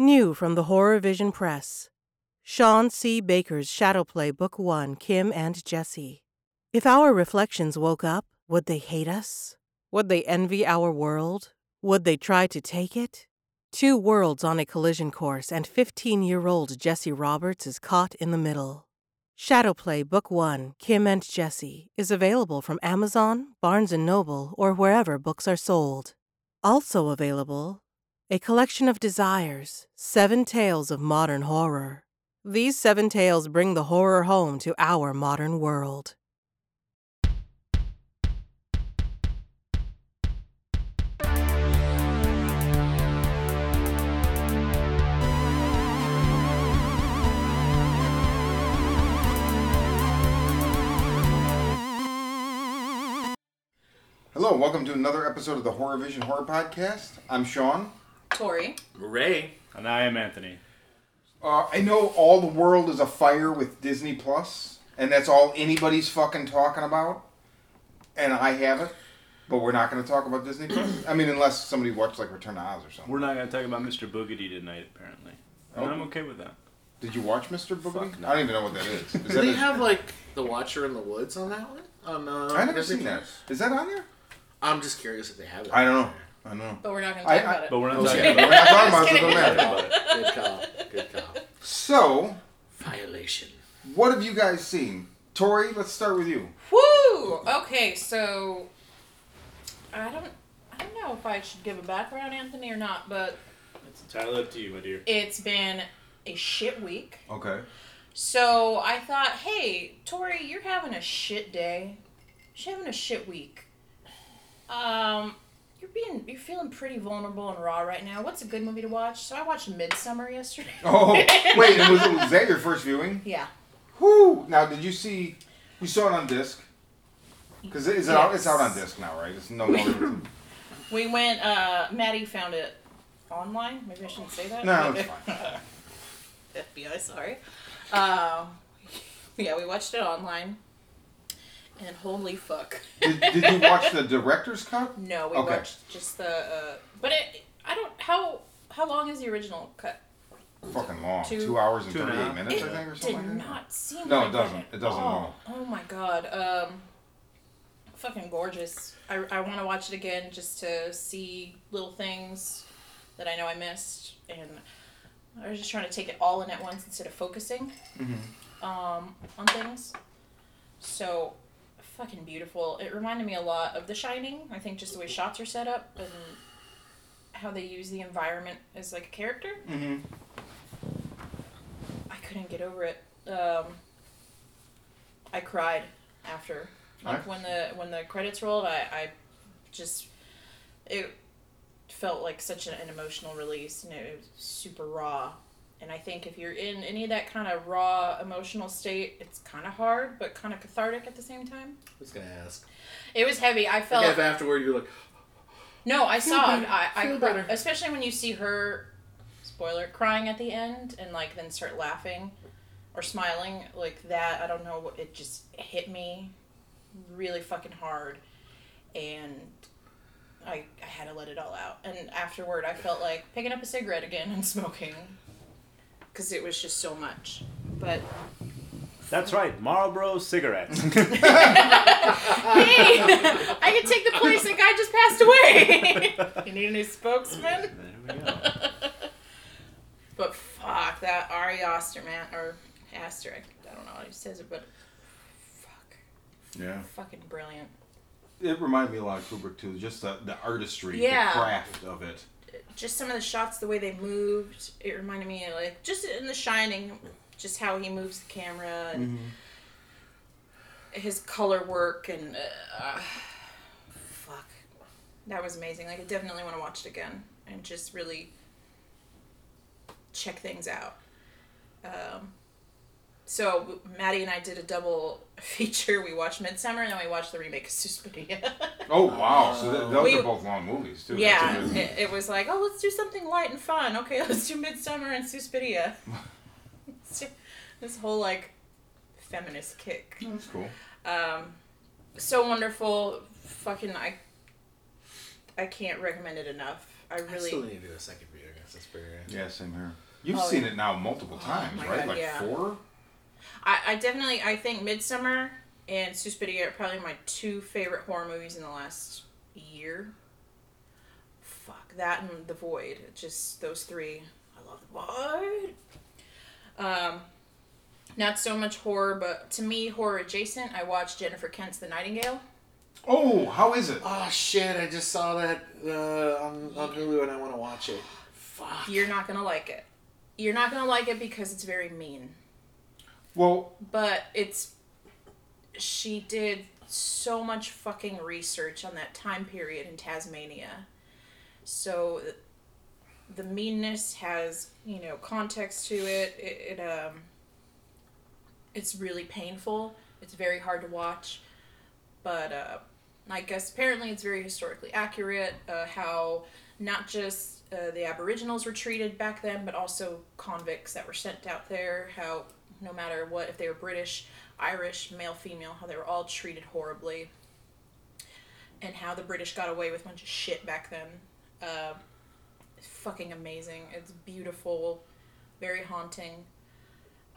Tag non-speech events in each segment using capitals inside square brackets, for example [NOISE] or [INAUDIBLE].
New from the Horror Vision Press. Sean C. Baker's Shadowplay Book 1 Kim and Jesse. If our reflections woke up, would they hate us? Would they envy our world? Would they try to take it? Two worlds on a collision course, and 15 year old Jesse Roberts is caught in the middle. Shadowplay Book 1 Kim and Jesse is available from Amazon, Barnes & Noble, or wherever books are sold. Also available, a collection of desires, seven tales of modern horror. These seven tales bring the horror home to our modern world. Hello, welcome to another episode of the Horror Vision Horror Podcast. I'm Sean. Tori. Ray. And I am Anthony. Uh, I know all the world is afire with Disney Plus, and that's all anybody's fucking talking about. And I have it, but we're not going to talk about Disney Plus. I mean, unless somebody watched like Return to Oz or something. We're not going to talk about Mr. Boogedy tonight, apparently. And Oh. I'm okay with that. Did you watch Mr. Boogedy? Fuck no. I don't even know what that is. is Do that they a- have like the Watcher in the Woods on that one? On uh, I never Disney seen that. Plus? Is that on there? I'm just curious if they have it. I don't know. I don't know. But we're not going to I- talk I- about it. But we're not Okay. talking We're about not talking about it, so it Just don't matter. Good call. Good call. So, Violation. what have you guys seen? Tori, let's start with you. Woo! Okay, so I don't I don't know if I should give a background, Anthony, or not, but It's entirely up to you, my dear. it's been a shit week. Okay. So I thought, hey, Tori, you're having a shit day. You're having a shit week. Um, you're being you're feeling pretty vulnerable and raw right now. What's a good movie to watch? So I watched Midsommar yesterday. [LAUGHS] Oh, wait, was, [LAUGHS] was that your first viewing? Yeah. Whoo! Now, did you see? You saw it on disc? Because is it out? It's out on disc now, right? It's no longer. [LAUGHS] We went. Uh, Maddie found it online. Maybe I shouldn't say that. No, it's fine. FBI, sorry. Uh, yeah, we watched it online, and holy fuck. did, did you watch the director's cut? [LAUGHS] No, we Okay. watched just the. Uh, but it, I don't. How how long is the original cut? Fucking long. Two- Two, hours and Two thirty-eight half. minutes, it I think, or did something. like that. not seem. No, like it doesn't. It doesn't at Oh, all. oh my god. Um, fucking gorgeous. I I want to watch it again just to see little things that I know I missed, and I was just trying to take it all in at once instead of focusing Mm-hmm. um, on things. So, fucking beautiful. It reminded me a lot of The Shining. I think just the way shots are set up and how they use the environment as like a character. Mm-hmm. I couldn't get over it. Um, I cried after, like Nice. when the when the credits rolled. I, I just it felt like such an, an emotional release, and it was super raw. And I think if you're in any of that kind of raw emotional state, it's kind of hard, but kind of cathartic at the same time. I was gonna ask. It was heavy. I felt Like afterward you're like, no, I Feel saw better. it. I, I Feel better. especially when you see her, spoiler, crying at the end and like then start laughing or smiling like that. I don't know. It just hit me really fucking hard, and I I had to let it all out. And afterward, I felt like picking up a cigarette again and smoking because it was just so much. But That's right, Marlboro cigarettes. [LAUGHS] hey, I can take the place that guy just passed away. [LAUGHS] you need a new spokesman. there we go. But fuck that Ari Aster man or Aster. I, I don't know how he says it, but fuck, Yeah. fucking brilliant. It reminded me a lot of Kubrick too. Just the, the artistry, Yeah. the craft of it. Just some of the shots, the way they moved, it reminded me of like just in The Shining, just how he moves the camera and his color work and uh, fuck, that was amazing. Like I definitely want to watch it again and just really check things out. Um, so Maddie and I did a double [LAUGHS] feature. We watched Midsommar and then we watched the remake of Suspiria. [LAUGHS] Oh wow! So th- those We- are both long movies too. Yeah, a good- it, it was like, oh, let's do something light and fun. Okay, [LAUGHS] let's do Midsommar and Suspiria. this whole like feminist kick. That's cool. Um, so wonderful. Fucking, I, I can't recommend it enough. I I really. still need to do a second viewing. I IMAX experience. Yeah, same here. You've Oh, seen yeah. it now multiple times, my right? God, like yeah. four. I, I definitely I think Midsommar and Suspiria are probably my two favorite horror movies in the last year. Fuck that and The Void. Just those three. I love The Void. Um, not so much horror, but to me, horror adjacent. I watched Jennifer Kent's The Nightingale. Oh, how is it? Oh shit! I just saw that uh, on on Hulu and I want to watch it. Fuck. You're not gonna like it. You're not gonna like it because it's very mean. Well, but it's she did so much fucking research on that time period in Tasmania. So the meanness has, you know, context to it. It, it um it's really painful. It's very hard to watch. But uh I guess apparently it's very historically accurate uh, how not just uh, the Aboriginals were treated back then, but also convicts that were sent out there. How no matter what, if they were British, Irish, male, female, how they were all treated horribly, and how the British got away with a bunch of shit back then. Uh, it's fucking amazing. It's beautiful, very haunting.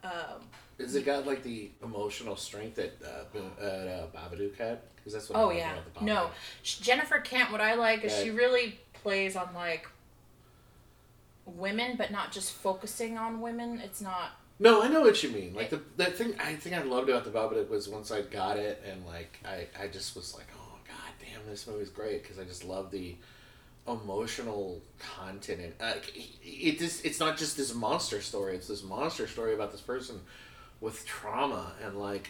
Um, Has it got like the emotional strength that uh, Bo- uh, Babadook had? Because that's what. I oh like yeah, about no. Jennifer Kent. What I like is Yeah. she really plays on like women, but not just focusing on women. It's not No, I know what you mean. Like the that thing I think I loved about the Babadook was once I got it and like I I just was like, oh god damn, this movie's great because I just love the emotional content and uh, it, it just it's not just this monster story. It's this monster story about this person with trauma and like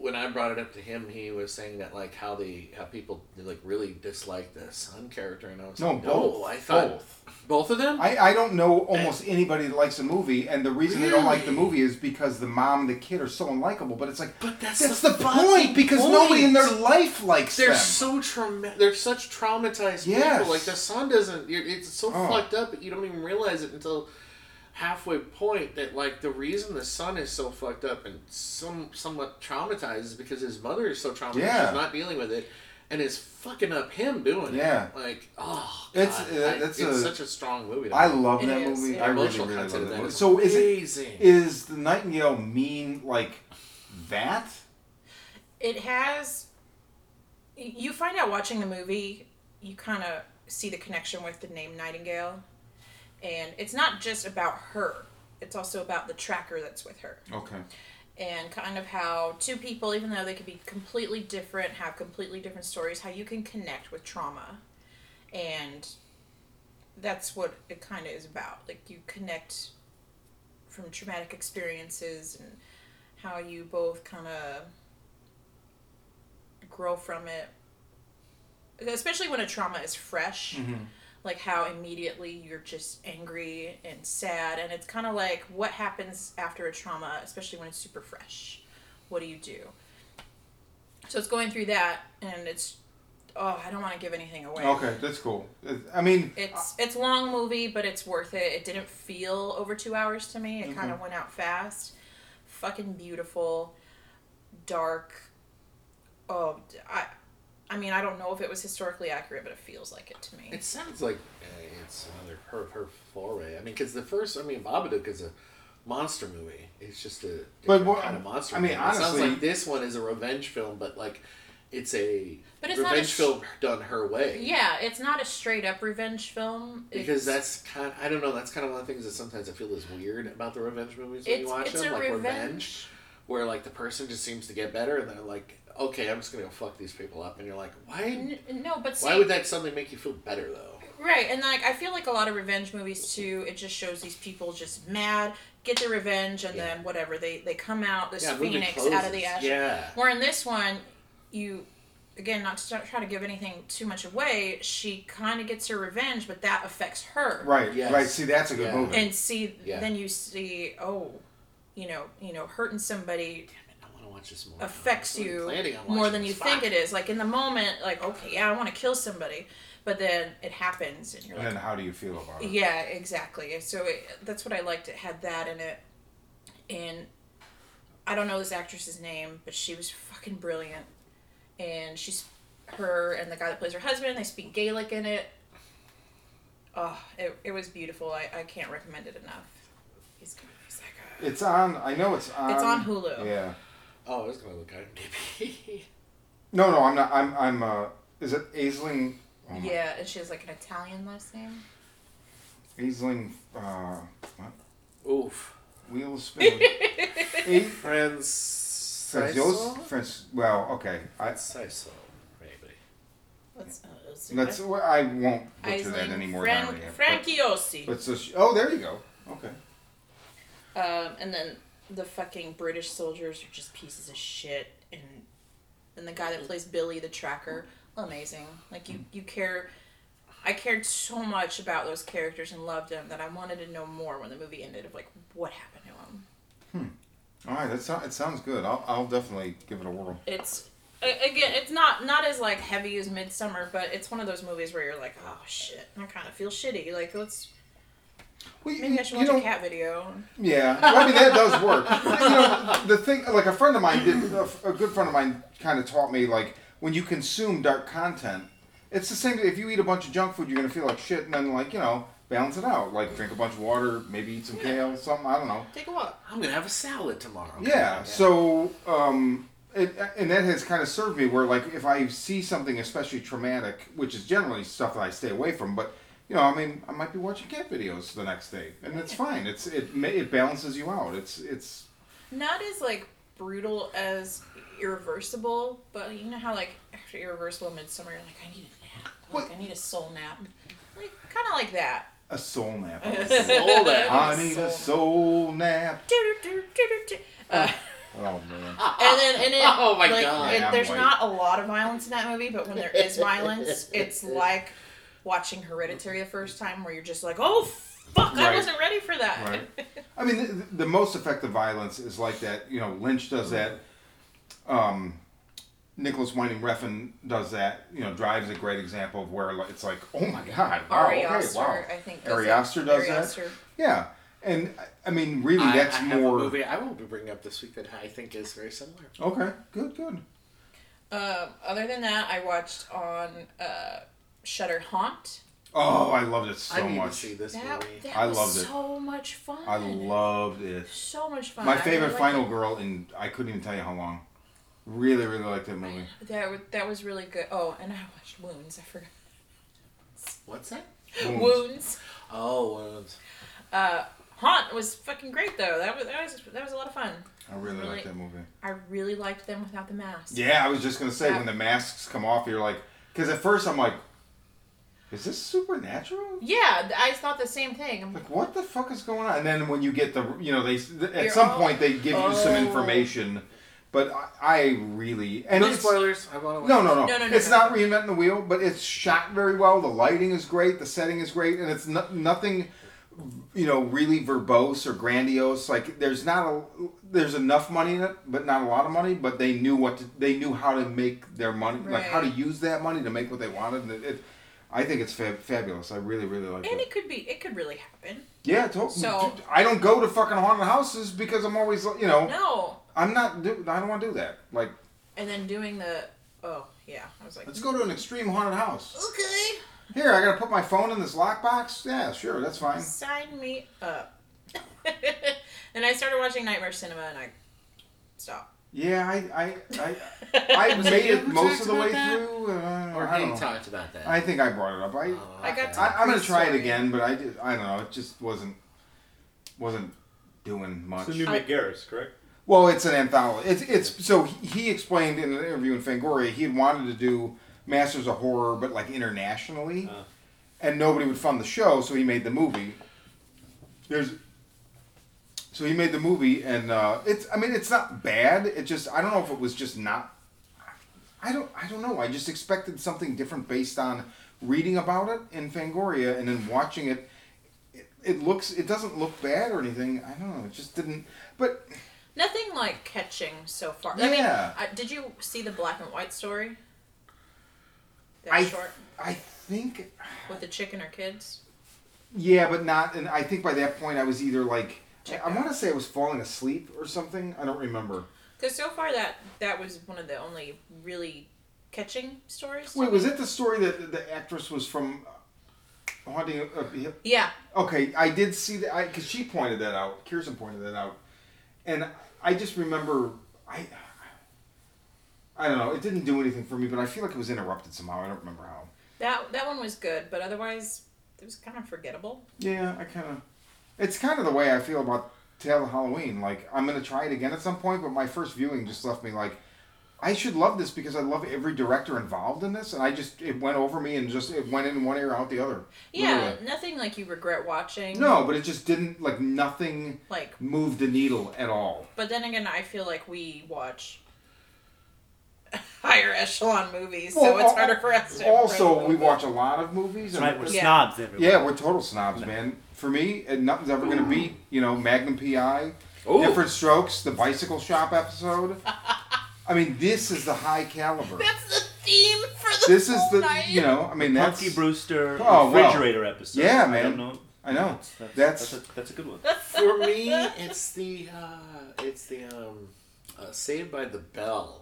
when I brought it up to him, he was saying that like how the how people like really dislike the son character, and I was no, like, both. no, I thought both. both of them. I, I don't know almost anybody that likes a movie, and the reason they don't like the movie is because the mom and the kid are so unlikable. But it's like, But that's that's the the, point because nobody in their life likes They're them. so trauma. They're such traumatized Yes. people. Like the son doesn't. It's so Oh. fucked up, but you don't even realize it until halfway point that like the reason the son is so fucked up and some somewhat traumatized is because his mother is so traumatized. Yeah. She's not dealing with it, and it's fucking up him doing Yeah. it. Like oh, It's, uh, I- that's it's a- such a strong movie. to I me. love It that is, movie. yeah. I really, Emotional really content love of that that movie. is So is it amazing. is the Nightingale mean like that? it has you find out watching the movie you kind of see the connection with the name nightingale and it's not just about her. It's also about the tracker that's with her. Okay. and kind of how two people even though they could be completely different have completely different stories how you can connect with trauma. And that's what it kind of is about. Like you connect from traumatic experiences and how you both kind of grow from it. Especially when a trauma is fresh mm-hmm. Like how immediately you're just angry and sad and it's kind of like what happens after a trauma especially when it's super fresh? What do you do? So it's going through that and it's oh i don't want to give anything away. Okay, that's cool. I mean, it's uh, it's long movie but it's worth it. It didn't feel over two hours to me. It mm-hmm. kind of went out fast. Fucking beautiful dark oh i i mean i don't know if it was historically accurate but it feels like it to me It sounds like uh, it's another her her foray. I mean, because the first, I mean, Babadook is a monster movie. It's just a But different what- kind of monster. I mean, movie. it sounds honestly- like this one is a revenge film, but like it's a But it's not a revenge sh- film done her way. Yeah, it's not a straight up revenge film. Because It's- that's kind. I don't know. That's kind of one of the things that sometimes I feel is weird about the revenge movies when you watch it's them, a like revenge. where like the person just seems to get better, and they're like, okay, I'm just gonna go fuck these people up, and you're like, why? N- no, but see, Why would that suddenly make you feel better though? right, and like I feel like a lot of revenge movies too. It just shows these people just mad, get their revenge, and Yeah. then whatever they they come out this Yeah, phoenix out of the ashes. Yeah. Where in this one, you again not to try to give anything too much away. She kind of gets her revenge, but that affects her. right, Yes. right. See, that's a good Yeah. movie. And see, Yeah. then you see, oh, you know, you know, hurting somebody I watch this more. affects you more than you this. think it is. Like in the moment, like okay, yeah, I want to kill somebody, but then it happens, and you're and like, then how do you feel about it? yeah, exactly. So it, that's what I liked. It had that in it, and I don't know this actress's name, but she was fucking brilliant, and she's her and the guy that plays her husband. They speak Gaelic in it. Oh, it, it was beautiful. I, I can't recommend it enough. He's good. He's like a, It's on. I know it's on. It's on Hulu. Yeah. Oh, it's gonna look at [LAUGHS] IMDb. No, no, I'm not. I'm. I'm. Uh, is it Aisling? Oh yeah, and she has like an Italian last name. Aisling. Uh, what? Oof. Wheels spinning. A- Friends. Francios? France. Well, okay. I, Saiso, maybe. Let's, uh, let's see. let's. well, I won't butcher Aisling that anymore. Fran- than I. But, but so she, oh, there you go. Okay. Um, and then the fucking British soldiers are just pieces of shit, and and the guy that plays Billy the Tracker, amazing. Like you, you care. I cared so much about those characters and loved them that I wanted to know more when the movie ended of like what happened to them. Hmm. All right. That sounds. It sounds good. I'll. I'll definitely give it a whirl. It's again, it's not not as like heavy as Midsommar, but it's one of those movies where you're like, oh shit, I kind of feel shitty. Like let's Well, you- maybe I should watch know, a cat video. Yeah, well, I mean that does work. [LAUGHS] you know, the thing, like a friend of mine did, a, a good friend of mine, kind of taught me like when you consume dark content, it's the same. If you eat a bunch of junk food, you're gonna feel like shit, and then like you know, balance it out. Like drink a bunch of water, maybe eat some kale, something. I don't know. Take a walk. I'm gonna have a salad tomorrow. Yeah. So, um, it, and that has kind of served me where like if I see something especially traumatic, which is generally stuff that I stay away from, but you know, I mean, I might be watching cat videos the next day, and it's fine. It's it ma- it balances you out. It's it's Not as like brutal as Irreversible, but you know how like after Irreversible Midsommar, you're like, I need a nap. Like What? I need a soul nap. Like kind of like that. [LAUGHS] a soul nap. Soul nap. I need a soul nap. Uh, Oh man. and then and it, [LAUGHS] Oh my like, God. it- there's white. not a lot of violence in that movie, but when there is violence, it's [LAUGHS] like watching Hereditary the first time, where you're just like, oh fuck, I wasn't ready for that. Right. [LAUGHS] I mean, the, the most effective violence is like that. You know, Lynch does that. Um, Nicolas Winding Refn does that. You know, Drive's a great example of where like, it's like, oh my god, wow, Ari okay, Aster, wow. I think. Ari. Aster does Ari that? Aster. Yeah, and I mean, really, I, that's I have more. a movie I will be bringing up this week that I think is very similar. Okay, good, good. Um, other than that, I watched on uh, Shudder Haunt. Oh, I loved it so I need much. to see this That, movie. that I was loved it. so much fun. I loved it. so much fun. My I favorite really final liked girl, and I couldn't even tell you how long. Really, really liked that movie. That was, that was really good. Oh, and I watched Wounds. I forgot. What's that? Wounds. Wounds. Oh, Wounds. Uh, Haunt was fucking great though. That was that was that was a lot of fun. I really, Really? liked that movie. I really liked them without the mask. Yeah, I was just gonna say Yeah. when the masks come off, you're like, because at first I'm like, is this supernatural? Yeah, I thought the same thing. I'm like, Like what the fuck is going on? And then when you get the, you know, they at some all- point they give you some Oh. information, but I, I really and No it's, spoilers. I want to. No, no, no, No, no, no, It's no. not reinventing the wheel, but it's shot very well. The lighting is great. The setting is great, and it's no, nothing, you know, really verbose or grandiose. Like there's not a there's enough money in it, but not a lot of money. But they knew what to, they knew how to make their money, like how to use that money to make what they wanted. And it, it I think it's fab- fabulous. I really, really like it. and it. could be, it could really happen. Yeah, totally. So- I don't go to fucking haunted houses because I'm always, you know, No, I'm not. Do, I don't want to do that. Like, and then doing the, oh yeah, I was like, let's go to an extreme haunted house. okay, Here, I gotta put my phone in this lockbox. Yeah, sure, that's fine. sign me up. [LAUGHS] and I started watching Nightmare Cinema, and I stopped. Yeah, I, I, I, I [LAUGHS] made it most of the way that? through. Uh, Or I he talked about that. I think I brought it up. I, oh, I got. To I, I'm gonna try it again, but I did. I don't know. It just wasn't, wasn't doing much. It's the new I- Mick Garris, correct? Well, it's an anthology. It's it's so he he explained in an interview in Fangoria he had wanted to do Masters of Horror, but like internationally, Uh. and nobody would fund the show, so he made the movie. There's. So he made the movie, and uh, it's. I mean, it's not bad. It just. I don't know if it was just not. I don't. I don't know. I just expected something different based on reading about it in Fangoria and then watching it. It, it looks. It doesn't look bad or anything. I don't know. It just didn't. But Nothing like catching so far. I mean, Yeah. uh, did you see the black and white story? That I short I think with the chicken or kids. yeah, but not. And I think by that point I was either like I, Checked I want to say I was falling asleep or something. I don't remember. Because so far that that was one of the only really catching stories. Wait, was it the story that the actress was from uh, haunting of Hill- Yeah. Okay, I did see that because she pointed that out. Kirsten pointed that out, and I just remember I. I don't know. It didn't do anything for me, but I feel like it was interrupted somehow. I don't remember how. That that one was good, but otherwise it was kind of forgettable. Yeah, I kind of. It's kind of the way I feel about Tale of Halloween. Like I'm gonna try it again at some point, but my first viewing just left me like, I should love this because I love every director involved in this, and I just it went over me and just it went in one ear out the other. Yeah, Literally. nothing like you regret watching. No, but it just didn't like nothing Like, move the needle at all. but then again, I feel like we watch [LAUGHS] higher echelon movies, so it's harder for us to. Also, we watch a lot of movies. And- right, we're Yeah. snobs everywhere. Yeah, we're total snobs, man. For me, and nothing's ever gonna beat you know Magnum PI, Ooh. Diff'rent Strokes, the Bicycle Shop episode. [LAUGHS] I mean, this is the high caliber. That's the theme for the This is the night. you know. I mean, that's Punky Brewster Oh, well. refrigerator episode. Yeah, I man. don't know. I know. That's That's- that's a, that's a good one. For me, [LAUGHS] it's the uh, it's the um, uh, Saved by the Bell.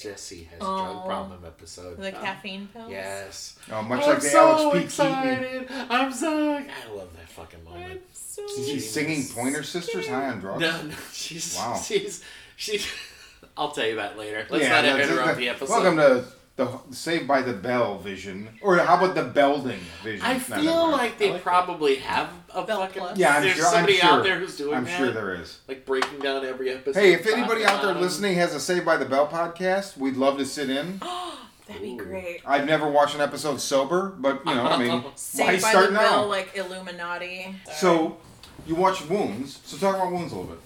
Jesse has a drug Oh. problem episode. the Uh, caffeine pills. Yes. Oh, much I'm like the so Alex P. Keaton. excited. I'm so. I love that fucking I'm moment. so. Is he singing Pointer Sisters high on drugs? No, no, she's Wow. she's she's. [LAUGHS] I'll tell you that later. Let's Yeah, not that's- interrupt that- the episode. Welcome to the Saved by the Bell vision, or how about the Belding vision? I feel no, no. like they I like that. probably have a Bell fucking. Plus. Yeah, I'm there's sure. I'm somebody sure. out there who's doing I'm that. sure there is. Like breaking down every episode. Hey, if anybody out there listening has a Saved by the Bell podcast, we'd love to sit in. [GASPS] That'd be great. I've never watched an episode sober, but you know, I mean, [LAUGHS] why Saved by start the now? Bell, like Illuminati. So, you watch Wounds. So talk about Wounds a little bit.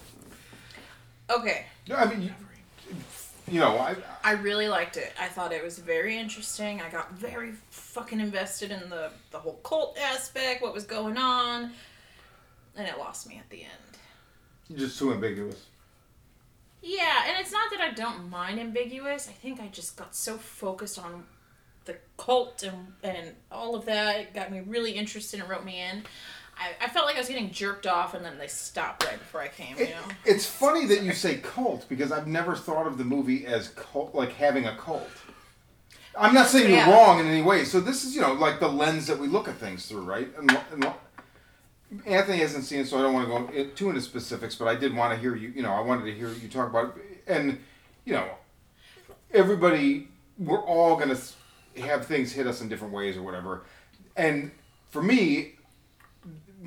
okay, No, I mean, you, know, I, I really liked it. I thought it was very interesting. I got very fucking invested in the the whole cult aspect, what was going on, and it lost me at the end. just too ambiguous. Yeah, and it's not that I don't mind ambiguous. I think I just got so focused on the cult and and all of that. It got me really interested and wrote me in. I, I felt like I was getting jerked off, and then they stopped right before I came. You It, know. it's funny that you say cult because I've never thought of the movie as cult, like having a cult. I'm not saying Yeah. you're wrong in any way. So this is, you know, like the lens that we look at things through, right? And, and Anthony hasn't seen it, so I don't want to go too into specifics. But I did want to hear you. You know, I wanted to hear you talk about it. And you know, everybody, we're all gonna have things hit us in different ways or whatever. And for me,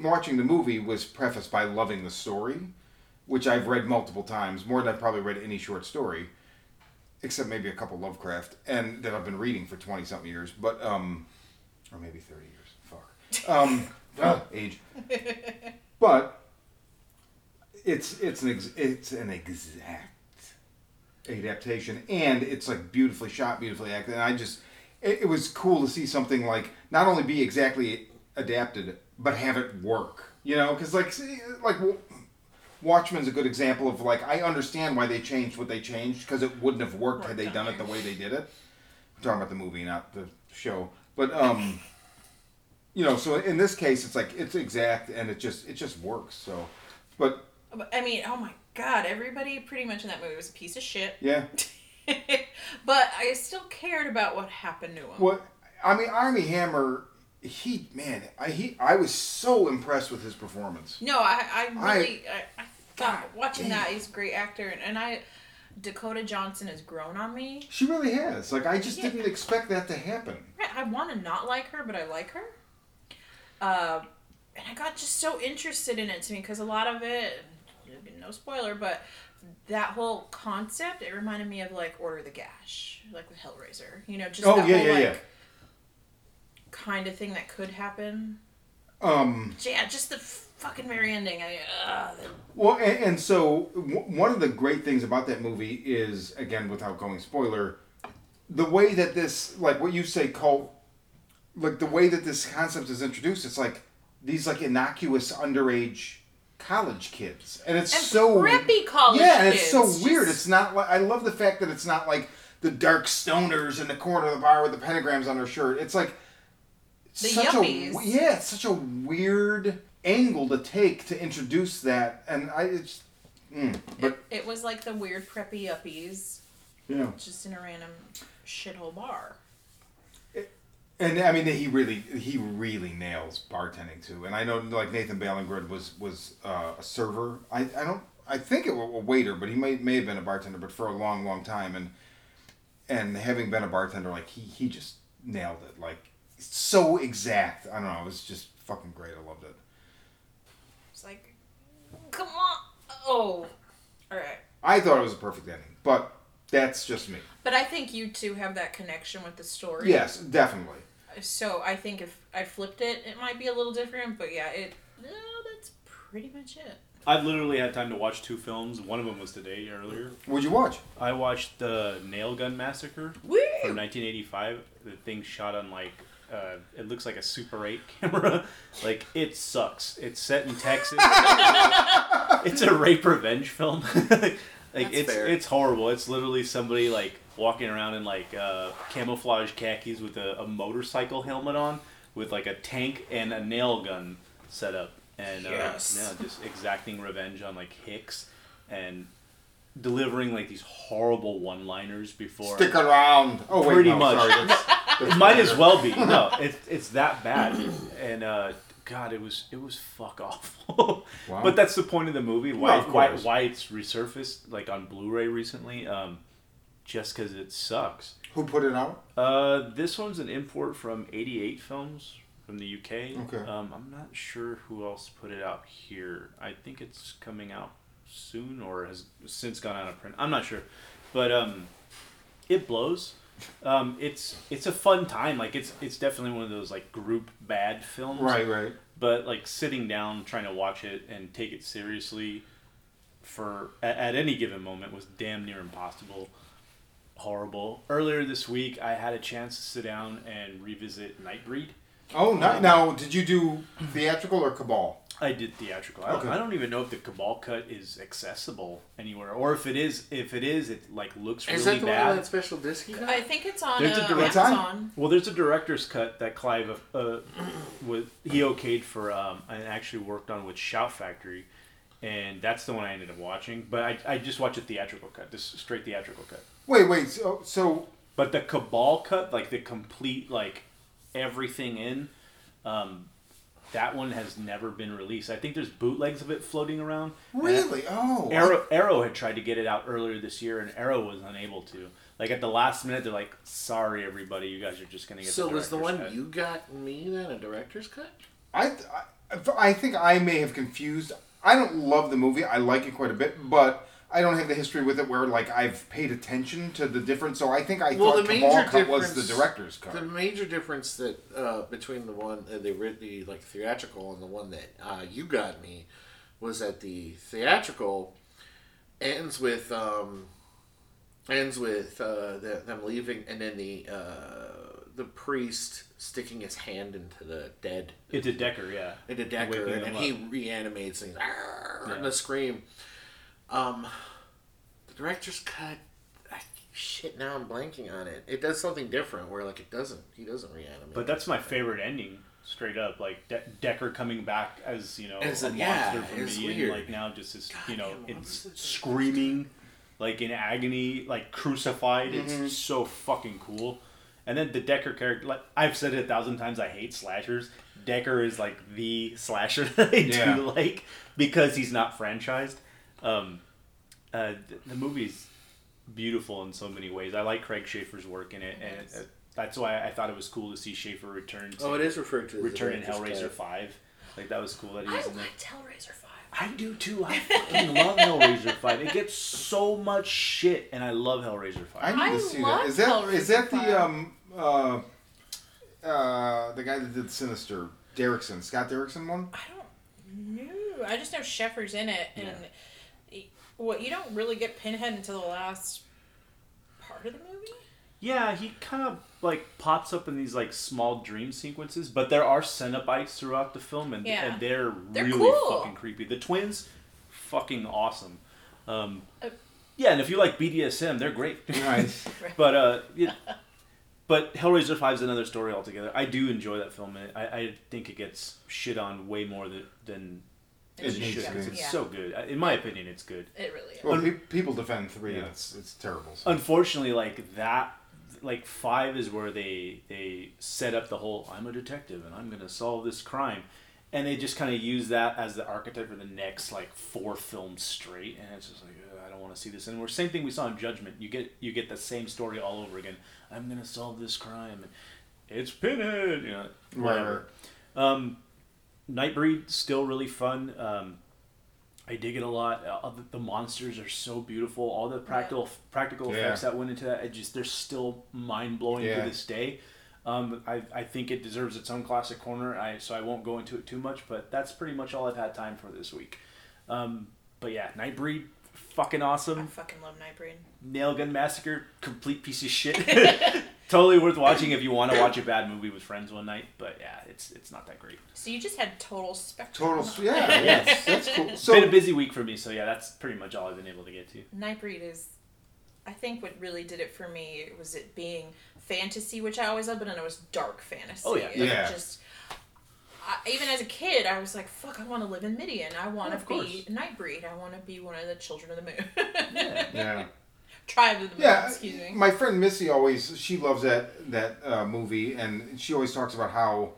watching the movie was prefaced by loving the story, which I've read multiple times, more than I've probably read any short story, except maybe a couple Lovecraft, and that I've been reading for twenty something years, but um, or maybe thirty years. Fuck, um, [LAUGHS] ah, age. But it's it's an ex- it's an exact adaptation, and it's like beautifully shot, beautifully acted. And I just, it, it was cool to see something like not only be exactly adapted, but have it work. You know, because like like Watchmen's a good example of like I understand why they changed what they changed because it wouldn't have worked had they done it the way they did it. I'm talking about the movie, not the show. But um, you know, so in this case, it's like it's exact and it just it just works. So, but But, I mean, oh my god, everybody pretty much in that movie was a piece of shit. yeah. [LAUGHS] but I still cared about what happened to him. Well, I mean, Armie Hammer, he man, I he I was so impressed with his performance. No, I, I I- really, I, I, thought God watching damn. that, he's a great actor, and, and I, Dakota Johnson has grown on me. She really has. Like I just Yeah. didn't expect that to happen. I, I want to not like her, but I like her. Uh, and I got just so interested in it to me because a lot of it, no spoiler, but that whole concept, it reminded me of like Order of the Gash, like with Hellraiser. You know, just Oh, yeah, whole yeah, like yeah. Kind of thing that could happen. Um. Yeah, just the fucking very ending. I, uh, Well, and, and so w- one of the great things about that movie is, again, without going spoiler, the way that this, like what you say, cult, like the way that this concept is introduced. It's like these like innocuous underage college kids, and it's and so preppy college yeah, and it's so kids, weird. It's not like I love the fact that it's not like the dark stoners in the corner of the bar with the pentagrams on their shirt. It's like The such yuppies. a yeah, it's such a weird angle to take to introduce that, and I it's mm, but it, it was like the weird preppy yuppies know just in a random shithole bar. And I mean, he really, he really nails bartending too. And I know, like Nathan Ballingrud was was uh, a server. I, I don't, I think it was a waiter, but he may may have been a bartender, but for a long, long time. And and having been a bartender, like he he just nailed it. Like so exact. I don't know. It was just fucking great. I loved it. It's like, come on. Oh, all right. I thought it was a perfect ending, but that's just me. But I think you two have that connection with the story. Yes, definitely. So I think if I flipped it, it might be a little different. But yeah, it. No, that's pretty much it. I've literally had time to watch two films. One of them was today earlier. What'd you watch? I watched the Nail Gun Massacre Woo! from 1985. The thing shot on like uh, it looks like a Super 8 [LAUGHS] camera. like it sucks. It's set in Texas. it's a rape revenge film. [LAUGHS] like That's it's fair. it's horrible. It's literally somebody like walking around in like uh, camouflage khakis with a, a motorcycle helmet on, with like a tank and a nail gun set up, and uh, Yes. yeah, just exacting revenge on like Hicks and delivering like these horrible one-liners before Stick around. Oh wait, Pretty no, much. Sorry, that's, [LAUGHS] that's it might as well be. No, it's it's that bad. And uh, God, it was it was fuck awful. [LAUGHS] Wow. But that's the point of the movie. Why why why it's resurfaced like on Blu-ray recently? Um, just because it sucks. Who put it out? Uh, this one's an import from '88 Films from the UK. Okay. Um, I'm not sure who else put it out here. I think it's coming out soon or has since gone out of print. I'm not sure, but um, it blows. Um, it's it's a fun time. Like it's it's definitely one of those like group bad films. Right, right. But like sitting down trying to watch it and take it seriously for at, at any given moment was damn near impossible. Horrible. Earlier this week, I had a chance to sit down and revisit Nightbreed. Oh, no, now did you do theatrical or Cabal? I did theatrical. I don't, Okay. I don't even know if the Cabal cut is accessible anywhere, or if it is. If it is, it like looks really bad. Is that the bad. one that special disc he got? I think it's on There's a uh, direct- Amazon. Well, there's a director's cut that Clive uh, was he okayed for um, and actually worked on with Shout Factory, and that's the one I ended up watching. But I, I just watched a theatrical cut, just straight theatrical cut. Wait, wait. So, so But the Cabal cut, like the complete like everything in, um, that one has never been released. I think there's bootlegs of it floating around. really? Uh, oh, Arrow Arrow had tried to get it out earlier this year, and Arrow was unable to. Like at the last minute, they're like, "Sorry, everybody, you guys are just gonna get." so the was the one cut." you got me then a director's cut? I, I, I think I may have confused. I don't love the movie. I like it quite a bit, but I don't have the history with it where like I've paid attention to the difference. So I think I Well, thought the Cabal major cut was the director's cut. The major difference that uh, between the one uh, the the like theatrical and the one that uh, you got me was that the theatrical ends with um, ends with uh, the, them leaving and then the uh, the priest sticking his hand into the dead Into Decker, yeah. into Decker Waking and he reanimates and, "Arr!" and Yeah. the scream. Um, the director's cut. I, shit, now I'm blanking on it. It does something different where like it doesn't. He doesn't reanimate. But that's my favorite ending, straight up. Like De- Decker coming back as you know As a a- monster yeah, from it's being weird. like now just this, you know, Goddamn, it's what was it? screaming, like in agony, like crucified. Mm-hmm. It's so fucking cool. And then the Decker character, like I've said it a thousand times, I hate slashers. Decker is like the slasher [LAUGHS] that I Yeah. do like because he's not franchised. Um, uh, th- the movie's beautiful in so many ways. I like Craig Sheffer's work in it, and uh, that's why I thought it was cool to see Sheffer return. To Oh, it is referred to as return in Hellraiser cut. Five. Like that was cool that he I was in there. liked Hellraiser Five. I do too. I fucking love Hellraiser Five. It gets so much shit, and I love Hellraiser Five. I Five. need I to see that. love Is that is that Hellraiser the um uh uh the guy that did Sinister, Derrickson, Scott Derrickson one? I don't know. I just know Sheffer's in it, and he- what you don't really get Pinhead until the last part of the movie. Yeah, he kind of like pops up in these like small dream sequences, but there are Cenobites throughout the film, and, Yeah. and they're, They're really cool. fucking creepy. The twins, fucking awesome. Um, Uh, yeah, and if you like BDSM, they're great. [LAUGHS] Nice. [LAUGHS] but uh, yeah, but Hellraiser Five is another story altogether. I do enjoy that film, and I, I think it gets shit on way more than than It it should. to 'cause be. It's Yeah. so good. In my opinion, it's good. It really is. Well, pe- people defend three, Yeah. and it's it's terrible. So. Unfortunately, like that, like five is where they they set up the whole I'm a detective and I'm gonna solve this crime, and they just kind of use that as the archetype for the next like four films straight, and it's just like I don't want to see this anymore. Same thing we saw in Judgment. You get you get the same story all over again. I'm gonna solve this crime. and It's Pinhead, you know, whatever. Um, Nightbreed still really fun. Um, I dig it a lot. Uh, the, the monsters are so beautiful. All the practical practical Yeah. effects that went into that, it just they're still mind blowing Yeah. to this day. Um, I, I think it deserves its own classic corner. I so I won't go into it too much, but that's pretty much all I've had time for this week. Um, but yeah, Nightbreed, fucking I awesome. fucking love Nightbreed. Nail Gun Massacre, complete piece of shit. [LAUGHS] [LAUGHS] totally worth watching if you want to watch a bad movie with friends one night. But yeah, it's it's not that great. So you just had total spectrum. Total, yeah, [LAUGHS] Yes. that's, that's cool. It's So been a busy week for me, so yeah, that's pretty much all I've been able to get to. Nightbreed is, I think, what really did it for me was it being fantasy, which I always loved, but then it was dark fantasy. Oh, yeah. Yeah. Just, I, even as a kid, I was like, "Fuck, I want to live in Midian. I want to of be Nightbreed. I want to be one of the children of the moon." yeah. [LAUGHS] Tribe of the moon. Yeah, excuse me. my friend Missy always she loves that that uh, movie, and she always talks about how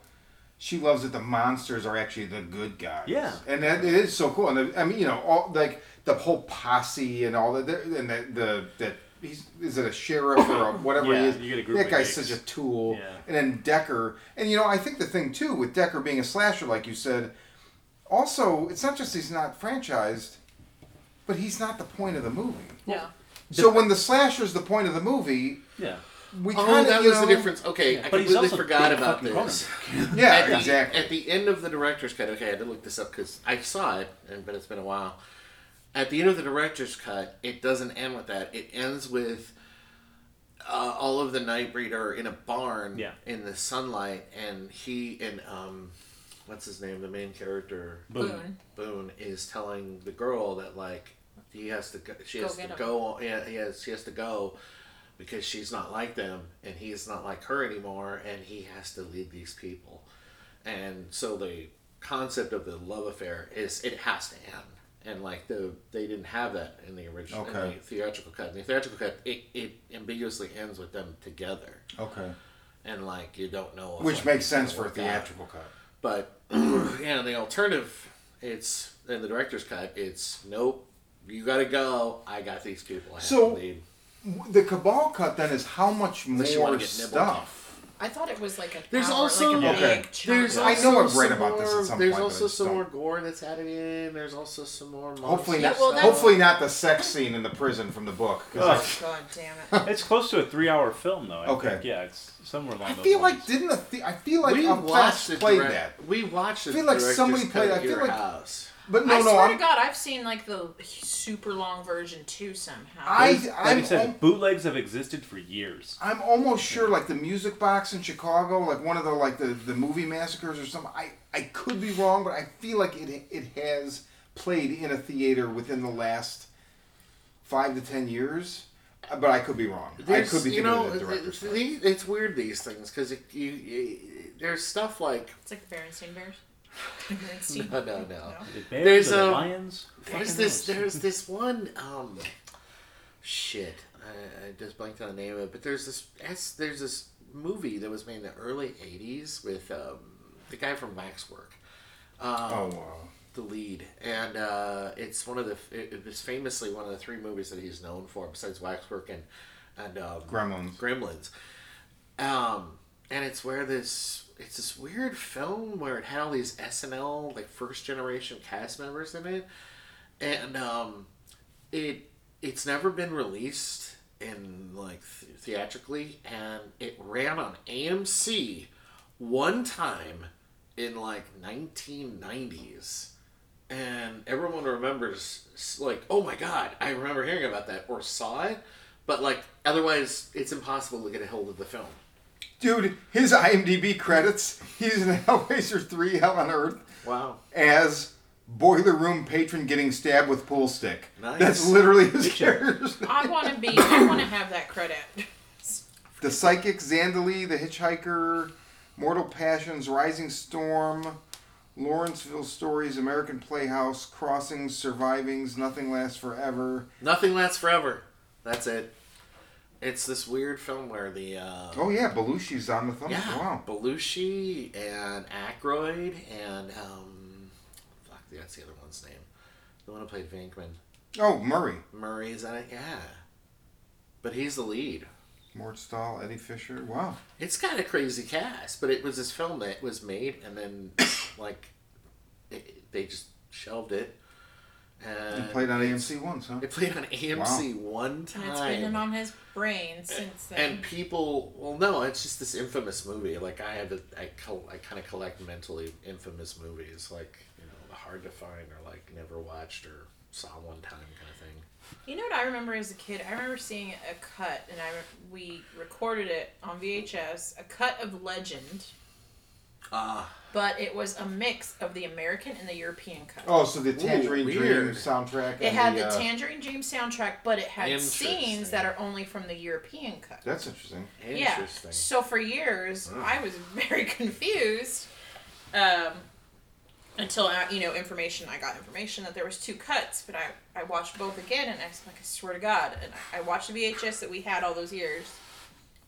she loves that the monsters are actually the good guys. Yeah. and that it is so cool. And the, I mean, you know, all like the whole posse and all that, and the the that he's is it a sheriff or a [LAUGHS] whatever Yeah, he is. you get a group that of guy's dicks. such a tool. Yeah. And then Decker, and you know, I think the thing too with Decker being a slasher, like you said, also it's not just he's not franchised, but he's not the point of the movie. yeah. So when the slasher is the point of the movie, Yeah, we Oh, kind of that you was know, the difference. Okay, I but he's completely also forgot big about fucking this. Cronenberg. Yeah, at the, exactly. At the end of the director's cut, okay, I had to look this up because I saw it, and but it's been a while. At the end of the director's cut, it doesn't end with that. It ends with uh, all of the Nightbreed are in a barn Yeah. in the sunlight, and he and um, what's his name, the main character Boone. Boone is telling the girl that like he has to go, she Go has to him. go yeah he has she has to go because she's not like them and he's not like her anymore and he has to lead these people and so the concept of the love affair is it has to end and like the they didn't have that in the original in the theatrical cut in the theatrical cut it, it ambiguously ends with them together Okay. and like you don't know Which makes sense for a work out. theatrical cut. But [CLEARS THROAT] yeah, the alternative, it's in the director's cut. It's nope. You gotta go. I got these people. I have So- to lead. The Cabal cut then is how much Unless you more get stuff. I thought it was like a. There's hour, also like a Okay. big chunk. There's I also know I've read some about this at more- some There's point, but also some don't- more gore that's added in. There's also some more. Hopefully not. Yeah, well, hopefully not the sex scene in the prison from the book. Ugh. Oh, God damn it. [LAUGHS] It's close to a three-hour film, though. I Okay. think. Yeah, it's somewhere along I those feel like didn't a the- I feel like we a watched Fox played direct- that, We watched I feel like somebody played- at I feel like- house. But no, I no, swear I'm, to God, I've seen like the super long version too somehow. I like I I'm, said, al- bootlegs have existed for years. I'm almost sure like the music box in Chicago, like one of the like the, the movie massacres or something. I I could be wrong, but I feel like it it has played in a theater within the last five to ten years. But I could be wrong. I could be you thinking know, of the it's, director's cut. it's- it's weird these things because you, you there's stuff like It's like the Berenstein Bears. The Berenstein. no no no. The bears There's, or the um, lions. There's this. There's [LAUGHS] this one. Um, shit. I, I just blanked on the name of it. But there's this. There's this movie that was made in the early '80s with um, the guy from Waxwork. Um, Oh wow. the lead, and uh, it's one of the. It, it was famously one of the three movies that he's known for, besides Waxwork and and um, Gremlins. Gremlins. Um, and it's where this it's this weird film where it had all these SNL like first generation cast members in it, and um, it it's never been released in like th- theatrically, and it ran on AMC one time in like 1990s and everyone remembers like oh my god i remember hearing about that or saw it. But like otherwise it's impossible to get a hold of the film Dude, his IMDb credits, he's in [LAUGHS] Hellraiser 3 Hell on Earth wow as boiler room patron getting stabbed with pool stick. Nice. That's literally his character. I want to be. I want to have that credit. The Psychic, Zandalee, The Hitchhiker, Mortal Passions, Rising Storm, Lawrenceville Stories, American Playhouse, Crossings, Survivings, Nothing Lasts Forever. nothing lasts forever that's it It's this weird film where the uh, Oh yeah, Belushi's on the thumb. yeah Wow. Belushi and Aykroyd and um, fuck, that's the other one's name. The one who played Venkman. Oh Murray, Murray's in it. Yeah, but he's the lead. Mort Sahl, Eddie Fisher. Wow. It's got a crazy cast, but it was this film that was made and then [COUGHS] like it, they just shelved it. And He played on AMC once, huh? It played on AMC one time. And time. it's been on his brain since then. and people, well, no, it's just this infamous movie. Like I have, a, I, col- I kind of collect mentally infamous movies, like you know, the hard to find or like never watched or saw one time kind of thing. You know what I remember as a kid? I remember seeing a cut, and I re- we recorded it on VHS. A cut of Legend, Ah, but it was a mix of the American and the European cut. Oh, so the Tangerine Dream soundtrack. It and had the, the uh, Tangerine Dream soundtrack, but it had scenes that are only from the European cut. That's interesting. Yeah. interesting. So for years, Mm. I was [LAUGHS] very confused. Um, until uh, you know information, I got information that there was two cuts, but I, I watched both again, and I was like, I swear to God, and I, I watched the VHS that we had all those years,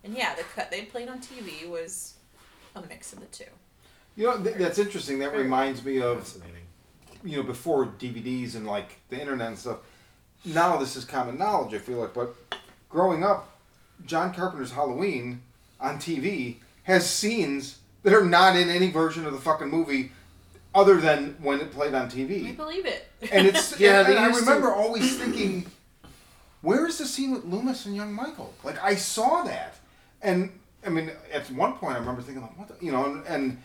and yeah, the cut they played on TV was a mix of the two. You know, th- that's interesting. That reminds me of Fascinating. you know before DVDs and like the internet and stuff. Now this is common knowledge. I feel like, but growing up, John Carpenter's Halloween on TV has scenes that are not in any version of the fucking movie, other than when it played on I TV. believe it. And it's [LAUGHS] Yeah, and, and I used to- remember always thinking, where is the scene with Loomis and young Michael? Like I saw that, and I mean at one point I remember thinking like, what the, you know, and. and I,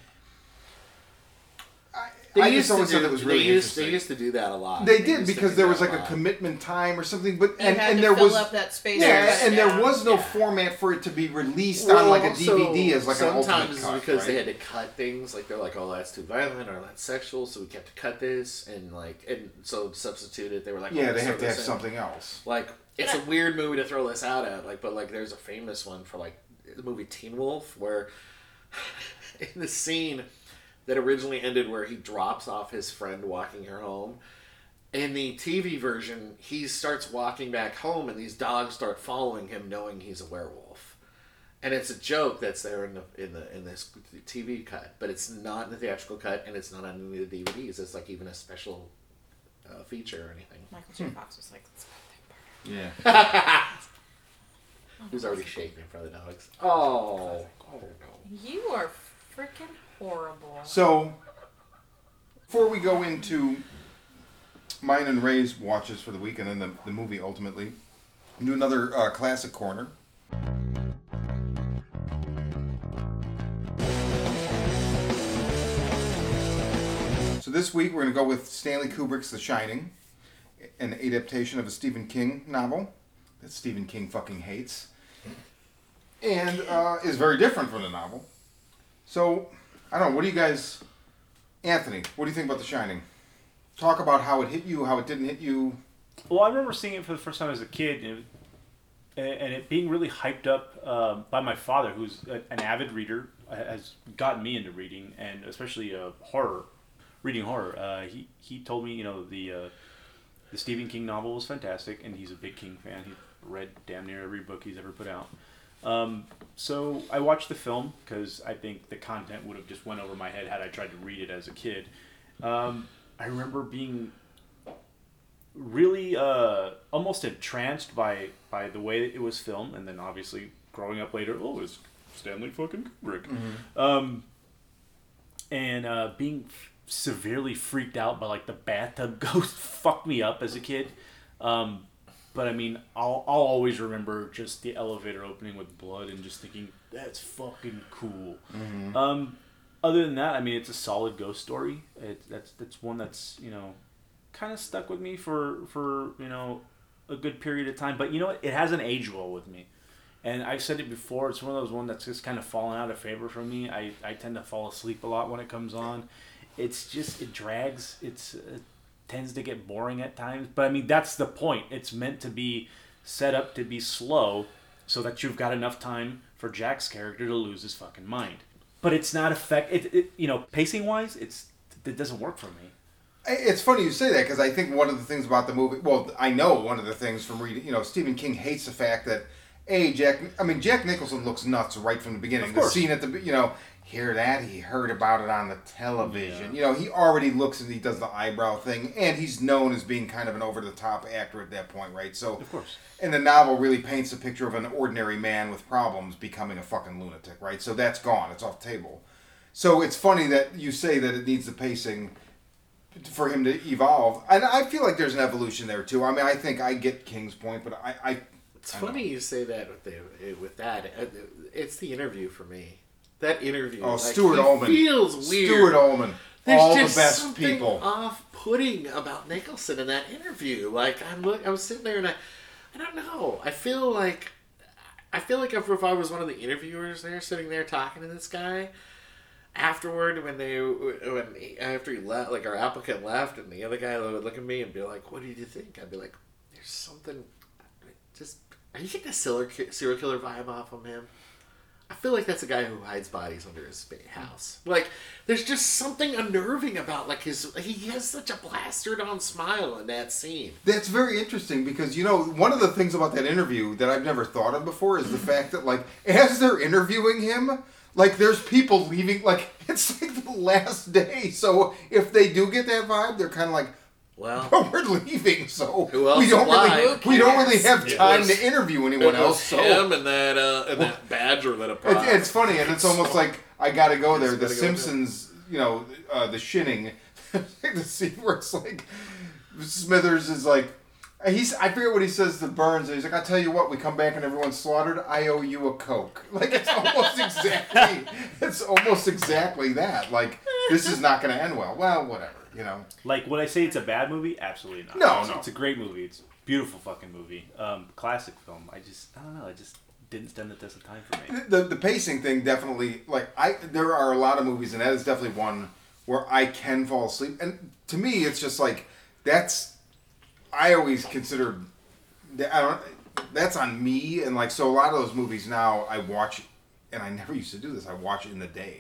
They I used just always to thought do, it was really they used, interesting. They used to do that a lot. They used did because there was like a lot. commitment time or something, but and, had and to there fill was up that space. yeah, to cut and there was no Yeah. format for it to be released Well, on like a also, DVD as like an ultimate sometimes cut, because right? they had to cut things like they're like oh that's too violent or that's sexual so we kept to cut this and like and so substituted they were like yeah, oh, they have to have in. something else. like it's a weird movie to throw this out at like but like there's a famous one for like the movie Teen Wolf where [SIGHS] in the scene that originally ended where he drops off his friend walking her home in the TV version he starts walking back home and these dogs start following him knowing he's a werewolf and it's a joke that's there in the in the in this TV cut but it's not in the theatrical cut and it's not on any of the DVDs it's like even a special uh, feature or anything Michael J. Fox was like, let's cut. Yeah. [LAUGHS] Who's already shaking in front of the dogs? Oh, oh no. You are freaking horrible. So, before we go into mine and Ray's watches for the week and then the, the movie ultimately, do another uh, classic corner. So this week we're going to go with Stanley Kubrick's The Shining, an adaptation of a Stephen King novel that Stephen King fucking hates, and uh, is very different from the novel. So, I don't know. What do you guys, Anthony? What do you think about The Shining? Talk about how it hit you, how it didn't hit you. Well, I remember seeing it for the first time as a kid, and it, and it being really hyped up um, by my father, who's an avid reader, uh, has gotten me into reading, and especially uh, horror, reading horror. Uh, he he told me, you know, the uh, the Stephen King novel was fantastic, and he's a big King fan. He read damn near every book he's ever put out. Um, so I watched the film because I think the content would have just went over my head had I tried to read it as a kid. Um, I remember being really uh, almost entranced by by the way it was filmed, and then obviously growing up later, oh, it's Stanley fucking Kubrick, um, and uh, being f- severely freaked out by like the bathtub [LAUGHS] ghost fucked me up as a kid. Um, but I mean, I'll, I'll always remember just the elevator opening with blood and just thinking that's fucking cool. Um, other than that, I mean, it's a solid ghost story. It, that's that's one that's you know kind of stuck with me for for you know a good period of time. But you know what? It hasn't aged well with me. And I've said it before. It's one of those ones that's just kind of fallen out of favor for me. I, I tend to fall asleep a lot when it comes on. It's just it drags. It's it tends to get boring at times. But I mean that's the point. It's meant to be set up to be slow, so that you've got enough time for Jack's character to lose his fucking mind. But it's not effect. It, it you know pacing wise, it's it doesn't work for me. It's funny you say that because I think one of the things about the movie, well, I know one of the things from reading, you know, Stephen King hates the fact that a Jack. I mean, Jack Nicholson looks nuts right from the beginning. The scene at the you know hear that he heard about it on the television. Yeah. You know, he already looks and he does the eyebrow thing, and he's known as being kind of an over the top actor at that point, right? So Of course. and the novel really paints a picture of an ordinary man with problems becoming a fucking lunatic, right? So that's gone. It's off the table. So it's funny that you say that it needs the pacing for him to evolve, and I feel like there's an evolution there too. I mean, I think I get King's point, but I, I It's I know. funny you say that with the, with that. Uh, It's the interview for me. That interview. oh like, Stuart he Ullman feels weird. Stuart Ullman, There's all the just best something people. off-putting about Nicholson in that interview. Like I'm, look, I was sitting there and I, I don't know. I feel like, I feel like if, if I was one of the interviewers there, sitting there talking to this guy, afterward when they when he, after he left, like our applicant left, and the other guy would look at me and be like, "What did you think?" I'd be like, "There's something, just are you getting a serial serial killer vibe off of him?" I feel like that's a guy who hides bodies under his house. Like, there's just something unnerving about like his. He has such a plastered on smile in that scene. That's very interesting because you know one of the things about that interview that I've never thought of before is the fact that like as they're interviewing him, like there's people leaving. Like [LAUGHS] it's like the last day. So if they do get that vibe, they're kind of like, Well, [LAUGHS] "Oh, we're leaving." So Who else we don't applied? really we don't really have time was- to interview it anyone else. So him and that uh, and that badger that applied. it's, it's funny, and it's almost like I got to go there. The gotta go with Simpsons, you know, uh, the shinning, [LAUGHS] the scene where it's like Smithers is like. He's, I forget what he says to Burns. He's like, "I'll tell you what. We come back and everyone's slaughtered. I owe you a coke." [LAUGHS] Like it's almost exactly, it's almost exactly that. Like this is not going to end well. Well, whatever, you know. Like, would I say it's a bad movie? Absolutely not. No, it's, no. It's a great movie. It's a beautiful fucking movie. Um, classic film. I just, I don't know. I just didn't stand the test of time for me. the the pacing thing definitely like I there are a lot of movies and that is definitely one where I can fall asleep and to me it's just like that's I always consider that I don't that's on me and like so a lot of those movies now I watch and I never used to do this I watch it in the day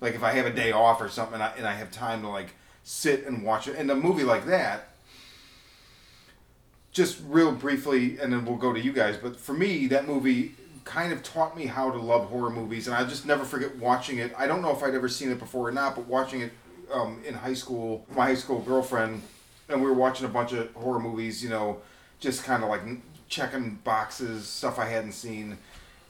like if I have a day off or something and I, and I have time to like sit and watch it and a movie like that just real briefly, and then we'll go to you guys. But for me, that movie kind of taught me how to love horror movies, and I just never forget watching it. I don't know if I'd ever seen it before or not, but watching it um, in high school, my high school girlfriend, and we were watching a bunch of horror movies. You know, just kind of like checking boxes, stuff I hadn't seen,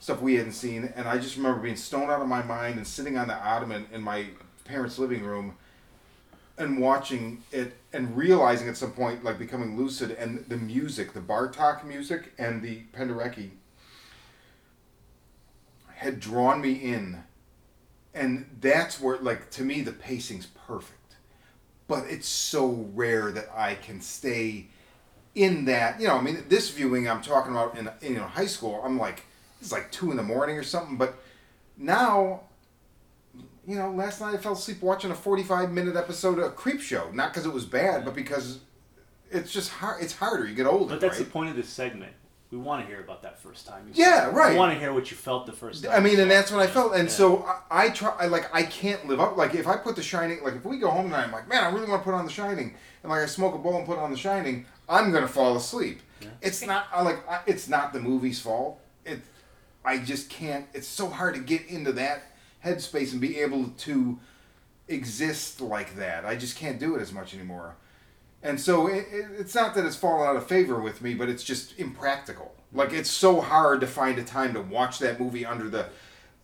stuff we hadn't seen, and I just remember being stoned out of my mind and sitting on the ottoman in my parents' living room and watching it and realizing at some point, like becoming lucid, and the music, the Bartok music and the Penderecki had drawn me in. And that's where, like, to me, the pacing's perfect. But it's so rare that I can stay in that. You know, I mean, this viewing I'm talking about in, in you know, high school, I'm like, it's like 2 in the morning or something. But now you know, last night I fell asleep watching a 45 minute episode of Creepshow. Not because it was bad, but because it's just hard. It's harder. You get older, But that's right? the point of this segment. We want to hear about that first time. Yeah, right. We want to hear what you felt the first time. I mean, and that's what I felt. And Yeah. so I, I try. I like. I can't live up. Like if I put The Shining. Like if we go home tonight, I'm like, man, I really want to put on The Shining. And like I smoke a bowl and put on The Shining, I'm gonna fall asleep. It's not. I like. I, it's not the movie's fault. It. I just can't. It's so hard to get into that headspace and be able to exist like that. I just can't do it as much anymore. And so it, it, it's not that it's fallen out of favor with me, but it's just impractical. Like it's so hard to find a time to watch that movie under the.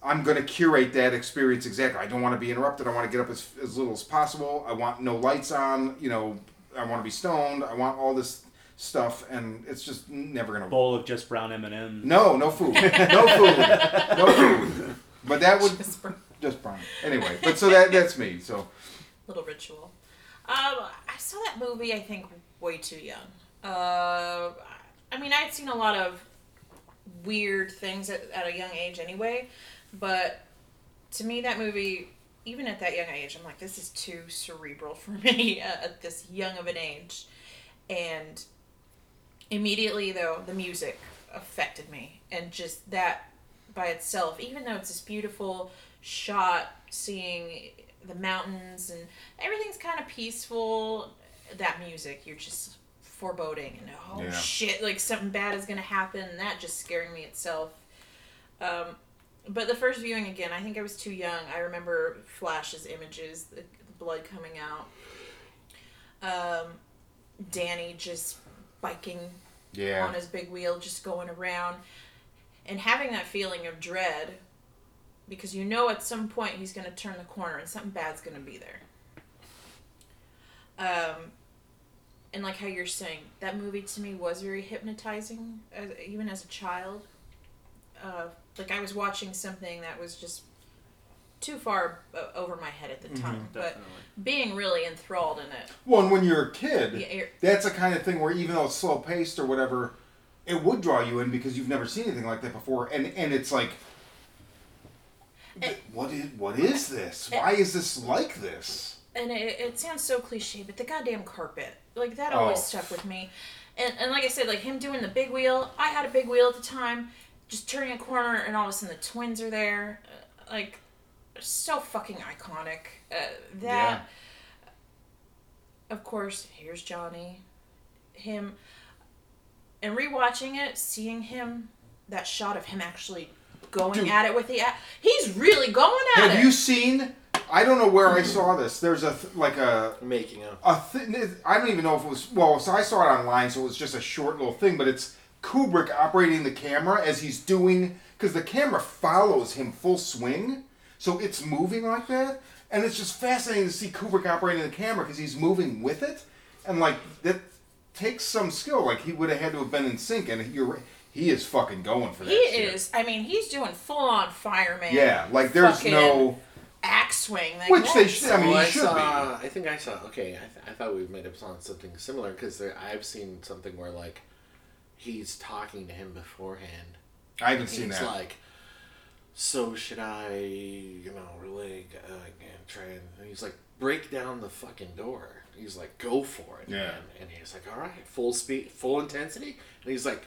I'm going to curate that experience exactly. I don't want to be interrupted. I want to get up as, as little as possible. I want no lights on. You know, I want to be stoned. I want all this stuff, and it's just never going to. bowl of just brown M and M's. No, no food. No food. No food. But that would Just for just Brian. Anyway, but so that that's me. So little ritual. Um, I saw that movie. I think way too young. Uh, I mean, I'd seen a lot of weird things at, at a young age anyway, but to me, that movie, even at that young age, I'm like, this is too cerebral for [LAUGHS] me uh, at this young of an age, and immediately though the music affected me and just that by itself even though it's this beautiful shot seeing the mountains and everything's kind of peaceful that music you're just foreboding and oh Yeah. shit, like something bad is gonna happen. And that just scaring me itself. Um, but the first viewing again, I think I was too young. I remember flashes, images, the blood coming out. Um, Danny just biking Yeah. on his big wheel, just going around, and having that feeling of dread, because you know at some point he's going to turn the corner and something bad's going to be there. Um, and like how you're saying, that movie to me was very hypnotizing, as, even as a child. Uh, like I was watching something that was just too far uh, over my head at the time, but being really enthralled in it. Well, and when you're a kid, Yeah, you're- that's the kind of thing where even though it's slow paced or whatever, it would draw you in because you've never seen anything like that before, and and it's like, And- what is what is this? Why is this like this? and it, it sounds so cliche, but the goddamn carpet, like that Oh. always stuck with me. And and like I said, like him doing the big wheel. I had a big wheel at the time, just turning a corner, and all of a sudden the twins are there, uh, like so fucking iconic. Uh, that, of course, here's Johnny, him, and rewatching it, seeing him, that shot of him actually going Dude. at it with the, a- he's really going at it. Have you seen? I don't know where I saw this. There's a th- like a Making a a th- I don't even know if it was well. So I saw it online, so it was just a short little thing. But it's Kubrick operating the camera as he's doing because the camera follows him full swing, so it's moving like that, and it's just fascinating to see Kubrick operating the camera because he's moving with it, and like that takes some skill. Like he would have had to have been in sync, and you're right, he is fucking going for that. He shit. is. I mean, he's doing full on fireman. Yeah, like there's fucking no axe swing. Like, which they that's- should. I mean, Well, he I should saw. I think I saw. Okay, I, th- I thought we might have saw something similar because I've seen something where like he's talking to him beforehand. I haven't seen he's that. like, "So should I, you know, really uh, and try and?" And he's like, "Break down the fucking door." He's like, "Go for it, Yeah. man!" And he's like, "All right, full speed, full intensity." And he's like,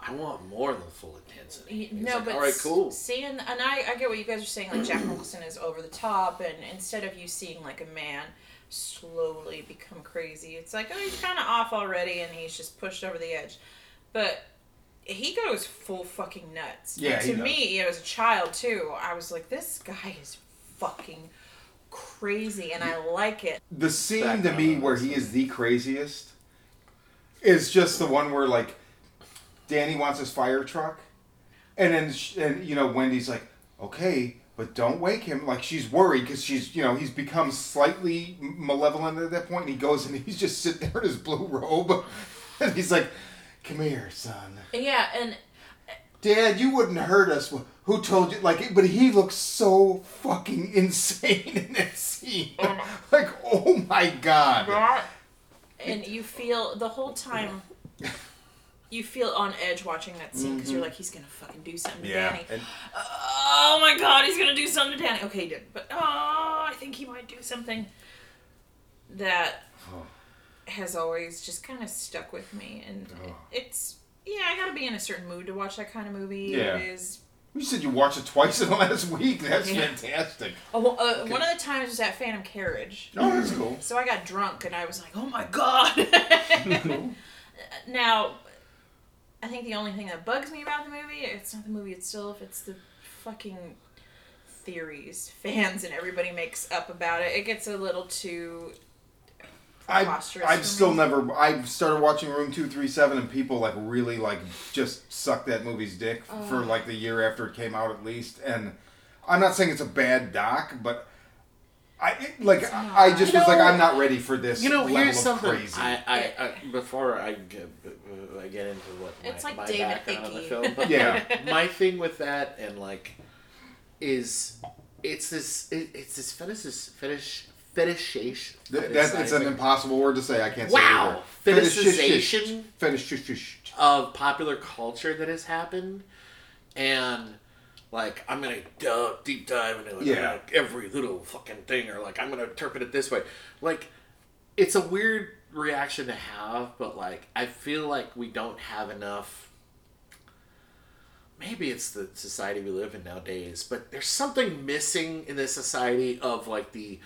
"I want more than full intensity." And he's No, like, but all right, cool. Seeing, and I, I get what you guys are saying. Like Jack Nicholson is over the top, and instead of you seeing like a man slowly become crazy, it's like oh he's kind of off already, and he's just pushed over the edge. But he goes full fucking nuts. Yeah, And he to does. me, you know, as a child too, I was like, this guy is fucking crazy, and I like it. the scene to me where he is the craziest is just the one where like Danny wants his fire truck, and then sh- and you know Wendy's like, okay, but don't wake him. Like she's worried because she's you know he's become slightly malevolent at that point, and he goes and [LAUGHS] he's just sitting there in his blue robe, [LAUGHS] and he's like, come here, son. Yeah, and Dad, you wouldn't hurt us. Who told you? Like, but he looks so fucking [LAUGHS] insane in that scene. [LAUGHS] like, oh my god. that and you feel the whole time [LAUGHS] you feel on edge watching that scene because you're mm-hmm. like he's gonna fucking do something to Danny. And Oh my god, he's gonna do something to Danny. Okay, he did, but oh, I think he might do something that Oh. [SIGHS] has always just kind of stuck with me, and Oh. it's yeah, I gotta be in a certain mood to watch that kind of movie. Yeah. It is. you said you watched it twice in the last week. That's Yeah. fantastic. Oh, uh, One of the times was at Phantom Carriage. Oh, that's cool. So I got drunk and I was like, oh my god. [LAUGHS] now, I think the only thing that bugs me about the movie, it's not the movie itself, it's the fucking theories fans and everybody makes up about it. It gets a little too I, preposterous I've still never. I started watching Room Two Three Seven, and people like really like just sucked that movie's dick for like the year after it came out, at least. And I'm not saying it's a bad doc, but I it, like I, I just You was like I'm not ready for this. You know, level here's of something. crazy. I, I, I before I get, uh, I get into what my, It's like my David background on the Hickey. film, but [LAUGHS] Yeah. my thing with that and like is it's this it, it's this fetish fetish fetishation. Th- that's it's an impossible word to say. I can't say Wow. it either. Fetishization? Fetish. of popular culture that has happened, and like I'm gonna deep dive into it, Yeah. like, every little fucking thing, or like I'm gonna interpret it this way. Like, it's a weird reaction to have, but like I feel like we don't have enough. Maybe it's the society we live in nowadays, but there's something missing in this society of like the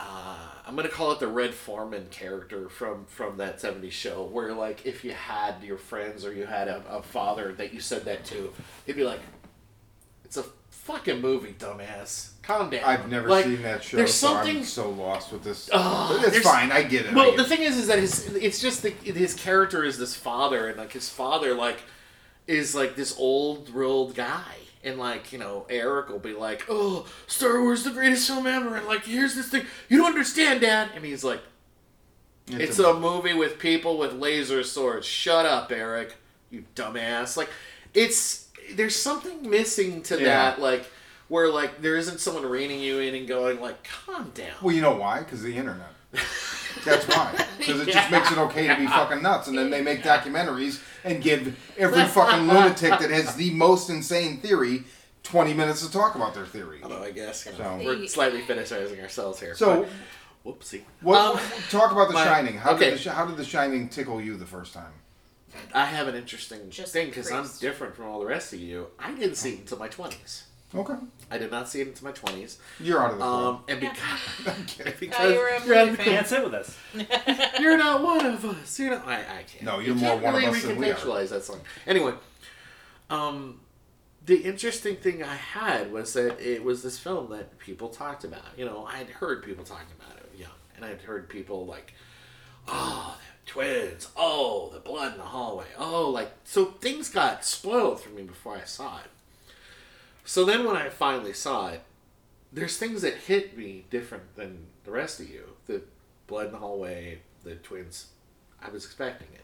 uh, I'm gonna call it the Red Foreman character from from that '70s show, where like if you had your friends or you had a, a father that you said that to, he'd be like, "It's a fucking movie, dumbass. Calm down." I've never Like, seen that show, There's so something. I'm so lost with this. But it's fine. I get it. Well, get the it. thing is, is that his it's just the, his character is this father, and like his father like is like this old world guy, and like you know Eric will be like, "Oh, Star Wars the greatest film ever," and like here's this thing you don't understand, Dad, and he's like, "It's, a, movie with people with laser swords. Shut up, Eric, you dumbass." Like it's there's something missing to Yeah. that, like where like there isn't someone reining you in and going like, "Calm down." Well, you know why? Because the internet. That's why. Because it just makes it okay to be fucking nuts, and then they make documentaries and give every [LAUGHS] fucking lunatic that has the most insane theory twenty minutes to talk about their theory. Although I guess you know, So- we're slightly fetishizing ourselves here. So, but, whoopsie. what? Um, talk about The my- Shining. How okay. did the, How did The Shining tickle you the first time? I have an interesting Just thing because I'm different from all the rest of you. I didn't see it until my twenties. Okay, I did not see it until my twenties. you're out of the club. Um, and [LAUGHS] [LAUGHS] because, because you were a you're, out of the fan. Can't sit with us. [LAUGHS] you're not one of us. You're not. I, I can't. No, you you're more can't one of really us than we are. recontextualize that song. Anyway, um, the interesting thing I had was that it was this film that people talked about. You know, I'd heard people talking about it young, and I'd heard people like, oh, the twins, oh, the blood in the hallway, oh, like so things got spoiled for me before I saw it. So then when I finally saw it, there's things that hit me different than the rest of you. The blood in the hallway, the twins. I was expecting it.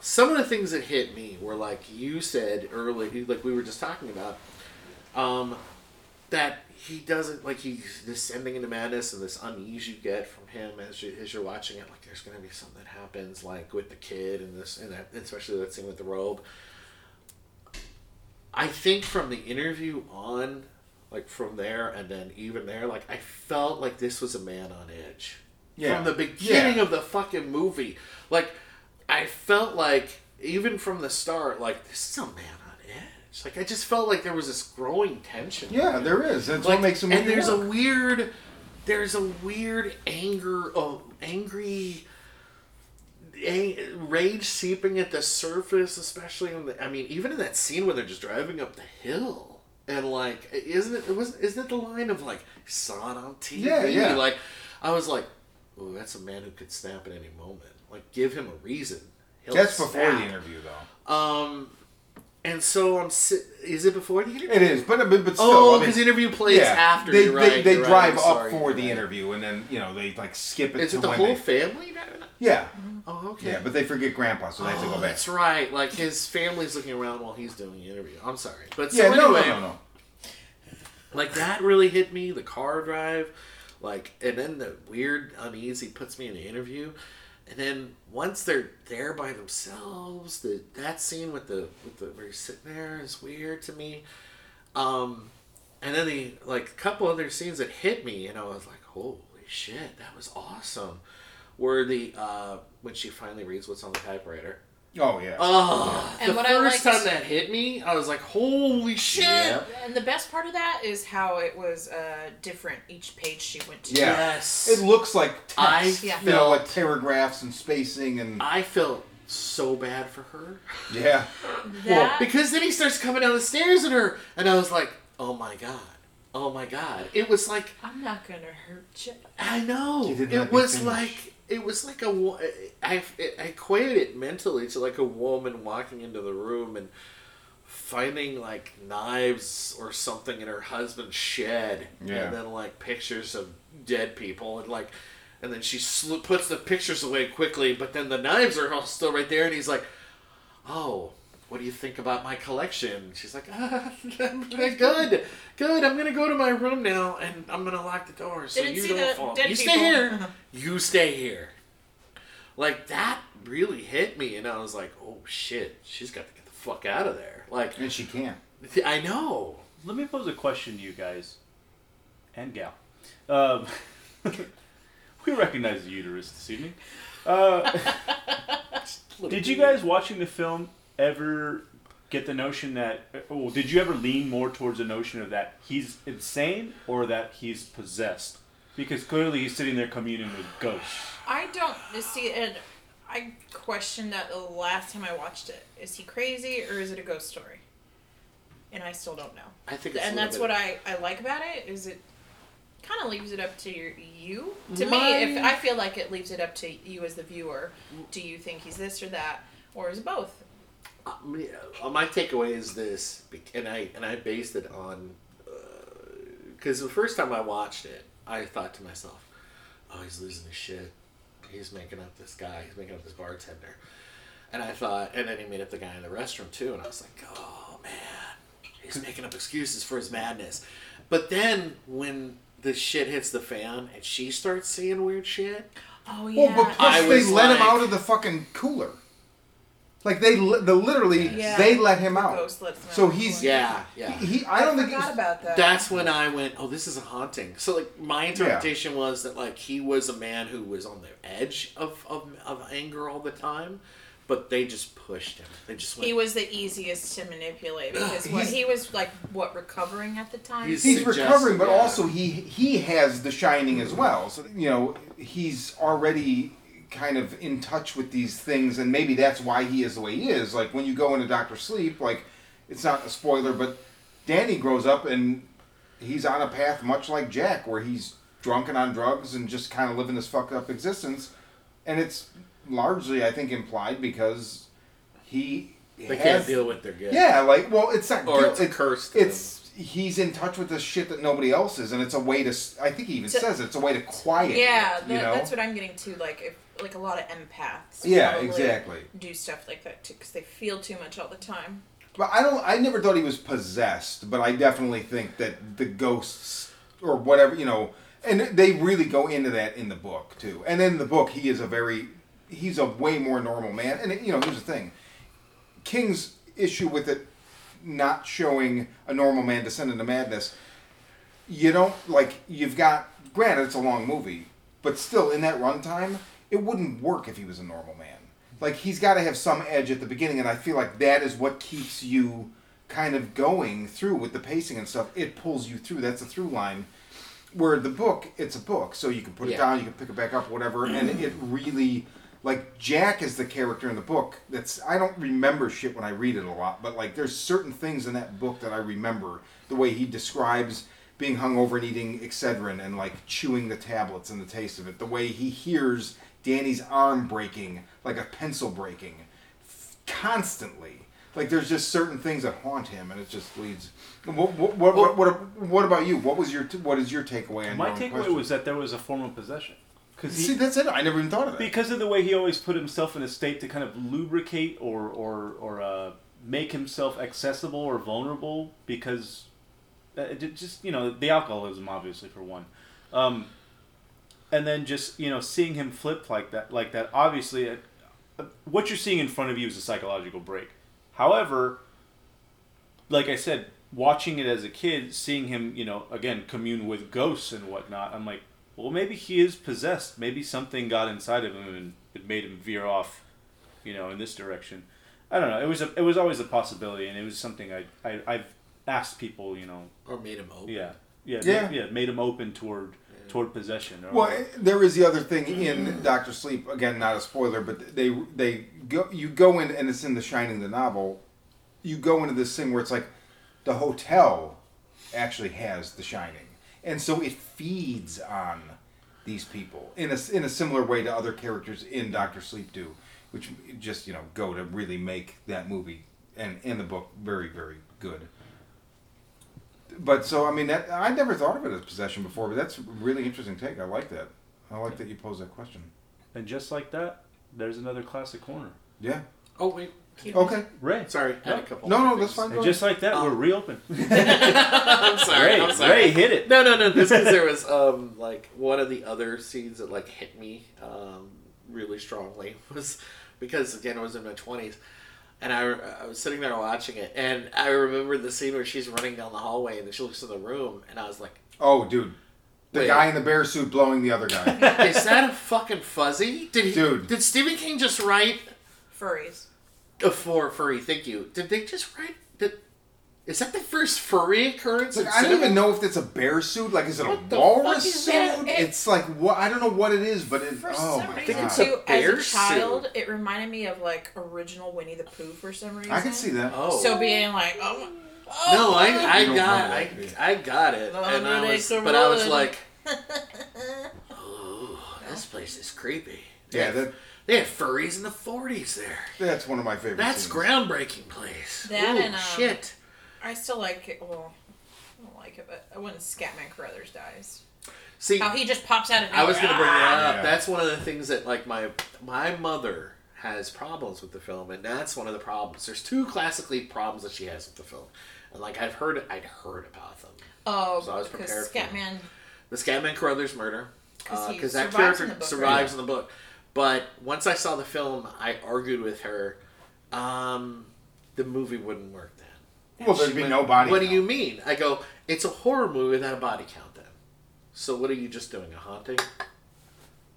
Some of the things that hit me were like you said early, like we were just talking about, um, that he doesn't like he's descending into madness and this unease you get from him as you as you're watching it. Like there's gonna be something that happens like with the kid and this and that, especially that scene with the robe. I think from the interview on, like from there and then even there, like I felt like this was a man on edge. Yeah. From the beginning Yeah. of the fucking movie. Like I felt like even from the start, like this is a man on edge. Like I just felt like there was this growing tension. yeah, there is. That's Like, what makes a and there's work. a weird there's a weird anger oh angry rage seeping at the surface especially in the i mean even in that scene where they're just driving up the hill and like isn't it, was isn't it the line of like saw it on tv Yeah, yeah. like i was like oh that's a man who could snap at any moment like give him a reason He'll That's before the interview, though. um and so i'm si- is it before the interview It is, but but, but still. Oh, I mean, because the interview plays after. They, they, right, they right, drive I'm up sorry, for the right. interview, and then you know they like skip it Is to it the when whole they. family? Yeah, Oh, okay. yeah, but they forget Grandpa, so they have to go back. that's right. Like his family's looking around while he's doing the interview. I'm sorry, but so Yeah, no, anyway, no, no, no. like that really hit me. The car drive, like, and then the weird uneasy puts me in the interview, and then once they're there by themselves, the that scene with the with the where he's sitting there is weird to me. Um, and then the like a couple other scenes that hit me, and I was like, holy shit, that was awesome. Were the uh when she finally reads what's on the typewriter. Oh yeah. Oh, And the what I first liked- time that hit me, I was like, "Holy shit!" Yeah. And the best part of that is how it was uh, different each page she went to. Yeah. Yes, It looks like I text, Yeah. you know, like felt paragraphs and spacing and I felt so bad for her yeah. That, because then he starts coming down the stairs at her, and I was like, "Oh my god, oh my god!" It was like I'm not gonna hurt you. I know. You didn't let It was like it was like a. I I equated it mentally to like a woman walking into the room and finding like knives or something in her husband's shed, Yeah. and then like pictures of dead people and like. And then she sl- puts the pictures away quickly, but then the knives are all still right there, and he's like, "Oh, what do you think about my collection?" She's like, ah, [LAUGHS] [LAUGHS] "Good, good. I'm gonna go to my room now, and I'm gonna lock the door so Didn't you see don't the fall. dead You people. stay here. [LAUGHS] You stay here." Like that really hit me, and I was like, "Oh shit, she's got to get the fuck out of there." Like, And she can't. I know. Let me pose a question to you guys and gal. Um, we recognize the uterus this evening. Uh, did you guys watching the film ever get the notion that? Oh, did you ever lean more towards the notion of that he's insane or that he's possessed Because clearly he's sitting there communing with ghosts. I don't see and I questioned that the last time I watched it. Is he crazy or is it a ghost story? And I still don't know. I think it's and a that's little what I, I like about it is it kind of leaves it up to your, you to My- me if i feel like it leaves it up to you as the viewer do you think he's this or that or is both yeah, Uh, my takeaway is this, and I and I based it on uh, because the first time I watched it, I thought to myself, "Oh, he's losing his shit. He's making up this guy. He's making up this bartender." And I thought, and then he made up the guy in the restroom too, and I was like, "Oh man, he's making up excuses for his madness." But then when the shit hits the fan and she starts seeing weird shit, oh yeah, Well, yeah but I plus they was let him out of the fucking cooler. Like they, li- the literally, Yeah. they let him out. Ghost lets him So out. he's yeah, yeah. He, I don't think forgot he's, about that That's when I went, oh, this is a haunting. So like my interpretation was that like he was a man who was on the edge of, of, of anger all the time, but they just pushed him. They just went. he was the easiest to manipulate [CLEARS THROAT] because what, he was like what recovering at the time He's- he's recovering, but yeah. also he he has the shining as well. So you know he's already kind of in touch with these things, and maybe that's why he is the way he is. Like when you go into Doctor Sleep, like it's not a spoiler, but Danny grows up and he's on a path much like Jack, where he's drunk and on drugs and just kind of living this fucked up existence, and it's largely I think implied because he they has- can't deal with their gift. yeah, like well, it's not Or guilt, it's a it- curse to them. It's he's in touch with this shit that nobody else is, and it's a way to. I think he even To- says it, it's a way to quiet. yeah it, that, know. that's what i'm getting to like if like a lot of empaths yeah, exactly. do stuff like that too because they feel too much all the time But I don't. I never thought he was possessed, but I definitely think that the ghosts or whatever you know, and they really go into that in the book too. And in the book, he is a very, he's a way more normal man. And you know, here's the thing, King's issue with it not showing a normal man descend into madness. You don't like. You've got. Granted, it's a long movie, but still, in that runtime, it wouldn't work if he was a normal man. Like he's got to have some edge at the beginning, and I feel like that is what keeps you kind of going through with the pacing and stuff. It pulls you through. That's a through line. Where the book, it's a book, so you can put it Yeah. down, you can pick it back up, whatever, and [CLEARS THROAT] it really, like Jack is the character in the book. That's I don't remember shit when I read it a lot, but like there's certain things in that book that I remember. The way he describes being hungover and eating Excedrin and like chewing the tablets and the taste of it. The way he hears Danny's arm breaking, like a pencil breaking, constantly. Like there's just certain things that haunt him, and it just leads. What what what, what, what, what about you? What was your what is your takeaway on My takeaway question? was that there was a form of possession. Because See, that's it. I never even thought of that. because of the way he always put himself in a state to kind of lubricate or or or uh, make himself accessible or vulnerable because uh, it just you know the alcoholism obviously for one um, and then just you know seeing him flip like that like that obviously uh, uh, what you're seeing in front of you is a psychological break. However like i said watching it as a kid seeing him you know again commune with ghosts and whatnot i'm like well maybe he is possessed. Maybe something got inside of him and it made him veer off you know in this direction. I don't know. It was a, it was always a possibility and it was something i, I i've asked people you know. Or made him open. yeah. Yeah Yeah. yeah, made him open toward toward possession Well, eh, there is the other thing in Doctor Sleep. Again, not a spoiler, but they they go you go in and it's in The Shining, the novel. You go into this thing where it's like the hotel actually has The Shining, and so it feeds on these people in a in a similar way to other characters in Doctor Sleep do, which just you know go to really make that movie and and the book very very good. But so I mean that I never thought of it as possession before, but that's a really interesting take. I like that. I like that you posed that question. and just like that there's another classic corner Yeah. Oh wait, Keep Okay. ray sorry, I had a No. couple. No, no, that's fine. and just like that we're Um, reopened [LAUGHS] I'm sorry. ray I'm sorry. ray hit it No, no, no. Just because there was um like one of the other scenes that like hit me um really strongly [LAUGHS] was because again I was in my twenties. And I, I was sitting there watching it, and I remember the scene where she's running down the hallway, and then she looks in the room, and I was like, Oh, dude. The Wait. guy in the bear suit blowing the other guy. [LAUGHS] "Is that a fucking fuzzy? Did he? Dude. Did Stephen King just write furries uh, for furry? Thank you. Did they just write that? Is that the first furry occurrence? Like, I don't even know if it's a bear suit. Like, is it What a the walrus fuck is suit? that? It's like what I don't know what it is, but it. For oh some my reason, god! it's a too, bear as a child, suit. it reminded me of like original Winnie the Pooh for some reason. I can see that. Oh. So being like, oh, my- oh No, I, I don't got know I, that. I got it, The and I was, but I was like, [LAUGHS] "Ooh, this place is creepy." They Yeah, that they had furries in the '40s there. that's one of my favorite. That's scenes. groundbreaking place. That Ooh, and, um, shit. I still like it. Well, I don't like it, but when Scatman Crothers dies, See, how he just pops out of nowhere. I was gonna bring that up. Yeah. That's one of the things that like my my mother has problems with the film, and that's one of the problems. There's two classically problems that she has with the film, and like I've heard I'd heard about them. Oh, So I was because prepared for. Scatman. The Scatman Crothers murder, 'Cause he because that survives character in the book, survives right? in the book. But once I saw the film, I argued with her. Um, the movie wouldn't work then. Well, there'd be went, no body. What do you mean? I go, it's a horror movie without a body count then. So what are you just doing? A haunting?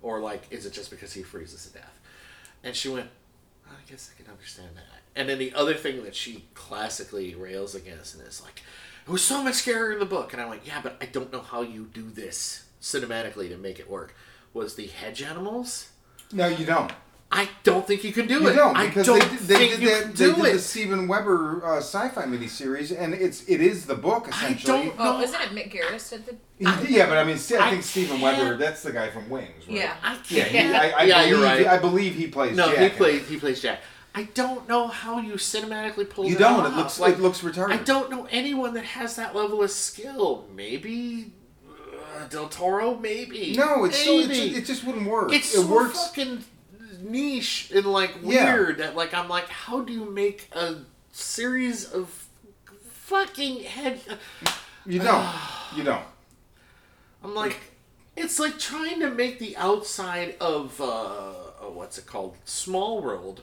Or like, is it just because he freezes to death? And she went, I guess I can understand that. And then the other thing that she classically rails against and is like, it was so much scarier in the book. And I went, yeah, but I don't know how you do this cinematically to make it work. Was the hedge animals? No, you don't. I don't think you can do You it. don't I because don't they did, they think did you that. can They do did it. the Steven Weber uh, sci-fi miniseries, and it's it is the book essentially. I don't- Oh, No. isn't it Mick Garris did the? He did- yeah, but I mean, I I think Steven can't- Weber. That's the guy from Wings. Right? Yeah. I can't. he, I, I yeah, believe, you're right. I believe he plays. no, Jack he plays. He plays Jack. I don't know how you cinematically pull You it don't. off. It looks like it looks retarded. I don't know anyone that has that level of skill. Maybe uh, Del Toro. Maybe. No, it's still, it, maybe. it just wouldn't work. It's it so works. fucking niche and like Yeah. weird that like I'm like, how do you make a series of fucking head? You don't. [SIGHS] you don't. I'm like, it's like trying to make the outside of uh, uh, what's it called, Small World,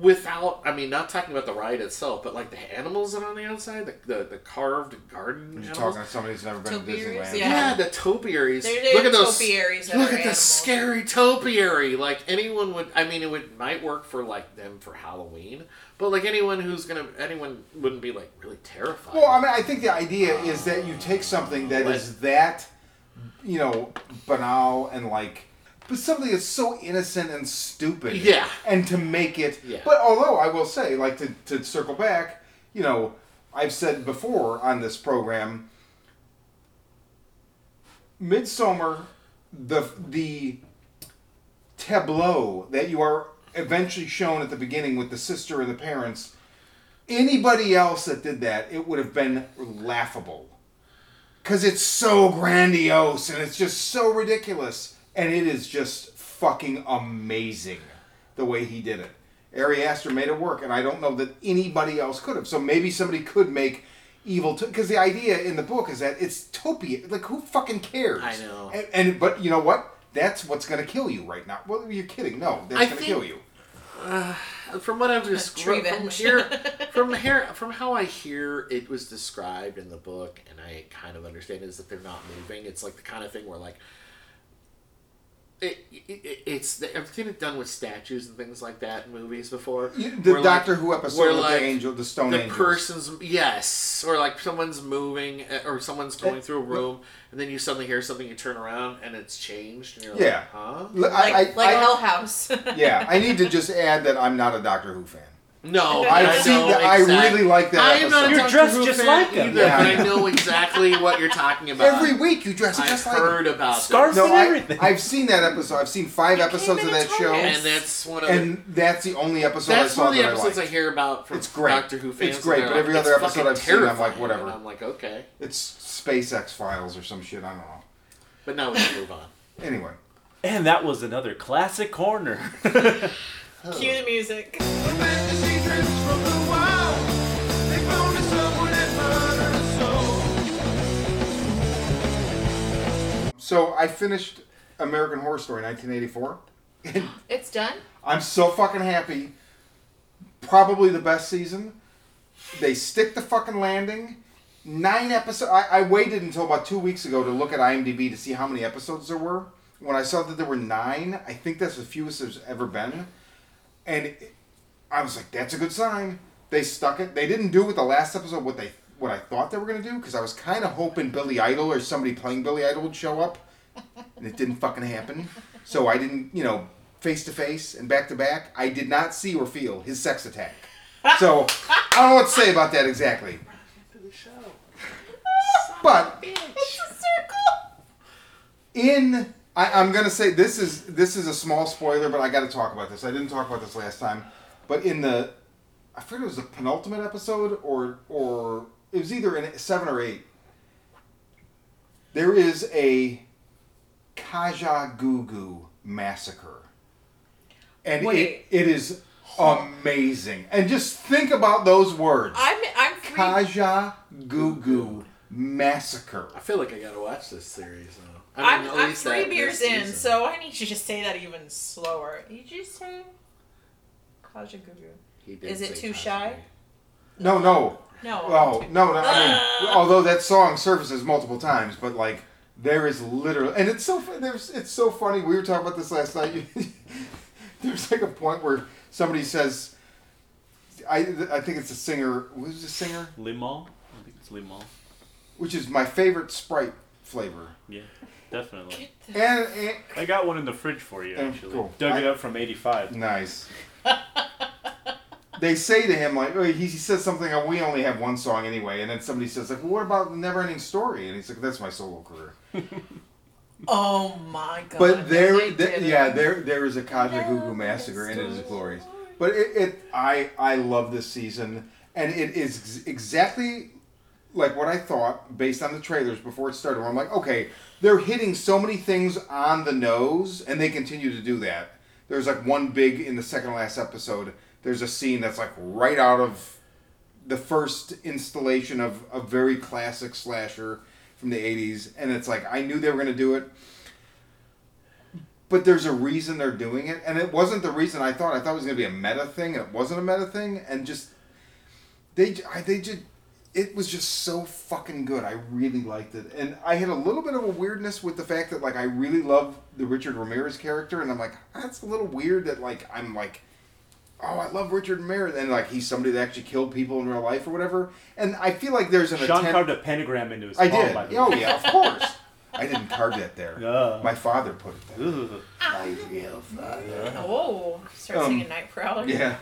without. I mean, not talking about the ride itself, but like the animals that are on the outside, the the, the carved garden You're animals. talking to somebody who's never been to Topiaries? Disneyland. Yeah. Yeah, the topiaries. They're- they're look at those topiaries Look are at the animals. scary topiary. Like anyone would. I mean, it would might work for like them for Halloween, but like anyone who's gonna anyone wouldn't be like really terrified. Well, I mean, I think the idea is that you take something that is that, you know, banal and like, but something that's so innocent and stupid. Yeah. And to make it. Yeah. But although I will say, like, to, to circle back, you know, I've said before on this program, Midsommar, the the tableau that you are eventually shown at the beginning with the sister and the parents anybody else that did that, it would have been laughable. Because it's so grandiose and it's just so ridiculous. And it is just fucking amazing the way he did it. Ari Aster made it work, and I don't know that anybody else could have. So maybe somebody could make evil. Because the idea in the book is that it's topia. Like, who fucking cares? I know. And, and But you know what? That's what's going to kill you right now. Well, you're kidding. No, that's I going to think- kill you. Uh, from what I've just from here, [LAUGHS] from here, from how I hear it was described in the book, and I kind of understand is that they're not moving. It's like the kind of thing where like. It, it, it's the, I've seen it done with statues and things like that in movies before. You- The where, like, Doctor Who episode where, with like, the angel, the stone the angels. person's yes, or like someone's moving, uh, or someone's going through a room, and then you suddenly hear something, you turn around, and it's changed, and you're Yeah. like, huh? L- I- Like, I- like I- Hell House. yeah, I need to [LAUGHS] just add that I'm not a Doctor Who fan. No, I've [LAUGHS] I seen know that- I exact- really like that I am not a episode. You're Doctor dressed Who just fan like him. either, Yeah, but I I know exactly what you're talking about. Every week you dress I've just like I've heard about Scarf this. No, and I, everything. I've seen that episode. I've seen five episodes came of that show, TARDIS. and that's one of the, and that's the only episode I that's saw one of the that episodes I I, liked. hear about from It's great. Doctor Who fans. It's great, and but they're every like, other "It's episode fucking I've seen, I'm like, terrifying," whatever. And I'm like, okay, It's SpaceX Files or some shit. I don't know. but now we can move on. Anyway, And that was another classic corner. [LAUGHS] Cue the music. So I finished American Horror Story 1984. [LAUGHS] It's done. I'm so fucking happy. Probably the best season. They stick the fucking landing. Nine episodes. I, I waited until about two weeks ago to look at IMDb to see how many episodes there were. When I saw that there were nine, I think that's the fewest there's ever been. And it- I was like, that's a good sign. They they stuck it. They didn't do with the last episode what they what I thought they were gonna do because I was kind of hoping Billy Idol or somebody playing Billy Idol would show up, and it didn't fucking happen. So I didn't, you know, face to face and back to back. I did not see or feel his sex attack. So I don't know what to say about that exactly. But in I, I'm gonna say this is this is a small spoiler, but I got to talk about this. I didn't talk about this last time, but in the I forget it was the penultimate episode or or it was either in seven or eight. There is a Kajagoogoo massacre, and it, Wait. it is amazing. And just think about those words. I'm I'm three. Kajagoogoo massacre. I feel like I gotta watch this series now. I I'm, at I'm least three that- beers this in, season. so I need you to just say that even slower. You just say Kajagoogoo. He did Is it too shy? No, no. No. Oh no, no! I mean, ah! although that song surfaces multiple times, but like there is literally, and it's so fu- there's it's so funny. We were talking about this last night. [LAUGHS] there's like a point where somebody says, "I I think it's a singer. Who's the singer? Limon. I think it's Limahl. Which is my favorite Sprite flavor." Yeah, definitely. And, and I got one in the fridge for you, actually. cool. Dug I- it up from 85. nice. They say to him like oh, he, he says something. Oh, we only have one song anyway, and then somebody says like, well, "What about the Never Ending Story?" And he's like, "That's my solo career." [LAUGHS] Oh my god. But there, th- yeah, there, there is a Kajagoogoo massacre, and it is glorious. But it, it, I, I love this season, and it is exactly like what I thought based on the trailers before it started. Where I'm like, okay, they're hitting so many things on the nose, and they continue to do that. There's like one big in the second last episode. There's a scene that's like right out of the first installation of a very classic slasher from the 80s and it's like I knew they were going to do it but there's a reason they're doing it and it wasn't the reason I thought I thought it was going to be a meta thing and it wasn't a meta thing and just they I, they just it was just so fucking good. I really liked it. And I had a little bit of a weirdness with the fact that like I really love the Richard Ramirez character and I'm like that's a little weird that like I'm like oh, I love Richard Ramirez, and like he's somebody that actually killed people in real life or whatever. And I feel like there's an Sean attempt. carved a pentagram into his I palm, did. by the Oh yeah, of course. I didn't carve that there. [LAUGHS] Uh. My father put it there. Ugh. My real father. Oh, start Um, singing Night Prowler. Yeah.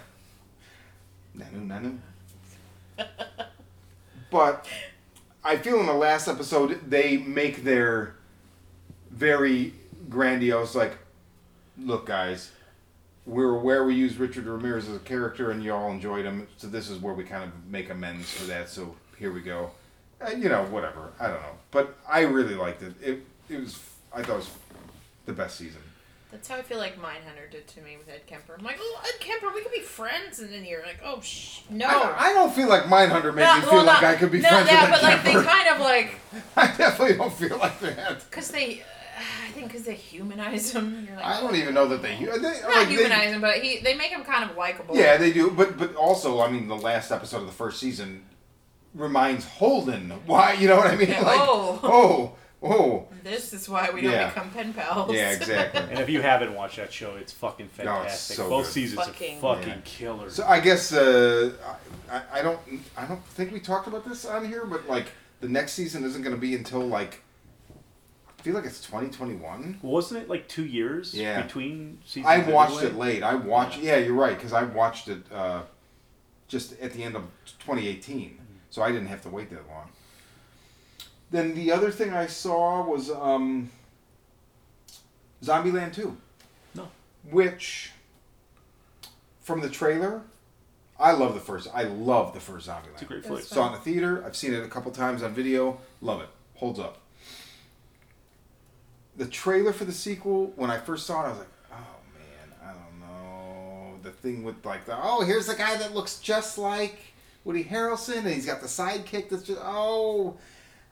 Nanu nanu. [LAUGHS] But I feel in the last episode they make their very grandiose like, look guys, we're aware we used Richard Ramirez as a character and you all enjoyed him, so this is where we kind of make amends for that. So here we go. Uh, you know, whatever. I don't know, but I really liked it. It it was I thought it was the best season. That's how I feel like Mindhunter did to me with Ed Kemper. I'm like, oh, Ed Kemper, we could be friends, and then you're like, oh, shh, no. I, don't, I don't feel like Mindhunter made No, me feel well, like I could be friends. no, friends yeah, with but like they kind of like, [LAUGHS] I definitely don't feel like that. cause they, I think, cause they humanize him. You're like, I don't oh, even know that they. they not like, they- humanize him, but he, they make him kind of likable. yeah, they do. But but also, I mean, the last episode of the first season reminds Holden why. You know what I mean? [LAUGHS] Like, oh. oh, oh, This is why we don't become pen pals. yeah, exactly. And if you haven't watched that show, it's fucking No, it's fantastic. so Both good. seasons Fucking- are fucking Yeah. killer. So I guess uh, I, I don't I don't think we talked about this on here, but like the next season isn't going to be until like I feel like it's 2021. Wasn't it like two years Yeah. between seasons? I watched anyway? it late. I watched. Yeah, you're right because I watched it uh, just at the end of 2018, so I didn't have to wait that long. Then the other thing I saw was um, Zombieland 2. No. Which, from the trailer, I love the first. I love the first Zombieland. It's a great It's flick. Saw it in the theater. I've seen it a couple times on video. Love it. Holds up. The trailer for the sequel, when I first saw it, I was like, oh man, I don't know. The thing with like the oh, here's the guy that looks just like Woody Harrelson, and he's got the sidekick that's just oh,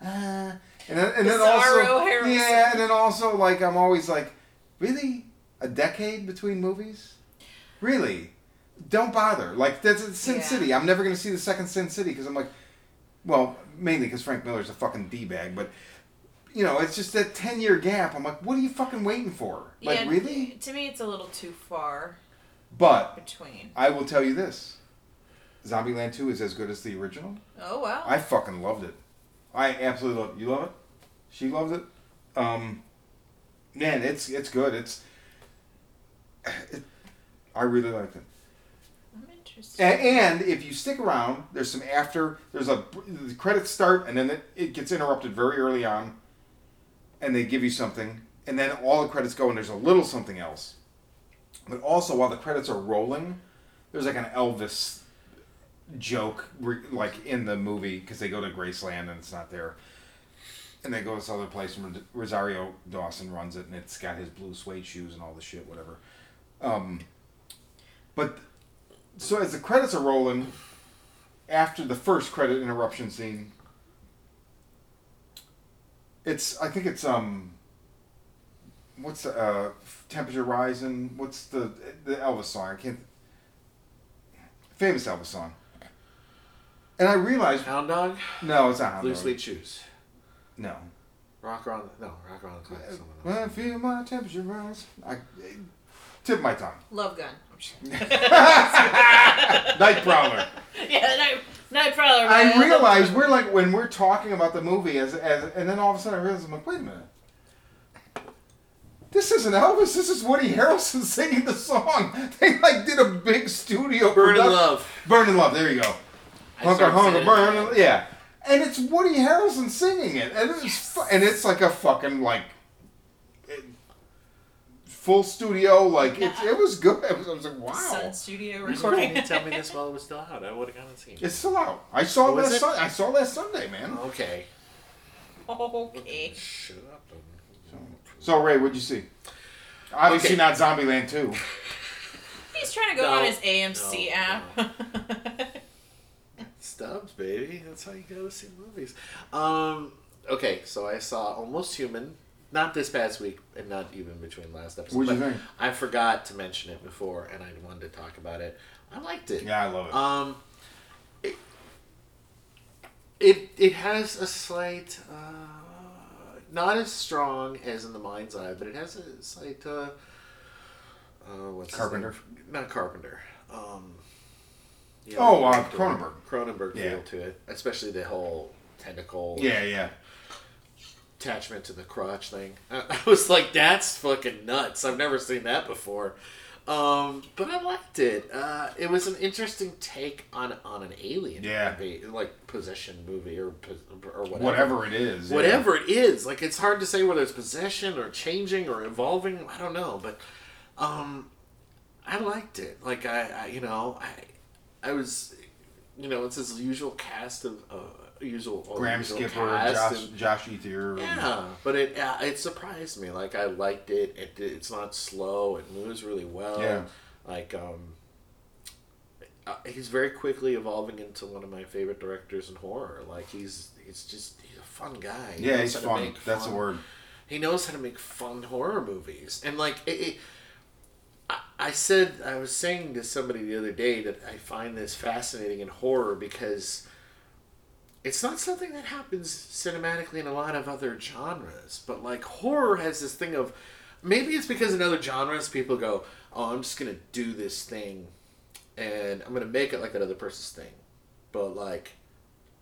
uh, and then and then also Harrelson. yeah, and then also like I'm always like, really, a decade between movies, really. Don't bother. Like that's Sin Yeah. City. I'm never gonna see the second Sin City because I'm like, well, mainly because Frank Miller's a fucking d bag, but you know, it's just that ten year gap. I'm like, what are you fucking waiting for? Like, Yeah, really? To me, it's a little too far But between. I will tell you this: Zombieland Two is as good as the original. Oh wow. I fucking loved it. I absolutely love it. You love it? She loves it. Um, man, it's it's good. It's it, [SIGHS] I really like it. I'm interested. And, and if you stick around, there's some after. There's a the credits start, and then it, it gets interrupted very early on, and they give you something, and then all the credits go, and there's a little something else. But also, while the credits are rolling, there's like an Elvis joke, like in the movie, because they go to Graceland and it's not there, and they go to this other place, and Rosario Dawson runs it, and it's got his blue suede shoes and all the shit, whatever. Um, but so as the credits are rolling, after the first credit interruption scene, it's I think it's um. What's the, uh temperature rising? What's the the Elvis song? I can't. Famous Elvis song. And I realized Hound Dog, no, it's not. Blue Hound Dog. Sweet Shoes, No. Rock on. No, Rock on the Clock. someone. When I feel my temperature rise, I tip my tongue. Love gun. I'm just- [LAUGHS] Night Prowler. [LAUGHS] yeah, night, night prowler. I man. realize we're like when we're talking about the movie as as and then all of a sudden I realize I'm like, wait a minute. This isn't Elvis. This is Woody Harrelson [LAUGHS] singing the song. They like did a big studio. Burn in production- Love. Burning Love. There you go. I Hunker, started burn. Yeah, and it's Woody Harrelson singing it, and it's fu- and it's like a fucking like it- full studio. Like it, it was good. It was, I was like, wow. Sun Studio Why recording. didn't you tell me this [LAUGHS] while it was still out? I would have gone and seen it. It's still out. I saw Oh, last it? Sun- I saw last Sunday, man. Okay. okay. Shut up. So Ray, what'd you see? Obviously Okay. not Zombieland 2. He's trying to go No. on his AMC No, app. [LAUGHS] Stubs, baby. That's how you go to see movies. Um. Okay, so I saw Almost Human. Not this past week, and not even between last episode. What'd you but think? I forgot to mention it before, and I wanted to talk about it. I liked it. Yeah, I love it. Um, it it, it has a slight, uh, not as strong as in the Mind's Eye, but it has a slight, uh, uh what's Carpenter? Not Carpenter. Um, yeah, Oh, uh. Cronenberg. Cronenberg Yeah. feel to it, especially the whole tentacle yeah, yeah. attachment to the crotch thing. I, [LAUGHS] I was like, that's fucking nuts. I've never seen that before. Um, but I liked it. Uh, it was an interesting take on on an alien, Yeah. movie, like possession movie or or whatever. Whatever it is. yeah. Whatever it is, like it's hard to say whether it's possession or changing or evolving. I don't know, but um, I liked it. Like I, I you know, I, I was, you know, it's his usual cast of uh, usual Graham usual Skipper, Josh, and- Josh Ethier. yeah, but it uh, it surprised me. Like I liked it. It it's not slow. It moves really well. Yeah. Like um, uh, he's very quickly evolving into one of my favorite directors in horror. Like he's he's just he's a fun guy. He Yeah, he's how fun. That's the fun- word. He knows how to make fun horror movies, and like it. it I- said I was saying to somebody the other day that I find this fascinating in horror because it's not something that happens cinematically in a lot of other genres, but like horror has this thing of maybe it's because in other genres people go, "Oh, I'm just gonna do this thing, and I'm gonna make it like that other person's thing," but like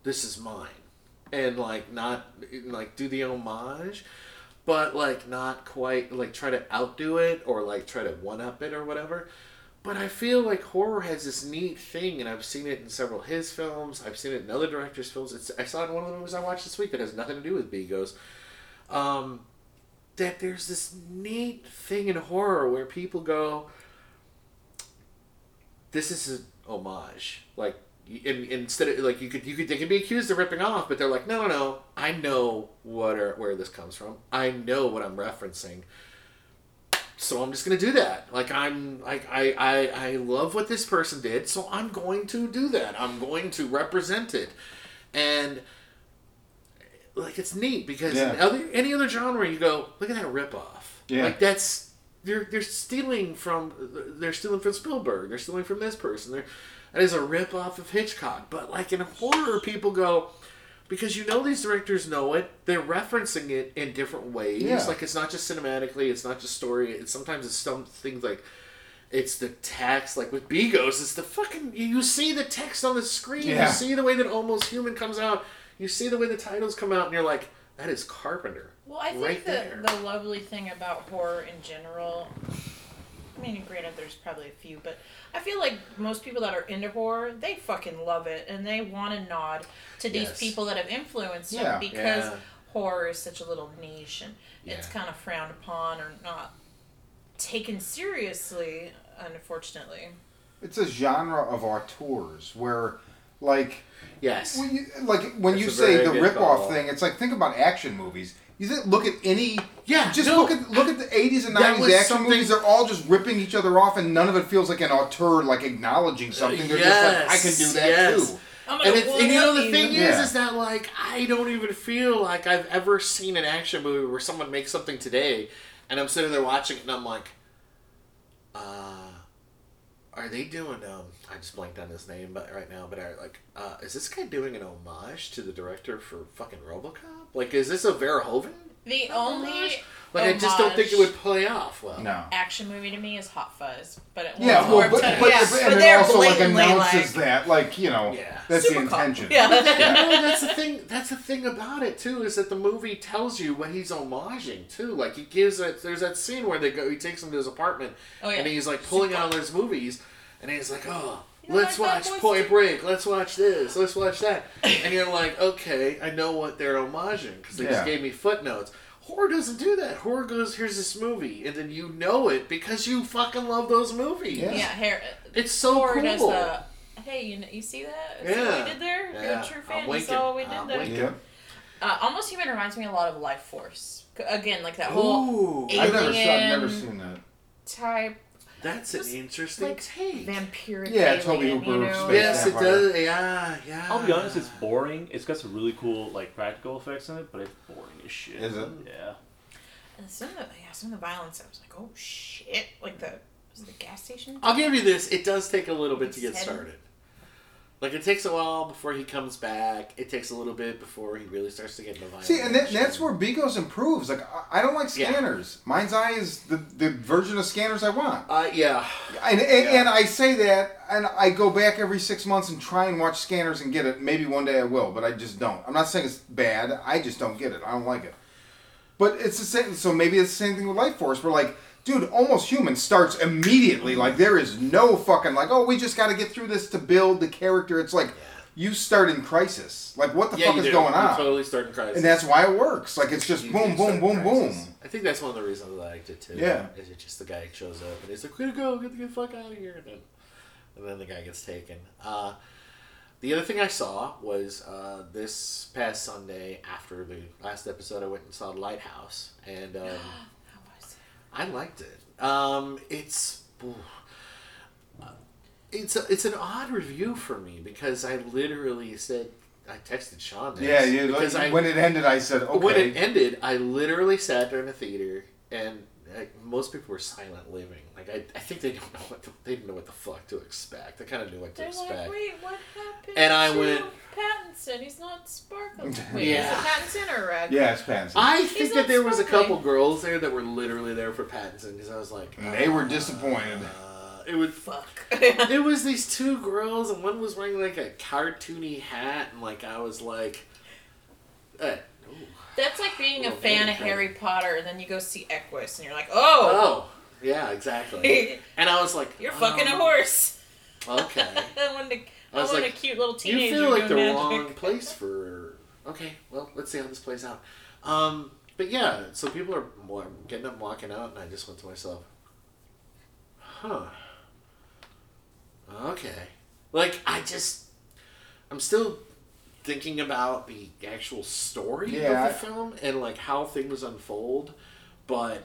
this is mine, and like not like do the homage, but like not quite like try to outdo it or like try to one up it or whatever. But I feel like horror has this neat thing, and I've seen it in several his films. I've seen it in other directors' films. It's, I saw it in one of the movies I watched this week that has nothing to do with Begos. Um, that there's this neat thing in horror where people go, "This is an homage." Like, in, instead of like you could you could they could be accused of ripping off, but they're like, "No, no, no. I know what or where this comes from. I know what I'm referencing." so I'm just gonna do that. Like I'm like I, I I love what this person did, so I'm going to do that. I'm going to represent it, and like it's neat because in Yeah. other any other genre you go look at that ripoff. Yeah. Like that's they're they're stealing from they're stealing from Spielberg. They're stealing from this person. They're that is a ripoff of Hitchcock. But like in horror, people go because you know these directors know it. They're referencing it in different ways. Yeah. Like it's not just cinematically. It's not just story. It's sometimes it's some things like It's the text, like with Begos, it's the fucking. You you see the text on the screen. Yeah. You see the way that Almost Human comes out. You see the way the titles come out, and you're like, that is Carpenter. Well, I think Right the, there. the lovely thing about horror in general, I mean, granted, there's probably a few, but I feel like most people that are into horror, they fucking love it and they want to nod to these Yes. people that have influenced Yeah. them because Yeah. horror is such a little niche and it's kind of frowned upon or not taken seriously, unfortunately. It's a genre of auteurs where, like, Yes. when you, like when you That's a say the good rip-off thing, it's like think about action movies. You think, look at any Yeah, just no. look at look at the eighties and nineties was action something- movies. They're all just ripping each other off, and none of it feels like an auteur like acknowledging something. They're just like, I can do that yes. too. I'm And, gonna it's, and you know the one-up thing you. is, is that like I don't even feel like I've ever seen an action movie where someone makes something today, and I'm sitting there watching it, and I'm like, uh, are they doing? Um, I just blanked on his name, but right now, but I like, uh, is this guy doing an homage to the director for fucking RoboCop? Like, is this a Verhoeven? The oh only Like, I just don't think it would play off well. No. action movie to me is Hot Fuzz, but it Yeah, was more well, but, of but, yeah, but, but and it they're also like blatantly announces like that, like you know, Yeah. that's the super cop. intention. Yeah. [LAUGHS] no, that's the thing. That's the thing about it too is that the movie tells you what he's homaging too. Like he gives it. There's that scene where they go. He takes him to his apartment, Oh, yeah. and he's like pulling out all his movies, and he's like, "Oh, You let's watch Point? Break. Let's watch this. Let's watch that." and you're like, "Okay, I know what they're homaging because they Yeah. just gave me footnotes." Horror doesn't do that. Horror goes, "Here's this movie," and then you know it because you fucking love those movies. Yeah. yeah, hair. It's so Horror cool. does the. Hey, you know, you see that? See what Yeah. we did there? If You're a true fan. You saw what we did I'm there. Yeah. Uh, Almost Human reminds me a lot of Life Force. Again, like that whole Ooh, Alien- I've never, saw, I've never seen that. type that's an interesting like, take. vampiric Yeah, alien, Tobe Hooper you know? space Yes, it does. Yeah, yeah. I'll be honest, it's boring. It's got some really cool like practical effects in it, but it's boring as shit. Is it? Yeah. And some of the yeah, some of the violence, I was like, oh shit! Like the was it the gas station? I'll give you this. It does take a little bit to get Seven. started. Like it takes a while before he comes back. It takes a little bit before he really starts to get the violence. See, and that, that's where Begos improves. Like, I, I don't like Yeah. scanners. Mind's Eye is the, the version of scanners I want. Uh, yeah. And, and, and I say that, and I go back every six months and try and watch scanners and get it. Maybe one day I will, but I just don't. I'm not saying it's bad. I just don't get it. I don't like it. But it's the same. So maybe it's the same thing with Life Force. We're like, dude, Almost Human starts immediately. Like there is no fucking like, oh, we just got to get through this to build the character. It's like you start in crisis. Like what the yeah, fuck is do. going You on? totally start in crisis. and that's why it works. Like it's just You boom, boom, boom, boom. I think that's one of the reasons I liked it too. Yeah. Is it just the guy shows up and he's like, "Way to go! Get the fuck out of here!" And then, and then the guy gets taken. Uh, the other thing I saw was uh, this past Sunday after the last episode, I went and saw the Lighthouse, and um, How was it? I liked it. Um, it's it's a, it's an odd review for me because I literally said I texted Sean this Yeah, you, because I when it ended, I said, okay. when it ended, I literally sat there in the theater, and like, most people were silent living. Like I, I think they don't know what the, they didn't know what the fuck to expect. I kind of knew what to They're expect. like, wait, what happened? And I to went- Pattinson. He's not sparkling. Wait, [LAUGHS] Yeah. is it Pattinson or Rag? yeah, it's Pansy. I He's think not that there was a sparkling. couple girls there that were literally there for Pattinson because I was like, And they were disappointed. Uh, it would. Fuck. [LAUGHS] It was these [LAUGHS] two girls, and one was wearing like a cartoony hat, and like I was like, uh, ooh. That's like being a fan of. Harry Potter, and then you go see Equus, and you're like, oh, oh, yeah, exactly. [LAUGHS] And I was like, you're fucking a um, horse. Okay. [LAUGHS] I want, a, I I was want like, a cute little teenager. You feel like the doing wrong place for. Okay, well, let's see how this plays out. Um, but yeah, so people are wa- getting up, and walking out, and I just went to myself, huh. Okay. Like, I just. I'm still thinking about the actual story Yeah, of the film and, like, how things unfold, but.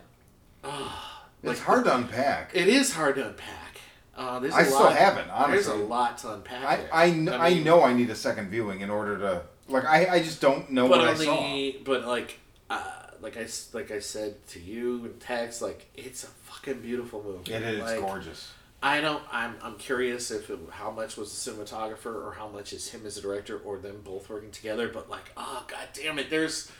ah, it's like, hard to unpack. It is hard to unpack. Uh, there's a I still lot, haven't, Honestly, There's a lot to unpack. I. I, I mean- know I need a second viewing in order to like I, I just don't know but what I saw. but like uh, like I like I said to you in text, like it's a fucking beautiful movie. It is Like, gorgeous. I don't. I'm I'm curious if it, how much was the cinematographer or how much is him as a director or them both working together. But like, oh god damn it, there's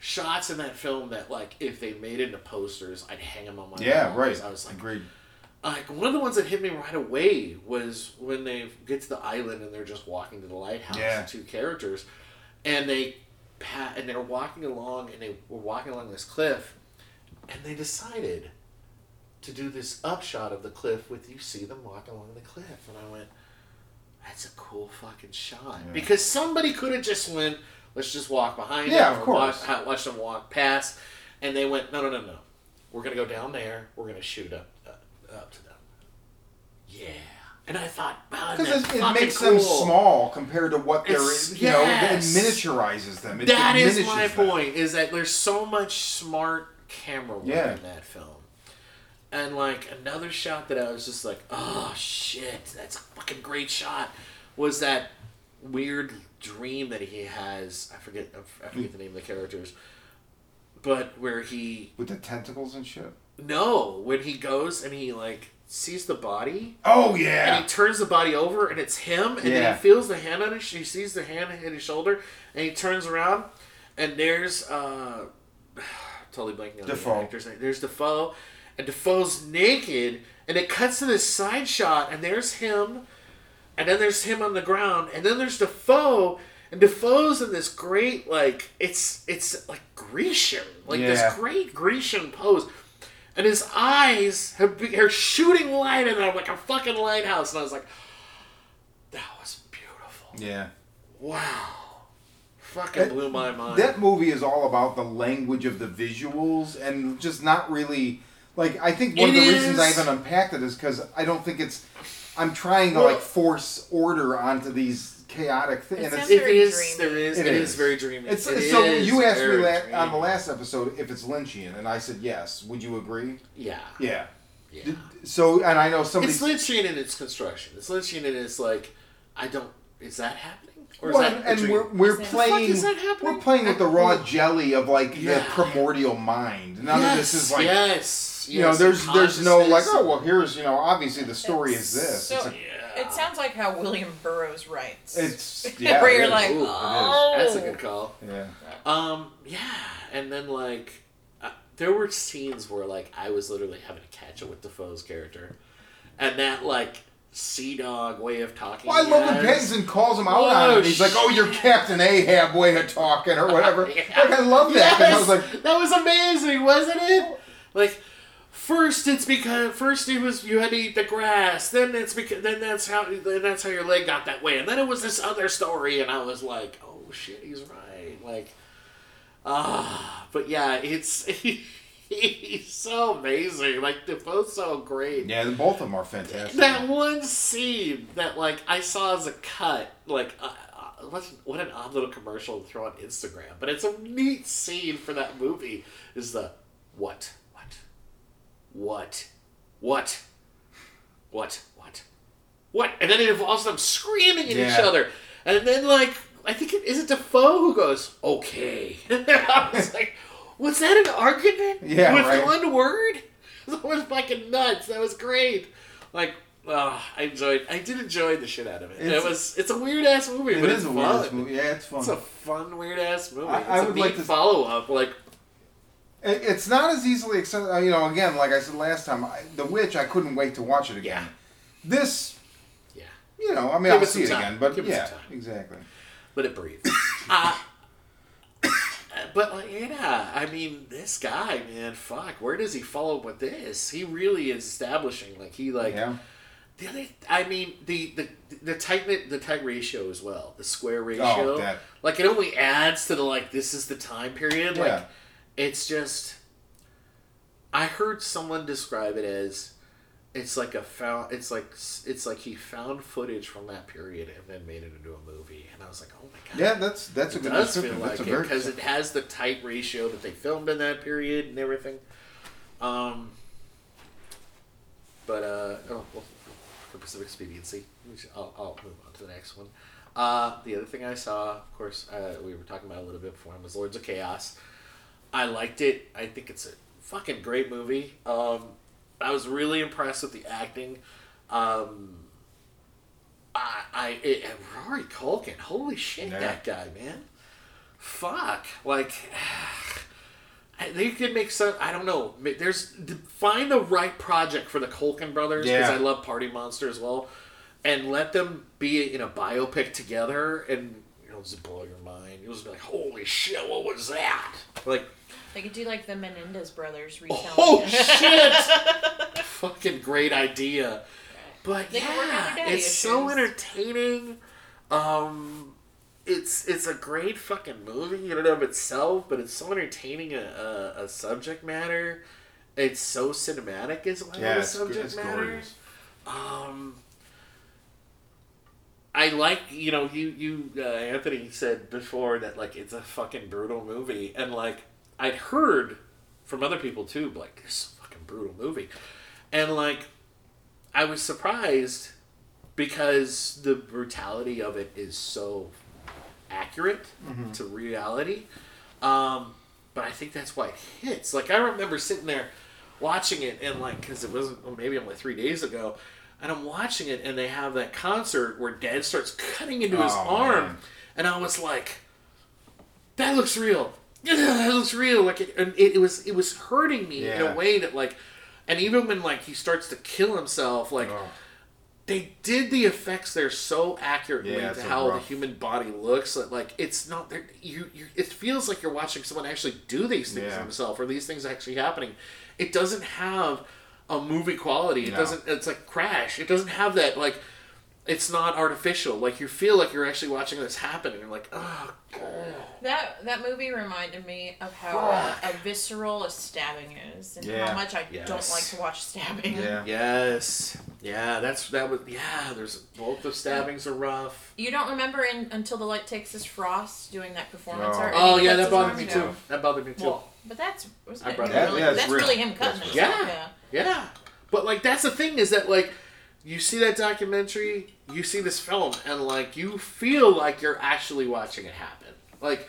shots in that film that like if they made it into posters, I'd hang them on my Yeah, right. I was like, Agreed. like one of the ones that hit me right away was when they get to the island and they're just walking to the lighthouse. Yeah. Two characters, and they pat and they're walking along and they were walking along this cliff, and they decided to do this upshot of the cliff with you see them walk along the cliff, and I went, "That's a cool fucking shot." Yeah. Because somebody could have just went, "Let's just walk behind Yeah, them," of course. Watch, watch them walk past, and they went, "No, no, no, no. We're gonna go down there. We're gonna shoot up, uh, up to them." Yeah, and I thought, Because that's it, it makes them small compared to what they're, It's- you know, it miniaturizes them. It That is diminishes my them. point. Is that there's so much smart camera work Yeah. in that film, and like another shot that I was just like, oh shit, that's a fucking great shot. Was that weird dream that he has? I forget. I forget the name of the characters, but where he With the tentacles and shit. no when he goes and he like sees the body Oh, and yeah. he turns the body over and it's him and then he feels the hand on his he sees the hand hit his shoulder and he turns around and there's uh [SIGHS] totally blanking on Defoe. the actor's name there's Defoe and Defoe's naked and it cuts to this side shot and there's him and then there's him on the ground and then there's Defoe and Defoe's in this great like it's it's like Grecian like Yeah. this great Grecian pose and his eyes have be, are shooting light in there like a fucking lighthouse. And I was like, that was beautiful. Yeah. Wow. Fucking That- blew my mind. That movie is all about the language of the visuals and just not really like I think one It of the reasons I is- haven't unpacked it is because I don't think it's I'm trying to Well- like force order onto these chaotic things. It And it's, sounds it very is, dreamy. there is, It it is. is. very dreamy. it's It so is you asked me very la- on the last episode if it's Lynchian and I said yes. Would you agree? Yeah. Yeah. Yeah. Did- So and I know somebody It's Lynchian in its construction. It's Lynchian in its like, I don't, is that happening? Or is Well, that and we're, we're Is playing is that happening? we're playing with the raw jelly of like the primordial mind. None of this is like yes, you know there's there's no like oh well here's you know obviously the story is this. So it's, a, Yeah. it sounds like how William Burroughs writes. it's [LAUGHS] yeah. Where it you're is. like, Ooh, oh, That's a good call. yeah. Um, yeah, and then like, uh, there were scenes where like I was literally having to catch it with Defoe's character, and that like sea dog way of talking. Well, I love when Pattinson calls him out on Oh, it. He's like, "Oh, you're Captain Ahab way of talking or whatever." [LAUGHS] Yeah. Like I love that. 'cause I was like, that was amazing, wasn't it? Like. First, it's because first it was you had to eat the grass. Then it's because then that's how then that's how your leg got that way. And then it was this other story, and I was like, oh shit, he's right. Like, ah, but yeah, it's [LAUGHS] he's so amazing. Like Defoe's so great. yeah, both of them are fantastic. That one scene that like I saw as a cut, like uh, uh, what what an odd little commercial to throw on Instagram, but it's a neat scene for that movie. Is the what what what what what what and then it involves them screaming at each other, and then like I think it is it Defoe who goes okay. [LAUGHS] I was like, was that an argument? Yeah, with right. one word. [LAUGHS] That was fucking nuts. That was great. Like, oh, I enjoyed. I did enjoy the shit out of it. It's- it was. It's a weird ass movie, It but is it's a fun. weird movie. Yeah, it's fun. It's a fun weird ass movie. I- it's I a would neat like to- follow up. Like, It- It's not as easily accessible. You know, again, like I said last time, I, The Witch, I couldn't wait to watch it again. Yeah. This, yeah, you know, I mean, Give I'll it see it time. again, but Give it yeah, some time. exactly. let it breathe. [COUGHS] uh, [COUGHS] but like, yeah, I mean, this guy, man, fuck, where does he follow up with this? He really is establishing, like, he like. yeah. The other, I mean, the the the tight the tight ratio as well, the square Oh, ratio. that. like it only adds to the like this is the time period. Yeah. It's just. I heard someone describe it as, it's like a found. It's like it's like he found footage from that period and then made it into a movie, and I was like, oh my god. Yeah, that's that's a It good does feel like it because it has the tight ratio that they filmed in that period and everything. Um, but uh, oh, well, for Pacific expediency, I'll, I'll move on to the next one. Uh, the other thing I saw, of course, uh, we were talking about a little bit before, was Lords of Chaos. I liked it. I think it's a fucking great movie. Um, I was really impressed with the acting. Um, I, I it, Rory Culkin, holy shit, Yeah. that guy, man. Fuck, like, [SIGHS] they could make some. I don't know. There's find the right project for the Culkin brothers because Yeah. I love Party Monster as well, and let them be in a biopic together, and it'll just blow your mind. You'll just be like, "Holy shit, what was that?" Like, They could do like the Menendez brothers retelling. oh it. [LAUGHS] shit, fucking great idea. But They can work out yeah, their daddy it's so entertaining. Um, it's it's a great fucking movie in and of itself, but it's so entertaining a, a, a subject matter. It's so cinematic as well Yeah, as it's, subject it's matter. gorgeous. Um, I like you know you you uh, Anthony said before that like it's a fucking brutal movie, and like I'd heard from other people too, like this is a fucking brutal movie, and like I was surprised because the brutality of it is so accurate to reality. Um, but I think that's why it hits. Like I remember sitting there watching it and like because it wasn't well, maybe only three days ago, and I'm watching it and they have that concert where Dad starts cutting into his Oh, arm, man. and I was like, that looks real. [LAUGHS] Yeah, that looks real. Like it, and it, it was it was hurting me in a way that like, and even when like he starts to kill himself, like Oh. they did the effects there so accurately Yeah, to how the human body looks that like it's not you, you it feels like you're watching someone actually do these things Yeah. to themselves or these things actually happening it doesn't have a movie quality it No. doesn't it's like crash it doesn't have that like it's not artificial like you feel like you're actually watching this happen and you're like oh god That that movie reminded me of how uh, a visceral a stabbing is, and Yeah. how much I don't like to watch stabbing. Yeah. yes yeah that's that was yeah there's both the stabbings are rough You don't remember in, until the light takes us Frost doing that performance Oh. art. oh yeah that bothered arm me down? too that bothered me too Well, but that's wasn't I it that- really, yeah, it's that's real. really him cutting That's himself. real. Yeah. Yeah. But like that's the thing is that like you see that documentary, you see this film, and like you feel like you're actually watching it happen. Like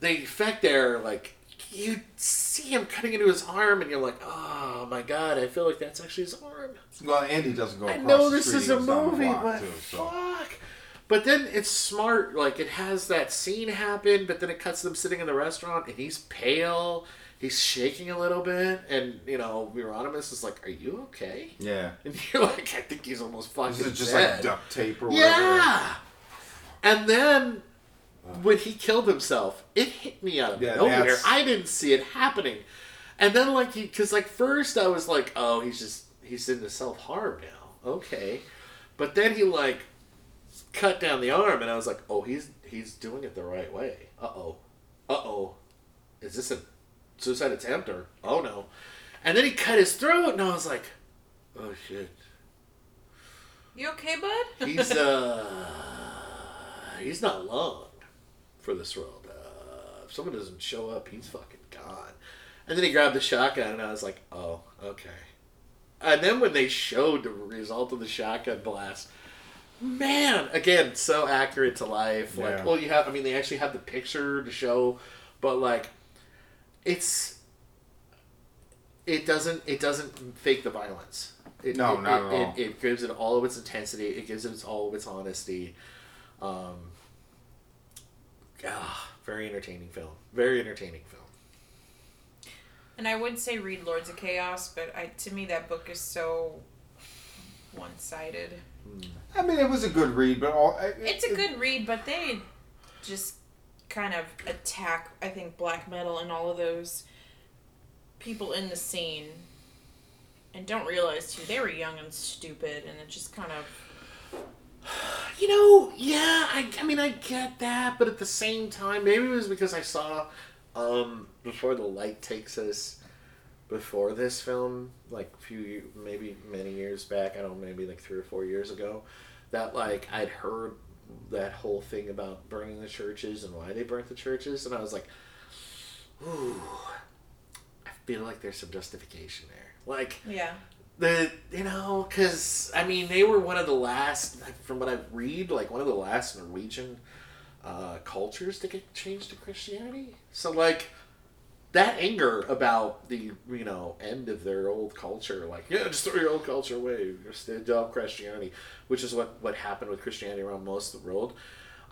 the effect there, like you see him cutting into his arm, and you're like, oh my god, I feel like that's actually his arm. Well, Andy doesn't go. I know this is a goes down the movie, but too, so. fuck. But then it's smart. Like it has that scene happen, but then it cuts them sitting in the restaurant, and he's pale. He's shaking a little bit, and you know, Euronymous is like, "Are you okay?" Yeah. [LAUGHS] And you're like, I think he's almost fucking Is it just dead. like duct tape or whatever? Yeah. And then when he killed himself, it hit me out of Yeah, nowhere. that's- I didn't see it happening. And then like he, because like first I was like, oh, he's just he's into self harm now. Okay. But then he like cut down the arm, and I was like, oh, he's he's doing it the right way. Uh oh. Uh oh. Is this a suicide attempt or oh no? And then he cut his throat, and I was like, oh shit. You okay, bud? [LAUGHS] He's uh he's not long for this world. Uh, if someone doesn't show up, he's fucking gone. And then he grabbed the shotgun, and I was like, oh, okay. And then when they showed the result of the shotgun blast, man, again, so accurate to life. Like, Yeah. well, you have, I mean, they actually have the picture to show, but like, it's, it doesn't, it doesn't fake the violence. It, No, it, not it, at all. It, it gives it all of its intensity. It gives it all of its honesty. Um, ah, very entertaining film. Very entertaining film. And I would say read Lords of Chaos, but I to me that book is so one sided. I mean, it was a good read, but all it, It's a it- good read, but they just kind of attack I think black metal and all of those people in the scene and don't realize too they were young and stupid and it just kind of [SIGHS] You know, yeah, I, I mean, I get that, but at the same time, maybe it was because I saw um, Before the Light Takes Us before this film, like a few, maybe many years back, I don't know, maybe like three or four years ago, that like I'd heard that whole thing about burning the churches and why they burnt the churches, and I was like, ooh, I feel like there's some justification there. Like, yeah. the you know because i mean they were one of the last from what i read like one of the last norwegian uh, cultures to get changed to christianity so like that anger about the you know end of their old culture like yeah just throw your old culture away just adopt christianity which is what what happened with christianity around most of the world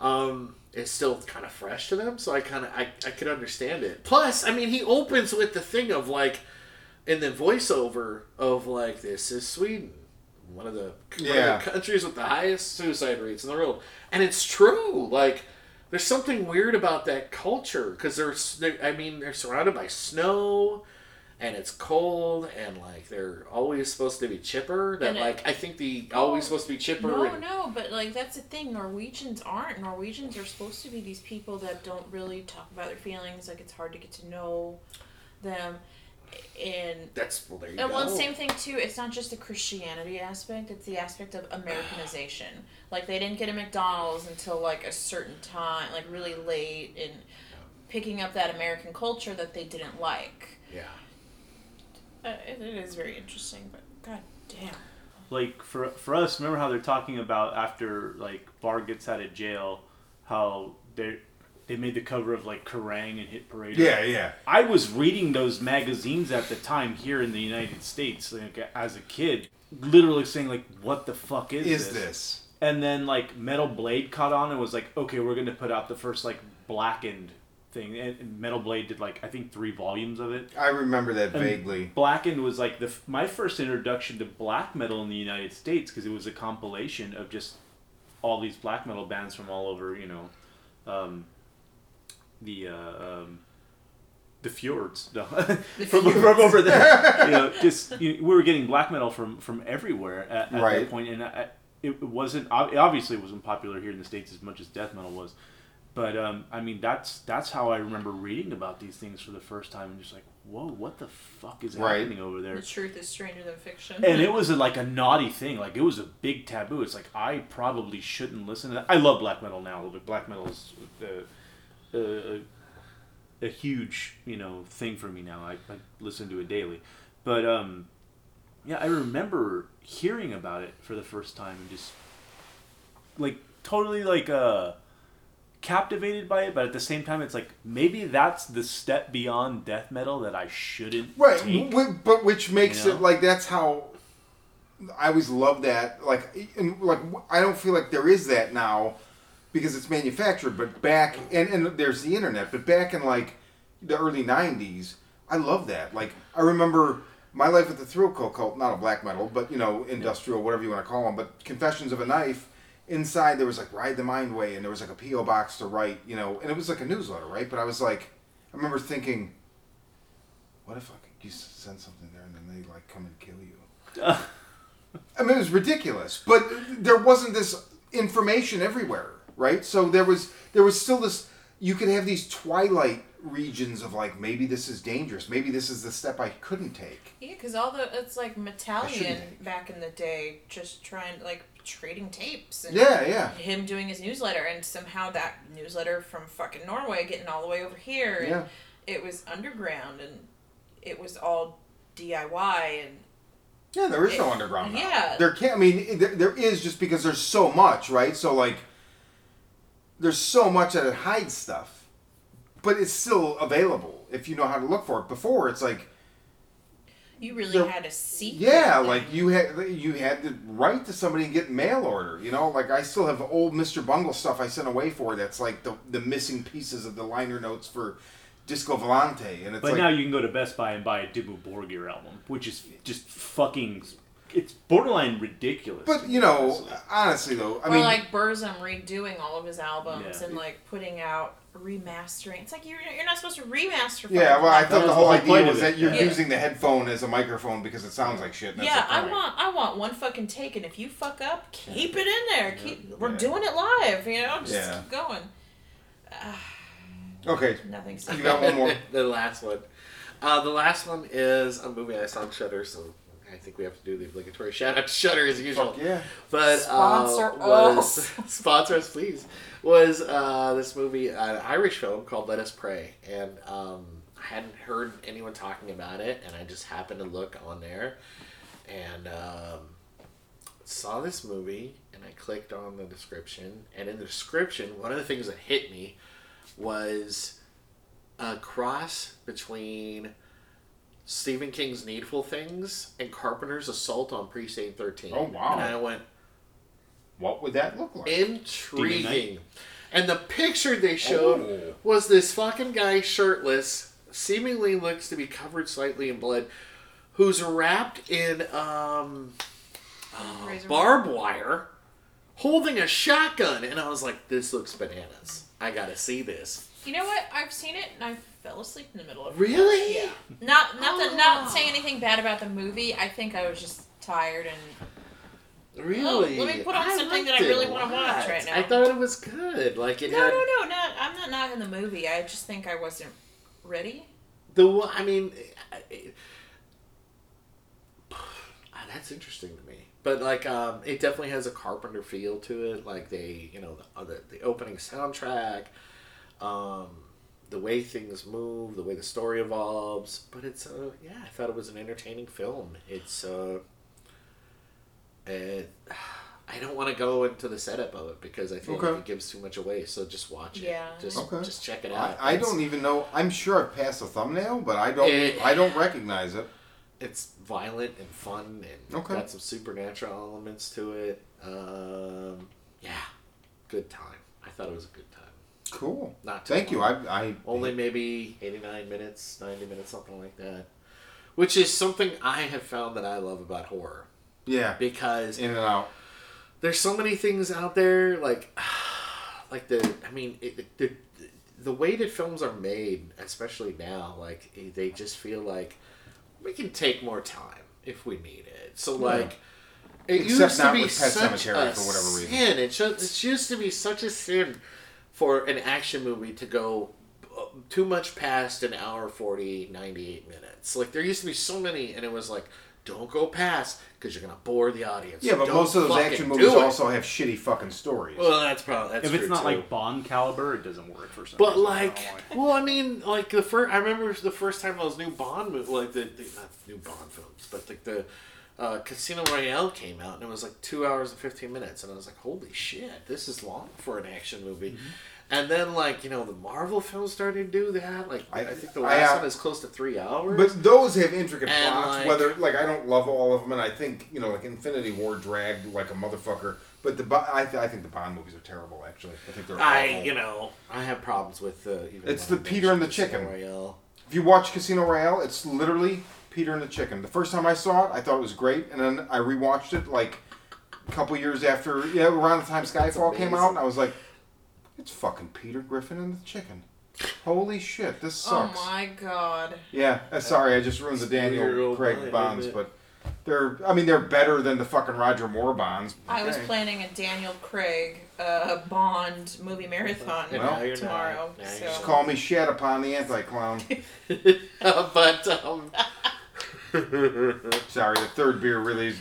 um, is still kind of fresh to them. So I kind of I, I could understand it. Plus, I mean, he opens with the thing of like, in the voiceover of like, this is Sweden, one of the, one of Yeah. the countries with the highest suicide rates in the world, and it's true. Like, there's something weird about that culture because there's, they're, I mean, they're surrounded by snow. And it's cold, and like they're always supposed to be chipper. That And it- like I think the always supposed to be chipper. No, and, no, but like that's the thing. Norwegians aren't. Norwegians are supposed to be these people that don't really talk about their feelings. Like it's hard to get to know them. And That's well, there you and go. well, same thing too. It's not just the Christianity aspect; it's the aspect of Americanization. Like they didn't get a McDonald's until like a certain time, like really late, and picking up that American culture that they didn't like. Yeah. Uh, it, it is very interesting, but god damn. like for for us, remember how they're talking about after like Bard gets out of jail, how they they made the cover of like Kerrang and Hit Parade. Yeah, yeah. I was reading those magazines at the time here in the United States, like as a kid, literally saying like, "What the fuck is, Is this? And then like Metal Blade caught on and was like, "Okay, we're going to put out the first like blackened thing." And, and Metal Blade did like I think three volumes of it. I remember that And vaguely. Blackened was like the my first introduction to black metal in the United States because it was a compilation of just all these black metal bands from all over, you know, um, the uh, um, the fjords, [LAUGHS] no. from, from over there. [LAUGHS] You know, just you we were getting black metal from from everywhere at, at Right. that point, and I, it wasn't ob- obviously it wasn't popular here in the states as much as death metal was. But um, I mean, that's that's how I remember reading about these things for the first time, and just like, whoa, what the fuck is Right. happening over there? The truth is stranger than fiction. And it was a, like a naughty thing. Like it was a big taboo. It's like I probably shouldn't listen to that. I love black metal now, but black metal is uh, uh, a huge you know thing for me now. I, I listen to it daily, but um, yeah, I remember hearing about it for the first time and just like totally like uh captivated by it but at the same time it's like maybe that's the step beyond death metal that i shouldn't Right, take. w- but which makes You know? it like that's how I always love that. Like, and like I don't feel like there is that now because it's manufactured. But back and and there's the internet. But back in like the early '90s, I love that. Like, I remember my life at the Thrill Cult, not a black metal, but you know, industrial, whatever you want to call them. But Confessions of a Knife. Inside there was like Ride the Mind Way, and there was like a PO box to write, you know, and it was like a newsletter, right? But I was like, I remember thinking, what if I could you send something there and then they like come and kill you? [LAUGHS] I mean, it was ridiculous, but there wasn't this information everywhere, right? So there was there was still this. You could have these twilight regions of like maybe this is dangerous, maybe this is the step I couldn't take. Yeah, because all the it's like Metalion back in the day, just trying like trading tapes and Yeah, yeah, him doing his newsletter, and somehow that newsletter from fucking Norway getting all the way over here, and Yeah. it was underground, and it was all DIY, and yeah. There is no underground. now. yeah. there can't. I mean, there, there is just because there's so much, right? So like, there's so much that it hides stuff, but it's still available if you know how to look for it. Before it's like. you really There- had a secret. Yeah, thing. like you had you had to write to somebody and get mail order. You know, like I still have old Mr. Bungle stuff I sent away for. That's like the the missing pieces of the liner notes for Disco Volante, and it's But like now you can go to Best Buy and buy a Dimmu Borgir album, which is just fucking. It's borderline ridiculous. But you know, honestly. honestly though, I or mean, like Burzum redoing all of his albums Yeah. and like putting out remastering. It's like you're you're not supposed to remaster. yeah. Well, I albums. thought the whole the idea was that you're yeah. using the headphone as a microphone because it sounds like shit. That's yeah, I want I want one fucking take, and if you fuck up, keep it in there. Keep we're doing it live, you know. Just Yeah. keep going. Okay, [SIGHS] nothing. you got one more. [LAUGHS] the last one. Uh, the last one is a movie I saw on Shudder, so I think we have to do the obligatory shout out to Shudder as usual. Fuck yeah. But Sponsor uh, was, us. [LAUGHS] sponsor us, please. Was uh, this movie an Irish film called Let Us Pray, and um, I hadn't heard anyone talking about it, and I just happened to look on there, and um, saw this movie, and I clicked on the description, and in the description, one of the things that hit me was a cross between Stephen King's Needful Things and Carpenter's Assault on Precinct 13. Oh, wow. And I went, What would that look like? intriguing. And the picture they showed Oh. was this fucking guy shirtless, seemingly looks to be covered slightly in blood, who's wrapped in um, uh, barbed wire, holding a shotgun. And I was like, this looks bananas. I gotta see this. You know what? I've seen it and I fell asleep in the middle of it. Really? Yeah. Not not that not Oh. saying anything bad about the movie. I think I was just tired and Really? Oh, let me put on something that I really wanna watch right now. I thought it was good. Like it no had no no not I'm not knocking the movie. I just think I wasn't ready. the. one- I mean, I- [SIGHS] Ah, that's interesting to me. But like, um, it definitely has a Carpenter feel to it. Like they, you know, the the, the opening soundtrack, um, the way things move, the way the story evolves. But it's uh, yeah, I thought it was an entertaining film. It's uh, it, I don't want to go into the setup of it because I feel like Okay. it gives too much away. So just watch it. Yeah. Just Okay. just check it out. I It's- don't even know. I'm sure I've passed the thumbnail, but I don't. Eh. I don't recognize it. it's violent and fun and Okay. got some supernatural elements to it. Um, yeah, good time. I thought it was a good time. Cool. Not too Thank you. I. I Only maybe eighty nine minutes, ninety minutes, something like that. Which is something I have found that I love about horror Yeah. because In and out. there's so many things out there like [SIGHS] like the i mean it, the the way that films are made especially now like eh, they just feel like we can take more time if we need it so like it Except used to be with Pet such a for whatever reason. sin it, just, it used to be such a sin for an action movie to go uh, too much past an hour 40 98 minutes like there used to be so many and it was like don't go past because you're gonna bore the audience Yeah, but Don't most of those action movies also have shitty fucking stories. Well, that's probably that's if it's not too. like Bond caliber, it doesn't work for some But reason. I like, don't know why. well, I mean, like the first. I remember the first time those new Bond movies, like the, the not new Bond films, but like the uh, Casino Royale came out, and it was like two hours and fifteen minutes, and I was like, holy shit, this is long for an action movie. Mm-hmm. And then, like you know, the Marvel films started to do that. Like I, I- think the last uh, one is close to three hours. But those have intricate And, plots. like- whether like I don't love all of them, and I think you know like Infinity War dragged like a motherfucker. But the I, th- I think the Bond movies are terrible. Actually, I think they're. I, awful. you know, I have problems with uh. It's the I Peter and the mention chicken. Royale. If you watch Casino Royale, it's literally Peter and the Chicken. The first time I saw it, I thought it was great, and then I rewatched it like a couple years after, yeah, around the time Skyfall came out, and I was like, it's fucking Peter Griffin and the Chicken. Holy shit, this sucks. Oh my god. Yeah, uh, sorry, I just ruined the Daniel Craig mind, Bonds, but they're, I mean, they're better than the fucking Roger Moore Bonds. I was planning a Daniel Craig uh, Bond movie marathon Well, now you're tomorrow. not. Now so. you're Just call me Shat upon the anti-clown. [LAUGHS] but um, Sorry, the third beer really is-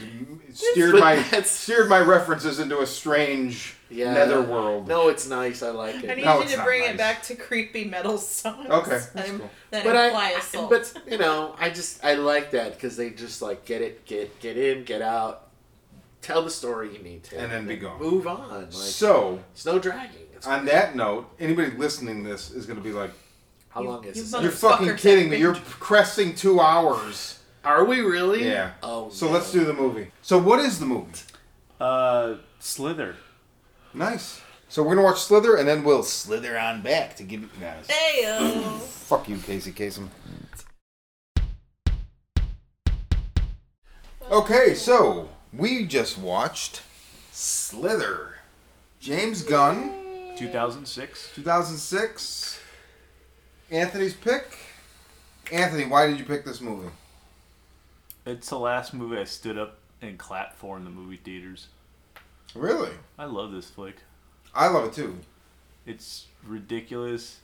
steered my [LAUGHS] that's- steered my references into a strange Yeah. netherworld. no, it's nice. I like it. I need No, you it's to not bring nice. it back to creepy metal songs. Okay, that's that, cool. that but imply I, assault. but you know, I just I like that because they just like get it, get get in, get out, tell the story you need to, And then be gone. Move on. Like So, it's no dragging. It's, on that note, anybody listening to this is going to be like, how You- long is you this? "You're fucking Motherfuckers kidding me! been- You're cresting two hours." Are we really? Yeah. Oh. So no. let's do the movie. So what is the movie? Uh, Slither. Nice. So we're gonna watch Slither, and then we'll slither on back to give you guys. Heyo. [COUGHS] Fuck you, Casey Kasem. Okay, so we just watched Slither. James Gunn, 2006. 2006. Anthony's pick. Anthony, why did you pick this movie? It's the last movie I stood up and clapped for in the movie theaters. Really? I love this flick. I love it too. It's ridiculous,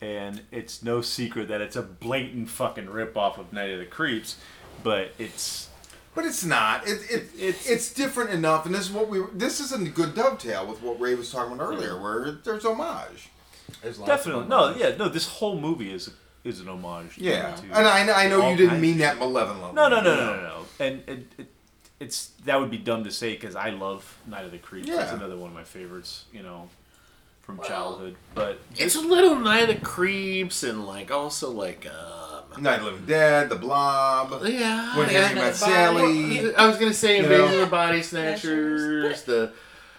and it's no secret that it's a blatant fucking ripoff of Night of the Creeps, but it's But it's not. It, it, it's it's different enough, and this is what we. This is a good dovetail with what Ray was talking about earlier, where there's homage. There's definitely no, yeah, no. This whole movie is is an homage. Yeah, to- and I, I know you didn't mean that shit. malevolently. No, no, no, no, no, no. And it, it, it's that would be dumb to say because I love Night of the Creeps. It's Yeah. another one of my favorites, you know, from childhood. But It's a little Night of the Creeps and like also like um. Night of the Living Dead, The Blob. Yeah. When yeah. Harry Met Another Sally. I was gonna say You know? of the Body Snatchers, the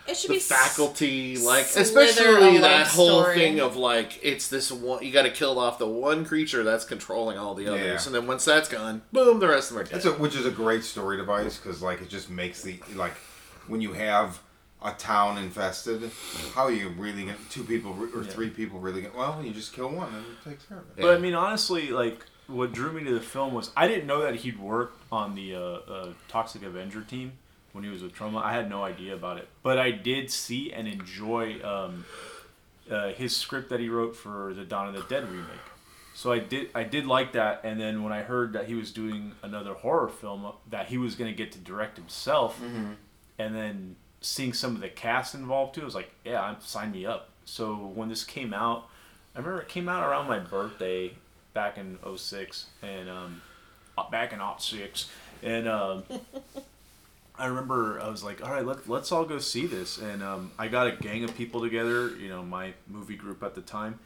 It should the be faculty, like especially that whole story. thing of like it's this one you got to kill off the one creature that's controlling all the others, Yeah. and then once that's gone, boom, the rest of them are dead. That's a, which is a great story device because like it just makes the like when you have a town infested, how are you really gonna two people or Yeah. three people really get well? You just kill one and it takes care of it. But I mean, honestly, like what drew me to the film was I didn't know that he'd worked on the uh, uh, Toxic Avenger team when he was with Troma. I had no idea about it, but I did see and enjoy um, uh, his script that he wrote for the Dawn of the Dead remake. So I did I did like that, and then when I heard that he was doing another horror film that he was going to get to direct himself, and then seeing some of the cast involved too, I was like, yeah, I'm, sign me up. So when this came out, I remember it came out around my birthday back in 06 and um, uh, back in 06 and um, [LAUGHS] I remember I was like, all right, let, let's all go see this. And um, I got a gang of people together, you know, my movie group at the time.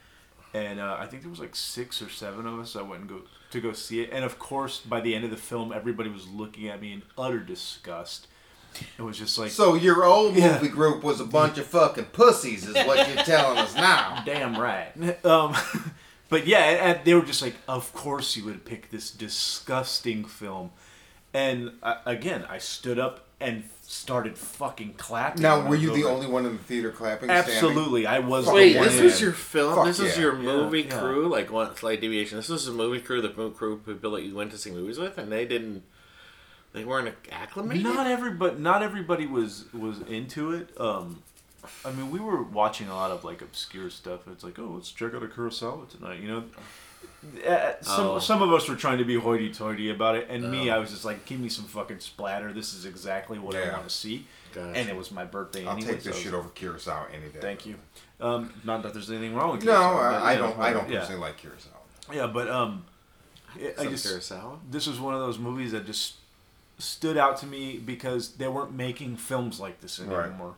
And uh, I think there was like six or seven of us that went and go to go see it. And of course, by the end of the film, everybody was looking at me in utter disgust. It was just like, So your old Yeah. movie group was a bunch of fucking pussies, is what you're telling us now. [LAUGHS] damn right. [LAUGHS] Um, [LAUGHS] but yeah, and, and they were just like, of course you would pick this disgusting film. And uh, again, I stood up and started fucking clapping. Now, were you the over. only one in the theater clapping? standing? Absolutely, I was. the Wait, one this in was your film. Fuck this was yeah. your movie yeah. crew. Like one slight deviation. This was the movie crew, the mo- crew people that you went to see movies with, and they didn't. They weren't acclimated. Not everybody, not everybody was was into it. Um, I mean, we were watching a lot of like obscure stuff. It's like, oh, let's check out a Kurosawa tonight. You know, Uh, some Oh. some of us were trying to be hoity-toity about it, and me, Oh. I was just like, give me some fucking splatter. This is exactly what I want to see. Gotcha. And it was my birthday. I'll anyway, take this so- shit over Curacao any day. Thank you. Um, not that there's anything wrong with Curacao. No, but, I, I don't. I don't yeah. personally like Curacao. Yeah, but um, I, I just Kurosawa. this was one of those movies that just stood out to me because they weren't making films like this Right. anymore.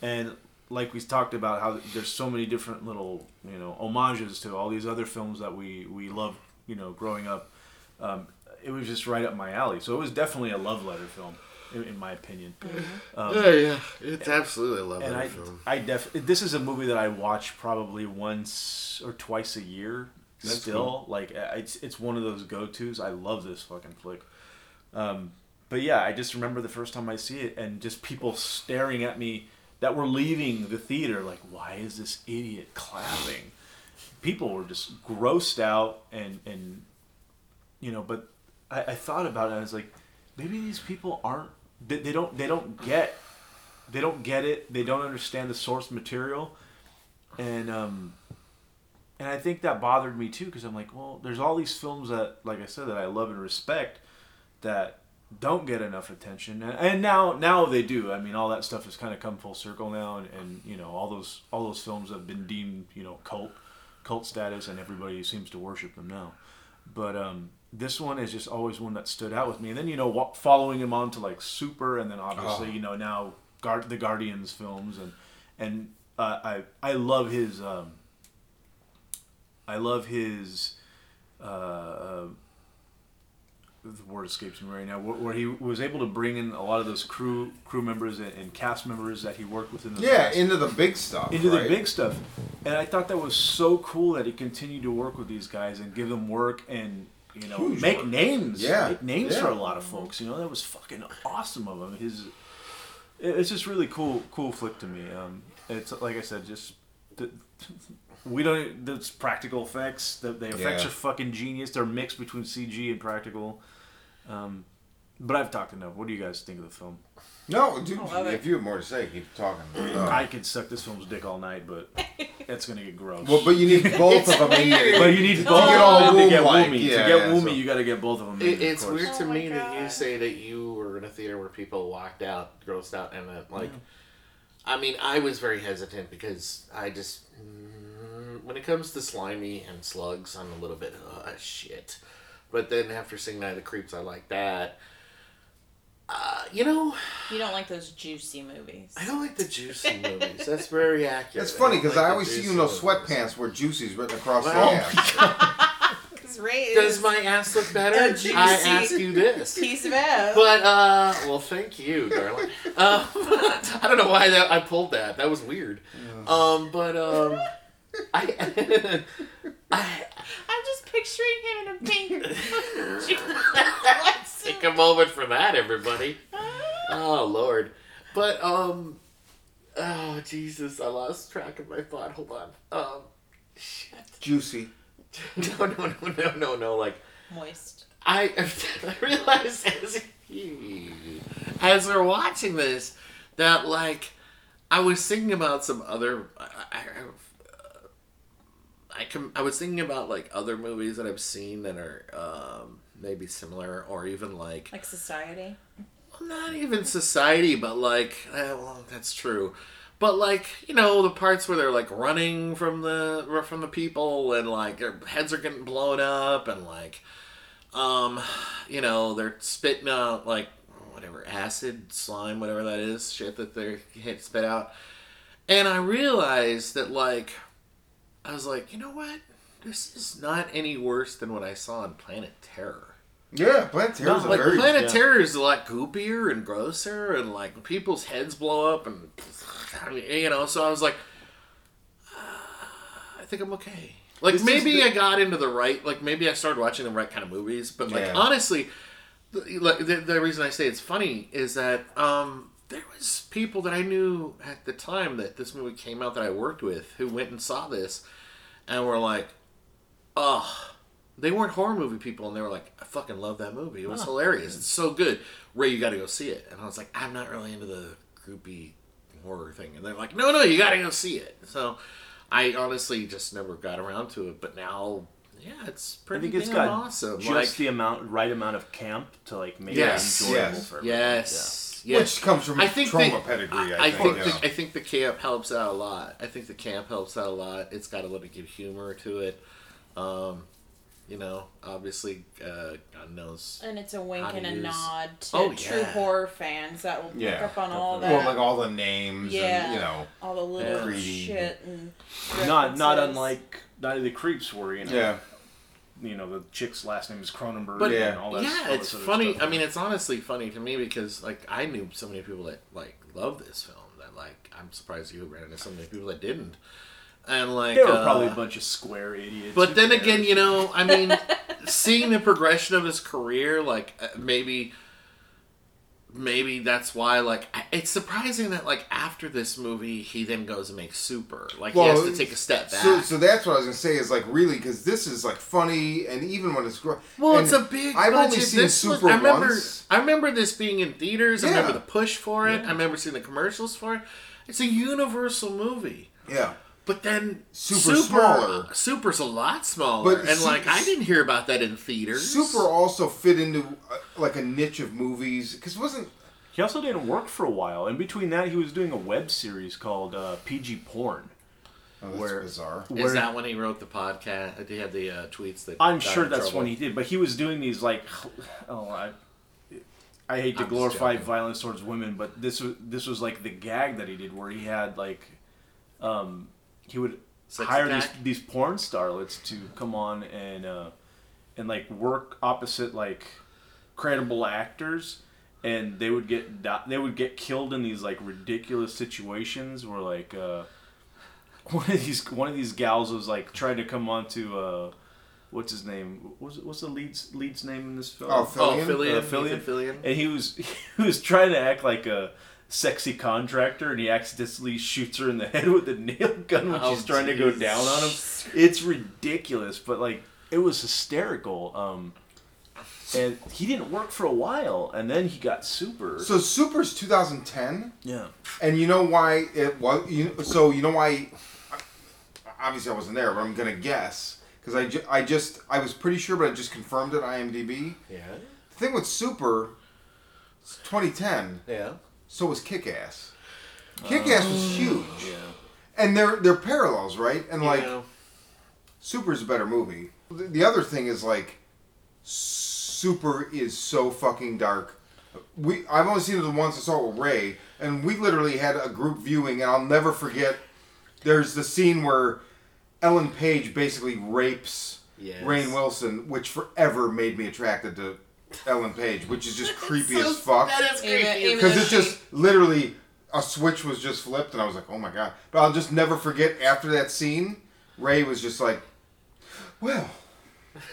And like we talked about how there's so many different little, you know, homages to all these other films that we we love you know, growing up. Um, it was just right up my alley. So it was definitely a love letter film, in, in my opinion. Um, yeah, yeah, it's absolutely a love and that I, film. I def. This is a movie that I watch probably once or twice a year. That's still, like uh, it's it's one of those go tos. I love this fucking flick. Um, but yeah, I just remember the first time I see it, and just people staring at me that were leaving the theater, like, why is this idiot clapping? People were just grossed out, and and you know, but I, I thought about it. I was like, maybe these people aren't. They, they don't. They don't get they don't get it. They don't understand the source material, and um, and I think that bothered me too because I'm like, well, there's all these films that, like I said, that I love and respect that don't get enough attention, and, and now now they do. I mean, all that stuff has kind of come full circle now, and, and you know, all those all those films have been deemed you know cult cult status, and everybody seems to worship them now. But um, this one is just always one that stood out with me. And then you know, following him on to like Super, and then obviously Oh. you know now Guard the Guardians films, and and uh, I I love his um, I love his uh, uh, the word escapes me right now where, where he was able to bring in a lot of those crew crew members and, and cast members that he worked with in the Yeah, past into the big stuff. into right? the big stuff. And I thought that was so cool that he continued to work with these guys and give them work and you know Huge make work. names. Yeah, make names yeah. for a lot of folks. You know that was fucking awesome of him. His it's just really cool cool flick to me. Um, it's like I said, just the, we don't. That's practical effects. The, the effects Yeah. are fucking genius. They're mixed between CG and practical. Um, but I've talked enough. What do you guys think of the film? No, dude. I. If you have more to say, keep talking. Uh, [CLEARS THROAT] I could suck this film's dick all night, but [LAUGHS] it's gonna get gross. well, but you need [LAUGHS] both of them. in. But you need both of them to get womb-like, woomy. yeah, to get yeah, woomy, so- you got to get both of them. in, It, it's course. weird to Oh my me that you say that you were in a theater where people walked out grossed out, and that like, I mean, I was very hesitant because I just mm, when it comes to slimy and slugs, I'm a little bit uh, shit. But then after seeing Night of the Creeps, I like that. Uh, you know, You don't like those juicy movies. I don't like the juicy movies. That's very accurate. It's funny don't because like I always see you in those movies. sweatpants where "Juicy's" written across Well, the ass. [LAUGHS] Because. Does my ass look better? A I juicy ask you this. piece of ass? But uh, well, thank you, darling. Uh, [LAUGHS] [LAUGHS] I don't know why that I pulled that. That was weird. Um, but um, I, I I'm just picturing him in a pink. [LAUGHS] take a moment for that, everybody. [LAUGHS] Oh Lord, but um, oh Jesus, I lost track of my thought. Hold on. Um, shit. Juicy. [LAUGHS] No, no, no, no, no, no. Like Moist. I, I realized as as we're watching this that like I was thinking about some other I, I, I, com- I was thinking about like other movies that I've seen that are um, maybe similar or even like Like society. not even society, but like, eh, well, that's true. But like, you know, the parts where they're like running from the from the people and like their heads are getting blown up and like, um, you know, they're spitting out like whatever acid, slime, whatever that is, shit that they hit spit out. And I realized that like, I was like, you know what? This is not any worse than what I saw in Planet Terror. Yeah, Planet Terror's a Like very. Planet yeah. Terror is a lot goopier and grosser, and like people's heads blow up, and [SIGHS] I mean, you know. So I was like, uh, I think I'm okay. Like This maybe the- I got into the right, like maybe I started watching the right kind of movies, but like Yeah. honestly, the, like the, the reason I say it's funny is that um, there was people that I knew at the time that this movie came out that I worked with who went and saw this, and were like, oh they weren't horror movie people and they were like i fucking love that movie. It was hilarious. It's so good. Ray you gotta go see it. And i was like i'm not really into the groupie horror thing. And they're like no no you gotta go see it. So i honestly just never got around to it but now yeah it's pretty. I pretty think it's damn got awesome. just like the amount, right amount of camp to like make Yes, it enjoyable yes, for everyone. yes yes Which comes from I think Troma the- pedigree, I, I think. think yeah. the, I think the camp helps out a lot. I think the camp helps out a lot. It's got a little bit of humor to it. Um, you know, obviously, uh, God knows. And it's a wink and a use- nod to Oh, true yeah. horror fans that will pick Yeah, up on all that. well, like all the names Yeah. and, you know. all the little Yeah. Shit and Not not unlike Night of the Creeps, where you know, Yeah. You know the chick's last name is Cronenberg But Yeah. and all that. yeah, all it's funny. stuff. I mean, it's honestly funny to me because like I knew so many people that like love this film that like I'm surprised you ran into so many people that didn't. And like they were uh, probably a bunch of square idiots. But then cares? again, you know, I mean, [LAUGHS] seeing the progression of his career, like uh, maybe, maybe that's why. Like, it's surprising that like after this movie, he then goes and makes Super. Like, he has to take a step back. So, so that's what I was gonna say is like really because this is like funny and even when it's gro- well, it's a big. I've budget. only seen This was- Super I remember. once. I remember this being in theaters. I remember the push for it. I remember seeing the commercials for it. It's a Universal movie. Yeah, But then Super smaller. Super's a lot smaller, But and Su- like I didn't hear about that in theaters. Super also fit into uh, like a niche of movies because it wasn't he also didn't work for a while. In between that, he was doing a web series called uh, PG Porn. oh, that's Where- bizarre. Is that when he wrote the podcast? He had the uh, tweets that. I'm got sure in that's trouble? when he did, but he was doing these like, [LAUGHS] oh, I, I hate to I'm glorify violence towards women, but this was this was like the gag that he did, where he had like, um, he would Sex hire these attack? these porn starlets to come on and uh, and like work opposite like credible actors, and they would get di- they would get killed in these like ridiculous situations where like. Uh, one of these one of these gals was like trying to come on to uh what's his name what's what's the lead's lead's name in this film Oh, Oh, Fillion? Fillion, Uh, Fillion, Fillion. Fillion. and he was [LAUGHS] he was trying to act like a sexy contractor and he accidentally shoots her in the [LAUGHS] head with a nail gun when Oh, she's trying to go down on him it's ridiculous but like it was hysterical um and he didn't work for a while and then he got super So Super's 2010, yeah and you know why it was. You so you know why. Obviously, I wasn't there, but I'm gonna guess because I, ju- I just I was pretty sure, but I just confirmed it. IMDb. Yeah, The thing with Super, it's 2010. yeah. So was Kick Ass. Kick Ass was oh, huge, yeah and they're they're parallels, right? And like know, Super's a better movie. The, the other thing is like Super is so fucking dark. We I've only seen it the once I saw it with Ray, and we literally had a group viewing, and I'll never forget. There's the scene where Ellen Page basically rapes Yes. Rainn Wilson, which forever made me attracted to Ellen Page, which is just creepy So- as fuck. That is creepy. Because though it just literally a switch was just flipped, and I was like, "Oh my god!" But I'll just never forget after that scene, Ray was just like, "Well." [LAUGHS]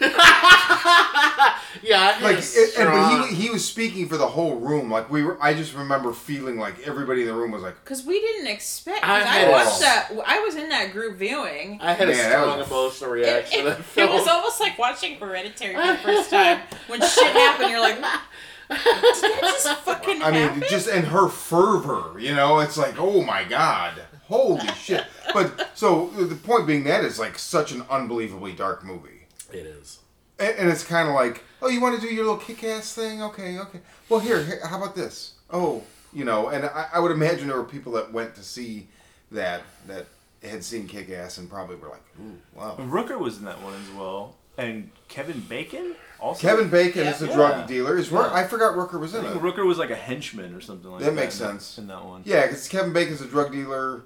yeah, I had like it, and, but he he was speaking for the whole room like we were i just remember feeling like everybody in the room was like Because we didn't expect. I 'cause I, had- watched that. I was in that group viewing. I had a Man, that strong was emotional reaction it- to that it was almost like watching Hereditary for the first time. [LAUGHS] When shit happened, you're like, did that just [LAUGHS] fucking i happen? mean just and her fervor you know it's like oh my god holy [LAUGHS] shit but so the point being that is like such an unbelievably dark movie it is. And, and it's kind of like oh you want to do your little kick-ass thing okay okay well here, here how about this oh you know and I, I would imagine there were people that went to see that that had seen kick-ass and probably were like ooh wow Rooker was in that one as well, and Kevin Bacon also. Kevin Bacon Yeah. is the Yeah. drug dealer. Is Rook- Yeah. I forgot Rooker was I in think it. Rooker was like a henchman or something like that. That makes sense. in that one. Yeah, because Kevin Bacon's a drug dealer.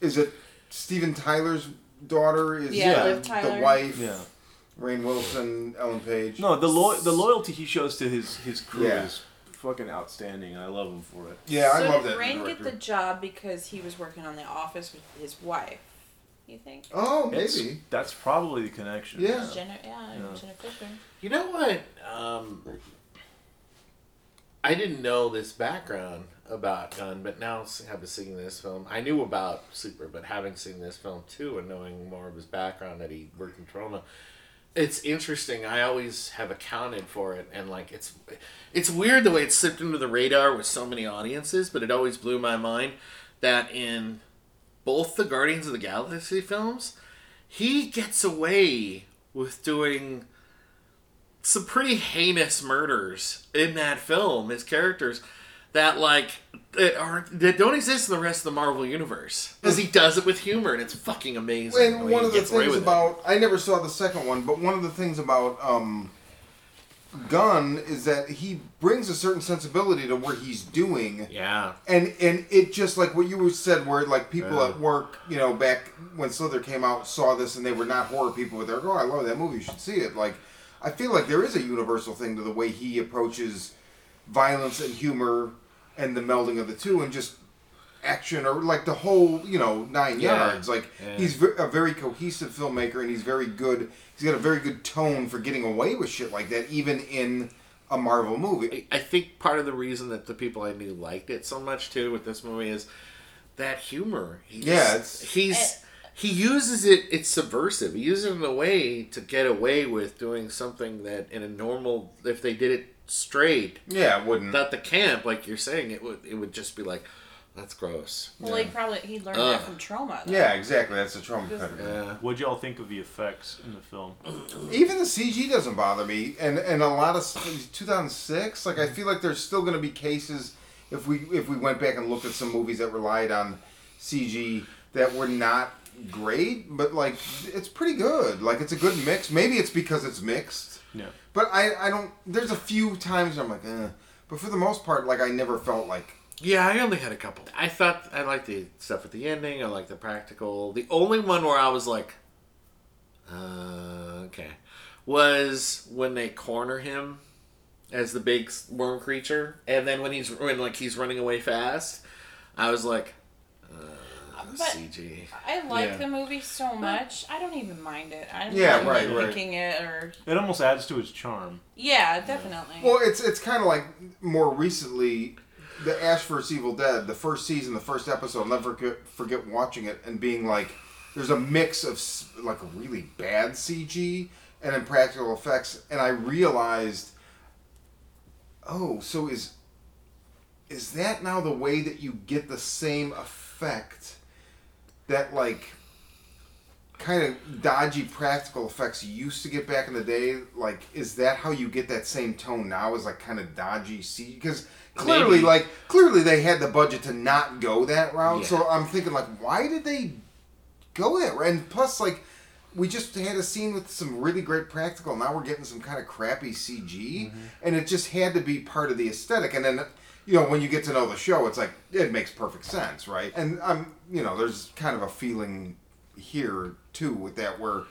Is it Steven Tyler's daughter? Is Yeah, Liv the wife? Yeah. Rainn Wilson, Ellen Page. No, the lo- the loyalty he shows to his his crew Yeah. is fucking outstanding. I love him for it. Yeah, I so love did that. Rain director. get the job because he was working on The Office with his wife? You think? Oh, It's- maybe. that's probably the connection. Yeah. Jenna, yeah, Yeah. Jenna Fischer. You know what? Um, I didn't know this background about Gunn, but now s- having seen this film, I knew about Super, but having seen this film too and knowing more of his background that he worked in Toronto, it's interesting. I always have accounted for it, and like it's it's weird the way it slipped under the radar with so many audiences, but it always blew my mind that in both the Guardians of the Galaxy films, he gets away with doing some pretty heinous murders in that film. His characters that like that are that don't exist in the rest of the Marvel universe because he does it with humor and it's fucking amazing. And one of the things with it. about I never saw the second one, but one of the things about um, Gunn is that he brings a certain sensibility to what he's doing. yeah, and and it just like what you said where like people Yeah. at work you know back when slither came out saw this and they were not horror people but they're like oh i love that movie you should see it like i feel like there is a universal thing to the way he approaches violence and humor and the melding of the two and just action or like the whole you know nine Yeah. yards like Yeah. he's a very cohesive filmmaker and he's very good he's got a very good tone for getting away with shit like that even in a marvel movie I think part of the reason that the people I knew liked it so much too with this movie is that humor. He Yeah, it's- he's eh. he uses it. It's subversive. He uses it in a way to get away with doing something that in a normal, if they did it straight, yeah it wouldn't at the camp, like you're saying, it would it would just be like, that's gross. Well, he probably he learned Ugh. that from Troma. though. yeah exactly that's a Troma cutter Yeah. What'd y'all think of the effects in the film? [CLEARS THROAT] Even the CG doesn't bother me, and and a lot of 2006. Like I mm-hmm. feel like there's still going to be cases if we if we went back and looked at some movies that relied on CG that were not great, but like it's pretty good. Like it's a good mix. Maybe it's because it's mixed, Yeah. but I I don't. There's a few times I'm like, eh. But for the most part, like I never felt like Yeah, I only had a couple. I thought I liked the stuff at the ending. I liked the practical. The only one where I was like, uh, okay, was when they corner him as the big worm creature, and then when he's when like he's running away fast, I was like, Ah, but- CG. I like Yeah. the movie so much. I don't even mind it. I'm Yeah, not right, even right. picking it or It almost adds to its charm. yeah, definitely. Well, it's it's kind of like more recently, the Ash vs Evil Dead, the first season, the first episode. I'll never forget, forget watching it and being like, there's a mix of like a really bad CG and then practical effects, and I realized, oh, so is is that now the way that you get the same effect that like kind of dodgy practical effects you used to get back in the day like is that how you get that same tone now is like kind of dodgy see because clearly Maybe. like clearly they had the budget to not go that route Yeah. so i'm thinking like why did they go that route and plus like we just had a scene with some really great practical now we're getting some kind of crappy cg mm-hmm. and it just had to be part of the aesthetic and then you know when you get to know the show it's like it makes perfect sense right and i'm you know there's kind of a feeling here too with that where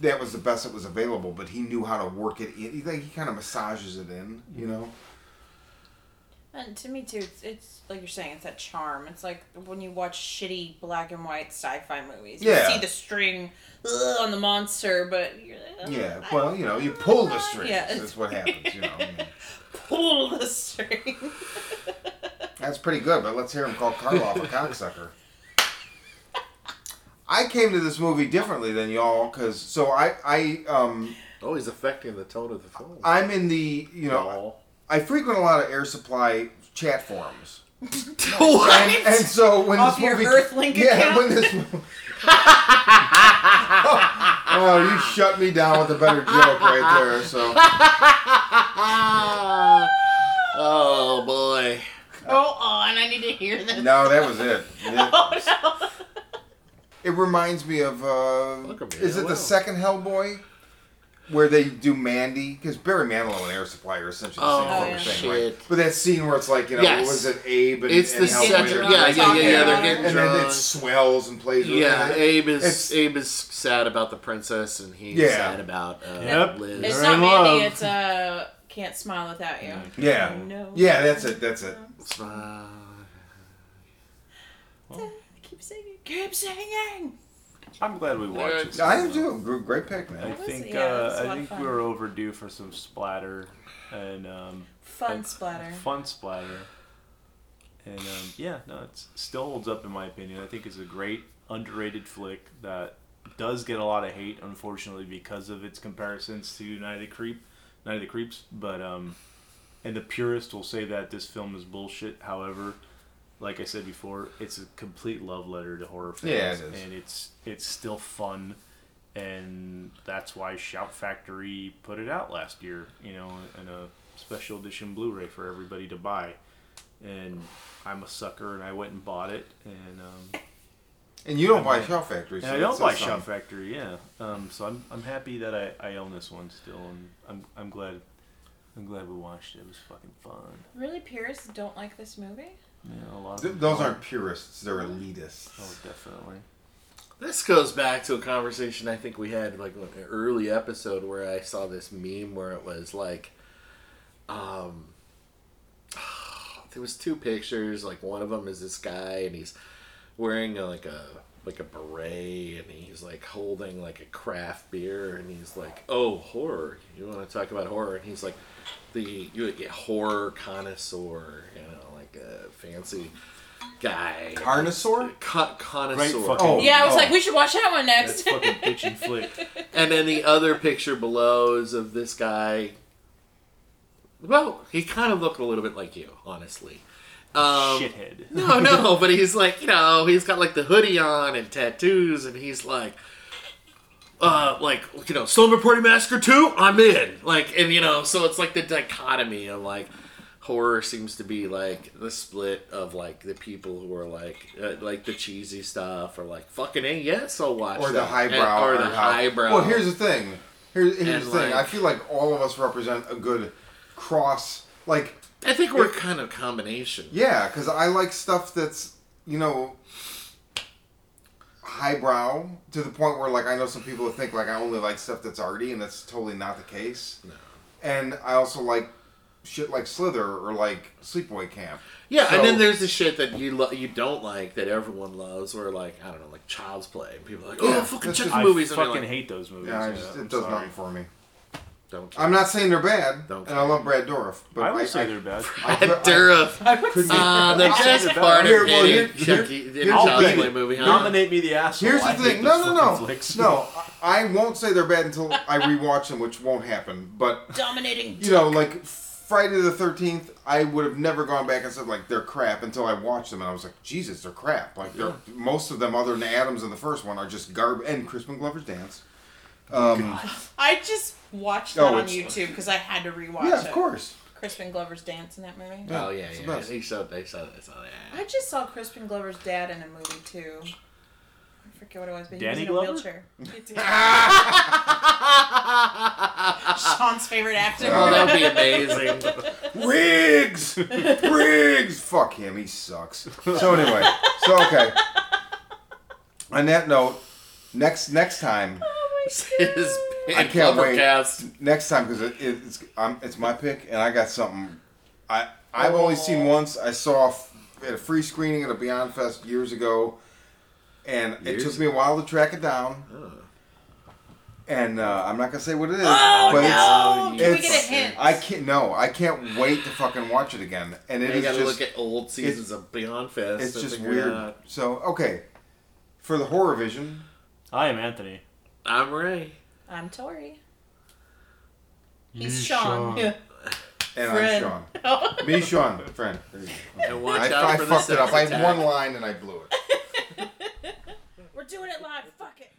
that was the best that was available, but he knew how to work it in. He, like, he kind of massages it in, you mm-hmm. know. And to me too, it's, it's like you're saying, it's that charm. It's like when you watch shitty black and white sci-fi movies. You Yeah. see the string ugh, on the monster, but you're like, "Ugh, Yeah, I well, you know, you pull the string. Yeah, That's what happens, you know. I mean, [LAUGHS] pull the string. [LAUGHS] That's pretty good, but let's hear him call Karloff a cocksucker. I came to this movie differently than y'all, cause so I I um Oh, he's affecting the tone of the film. I'm in the you know Y'all. I frequent a lot of air supply chat forums. [LAUGHS] what? And, and so when Off this your movie, Earthlink yeah, account? when this, [LAUGHS] oh, you shut me down with a better joke right there. So [LAUGHS] oh boy. oh, on! I need to hear this. no, that was it. It, Oh no! It reminds me of uh, me, is it wow. the second Hellboy? Where they do Mandy, because Barry Manilow and Air Supply are essentially the same Oh, fucking yeah. thing, right? But that scene where it's like, you know, Yes. was it Abe and, It's and the Hellboy? center. Hellboy. Yeah, yeah, yeah, yeah. They're And getting and then it swells and plays. with Yeah, it. Abe is It's- Abe is sad about the princess, and he's Yeah. sad about uh, Yep. Liz. It's not Mandy. It's uh, can't smile without you. Yeah, No. yeah, that's it. That's it. Smile. Keep singing. Keep singing. I'm glad we watched this. I am too. Gr- Great pick, I man. was- think yeah, it was a uh, lot I of think fun. we were overdue for some splatter and um, Fun and splatter. Fun splatter. And um, yeah, no, it still holds up in my opinion. I think it's a great underrated flick that does get a lot of hate, unfortunately, because of its comparisons to Night of the Creep, Night of the Creeps. But um, and the purist will say that this film is bullshit. However, like I said before, it's a complete love letter to horror fans, Yeah, it is. and it's it's still fun, and that's why Shout Factory put it out last year. You know, in a special edition Blu-ray for everybody to buy, and I'm a sucker, and I went and bought it, and um, And you don't buy Shell Factory. So I don't buy something. Shout Factory, yeah. Um, so I'm I'm happy that I, I own this one still, and I'm I'm glad I'm glad we watched it. It was fucking fun. Really, purists don't like this movie? Yeah, a lot. Of Th- those are. aren't purists. They're elitists. Oh, definitely. This goes back to a conversation I think we had like an early episode where I saw this meme where it was like, um, [SIGHS] there was two pictures. Like one of them is this guy and he's wearing a, like a like a beret and he's like holding like a craft beer and he's like, oh horror, you want to talk about horror? And he's like, the you yeah, horror connoisseur, you know, like a fancy guy. Carnosaur? Con- connoisseur. Great fucking- Oh, yeah, I was oh. like, we should watch that one That's next. fucking bitch and [LAUGHS] flick. And then the other picture below is of this guy. Well, he kind of looked a little bit like you, honestly. Um, Shithead. [LAUGHS] No, no, but he's like, you know, he's got like the hoodie on and tattoos, and he's like, uh, like you know, Slumber Party Massacre two, I'm in. Like, and you know, so it's like the dichotomy of like horror seems to be like the split of like the people who are like uh, like the cheesy stuff or like fucking a yes, I'll watch or the that. highbrow, And- or the how- highbrow. Well, here's the thing. Here, here's And, the thing. like- I feel like all of us represent a good cross. Like, I think we're kind of combination. yeah, because I like stuff that's you know highbrow to the point where like I know some people think like I only like stuff that's arty, and that's totally not the case. No. And I also like shit like Slither or like Sleepaway Camp. Yeah, So- and then there's the shit that you lo- you don't like that everyone loves, or like I don't know, like Child's Play. And people are like, oh, Yeah, fucking that's check the I movies. and fucking like, hate those movies. Yeah, yeah, just, I'm it does sorry. nothing for me. Don't care. I'm not saying they're bad, Don't and I love. Brad Dourif, but I I, would say I- they're bad. [LAUGHS] I could- I- Dura. I would Couldn't say Uh, the I'll say best they're part of Here, well, any here- Chucky, any I'll Child's Play movie, huh? Nominate me the asshole. Here's the I thing. those No, no, no, flicks. no. I won't say they're bad until I rewatch them, which won't happen. But dominating. you know, like Friday the Thirteenth, I would have never gone back and said like they're crap until I watched them, and I was like, Jesus, they're crap. Like they're most of them, other than Adams in the first one, are just garb and Crispin Glover's dance. Um, I just watched Oh, that on it's- YouTube because I had to rewatch yeah, it. of course. Crispin Glover's dance in that movie. Oh yeah, it's the yeah. best. They showed, they showed, they saw that. I just saw Crispin Glover's dad in a movie too. I forget what it was, but Danny he was in Glover? a wheelchair. [LAUGHS] [LAUGHS] Sean's favorite actor. Oh, that would be amazing. [LAUGHS] Riggs, Riggs. Fuck him, he sucks. So anyway, so okay. On that note, next next time, His I can't wait. cast. next time because it, it's um, it's my pick, and I got something. I I've only seen once. I saw f- at a free screening at a Beyond Fest years ago, and it took me a while to track it down. Oh. And uh, I'm not gonna say what it is, Oh but no! it's, Can we get a hint? I can't. No, I can't wait to fucking watch it again. And it You is gotta just look at old seasons of Beyond Fest. it's just weird. out. So okay, for the horror vision, I am Anthony. I'm Ray. I'm Tori. He's He's Sean. Sean. [LAUGHS] Yeah. and Friend. I'm Sean. [LAUGHS] Me, Sean, friend. There you go. And watch I, out I for the fucked it up. sex I had one line and I blew it. We're doing it live. Fuck it.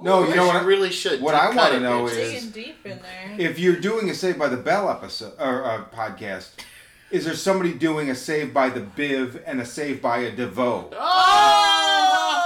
No, you know what? I- really should. what I wanna know is- Digging deep in there. If you're doing a Save by the Bell episode or uh, podcast, is there somebody doing a save by the Biv and a save by a DeVoe? Oh!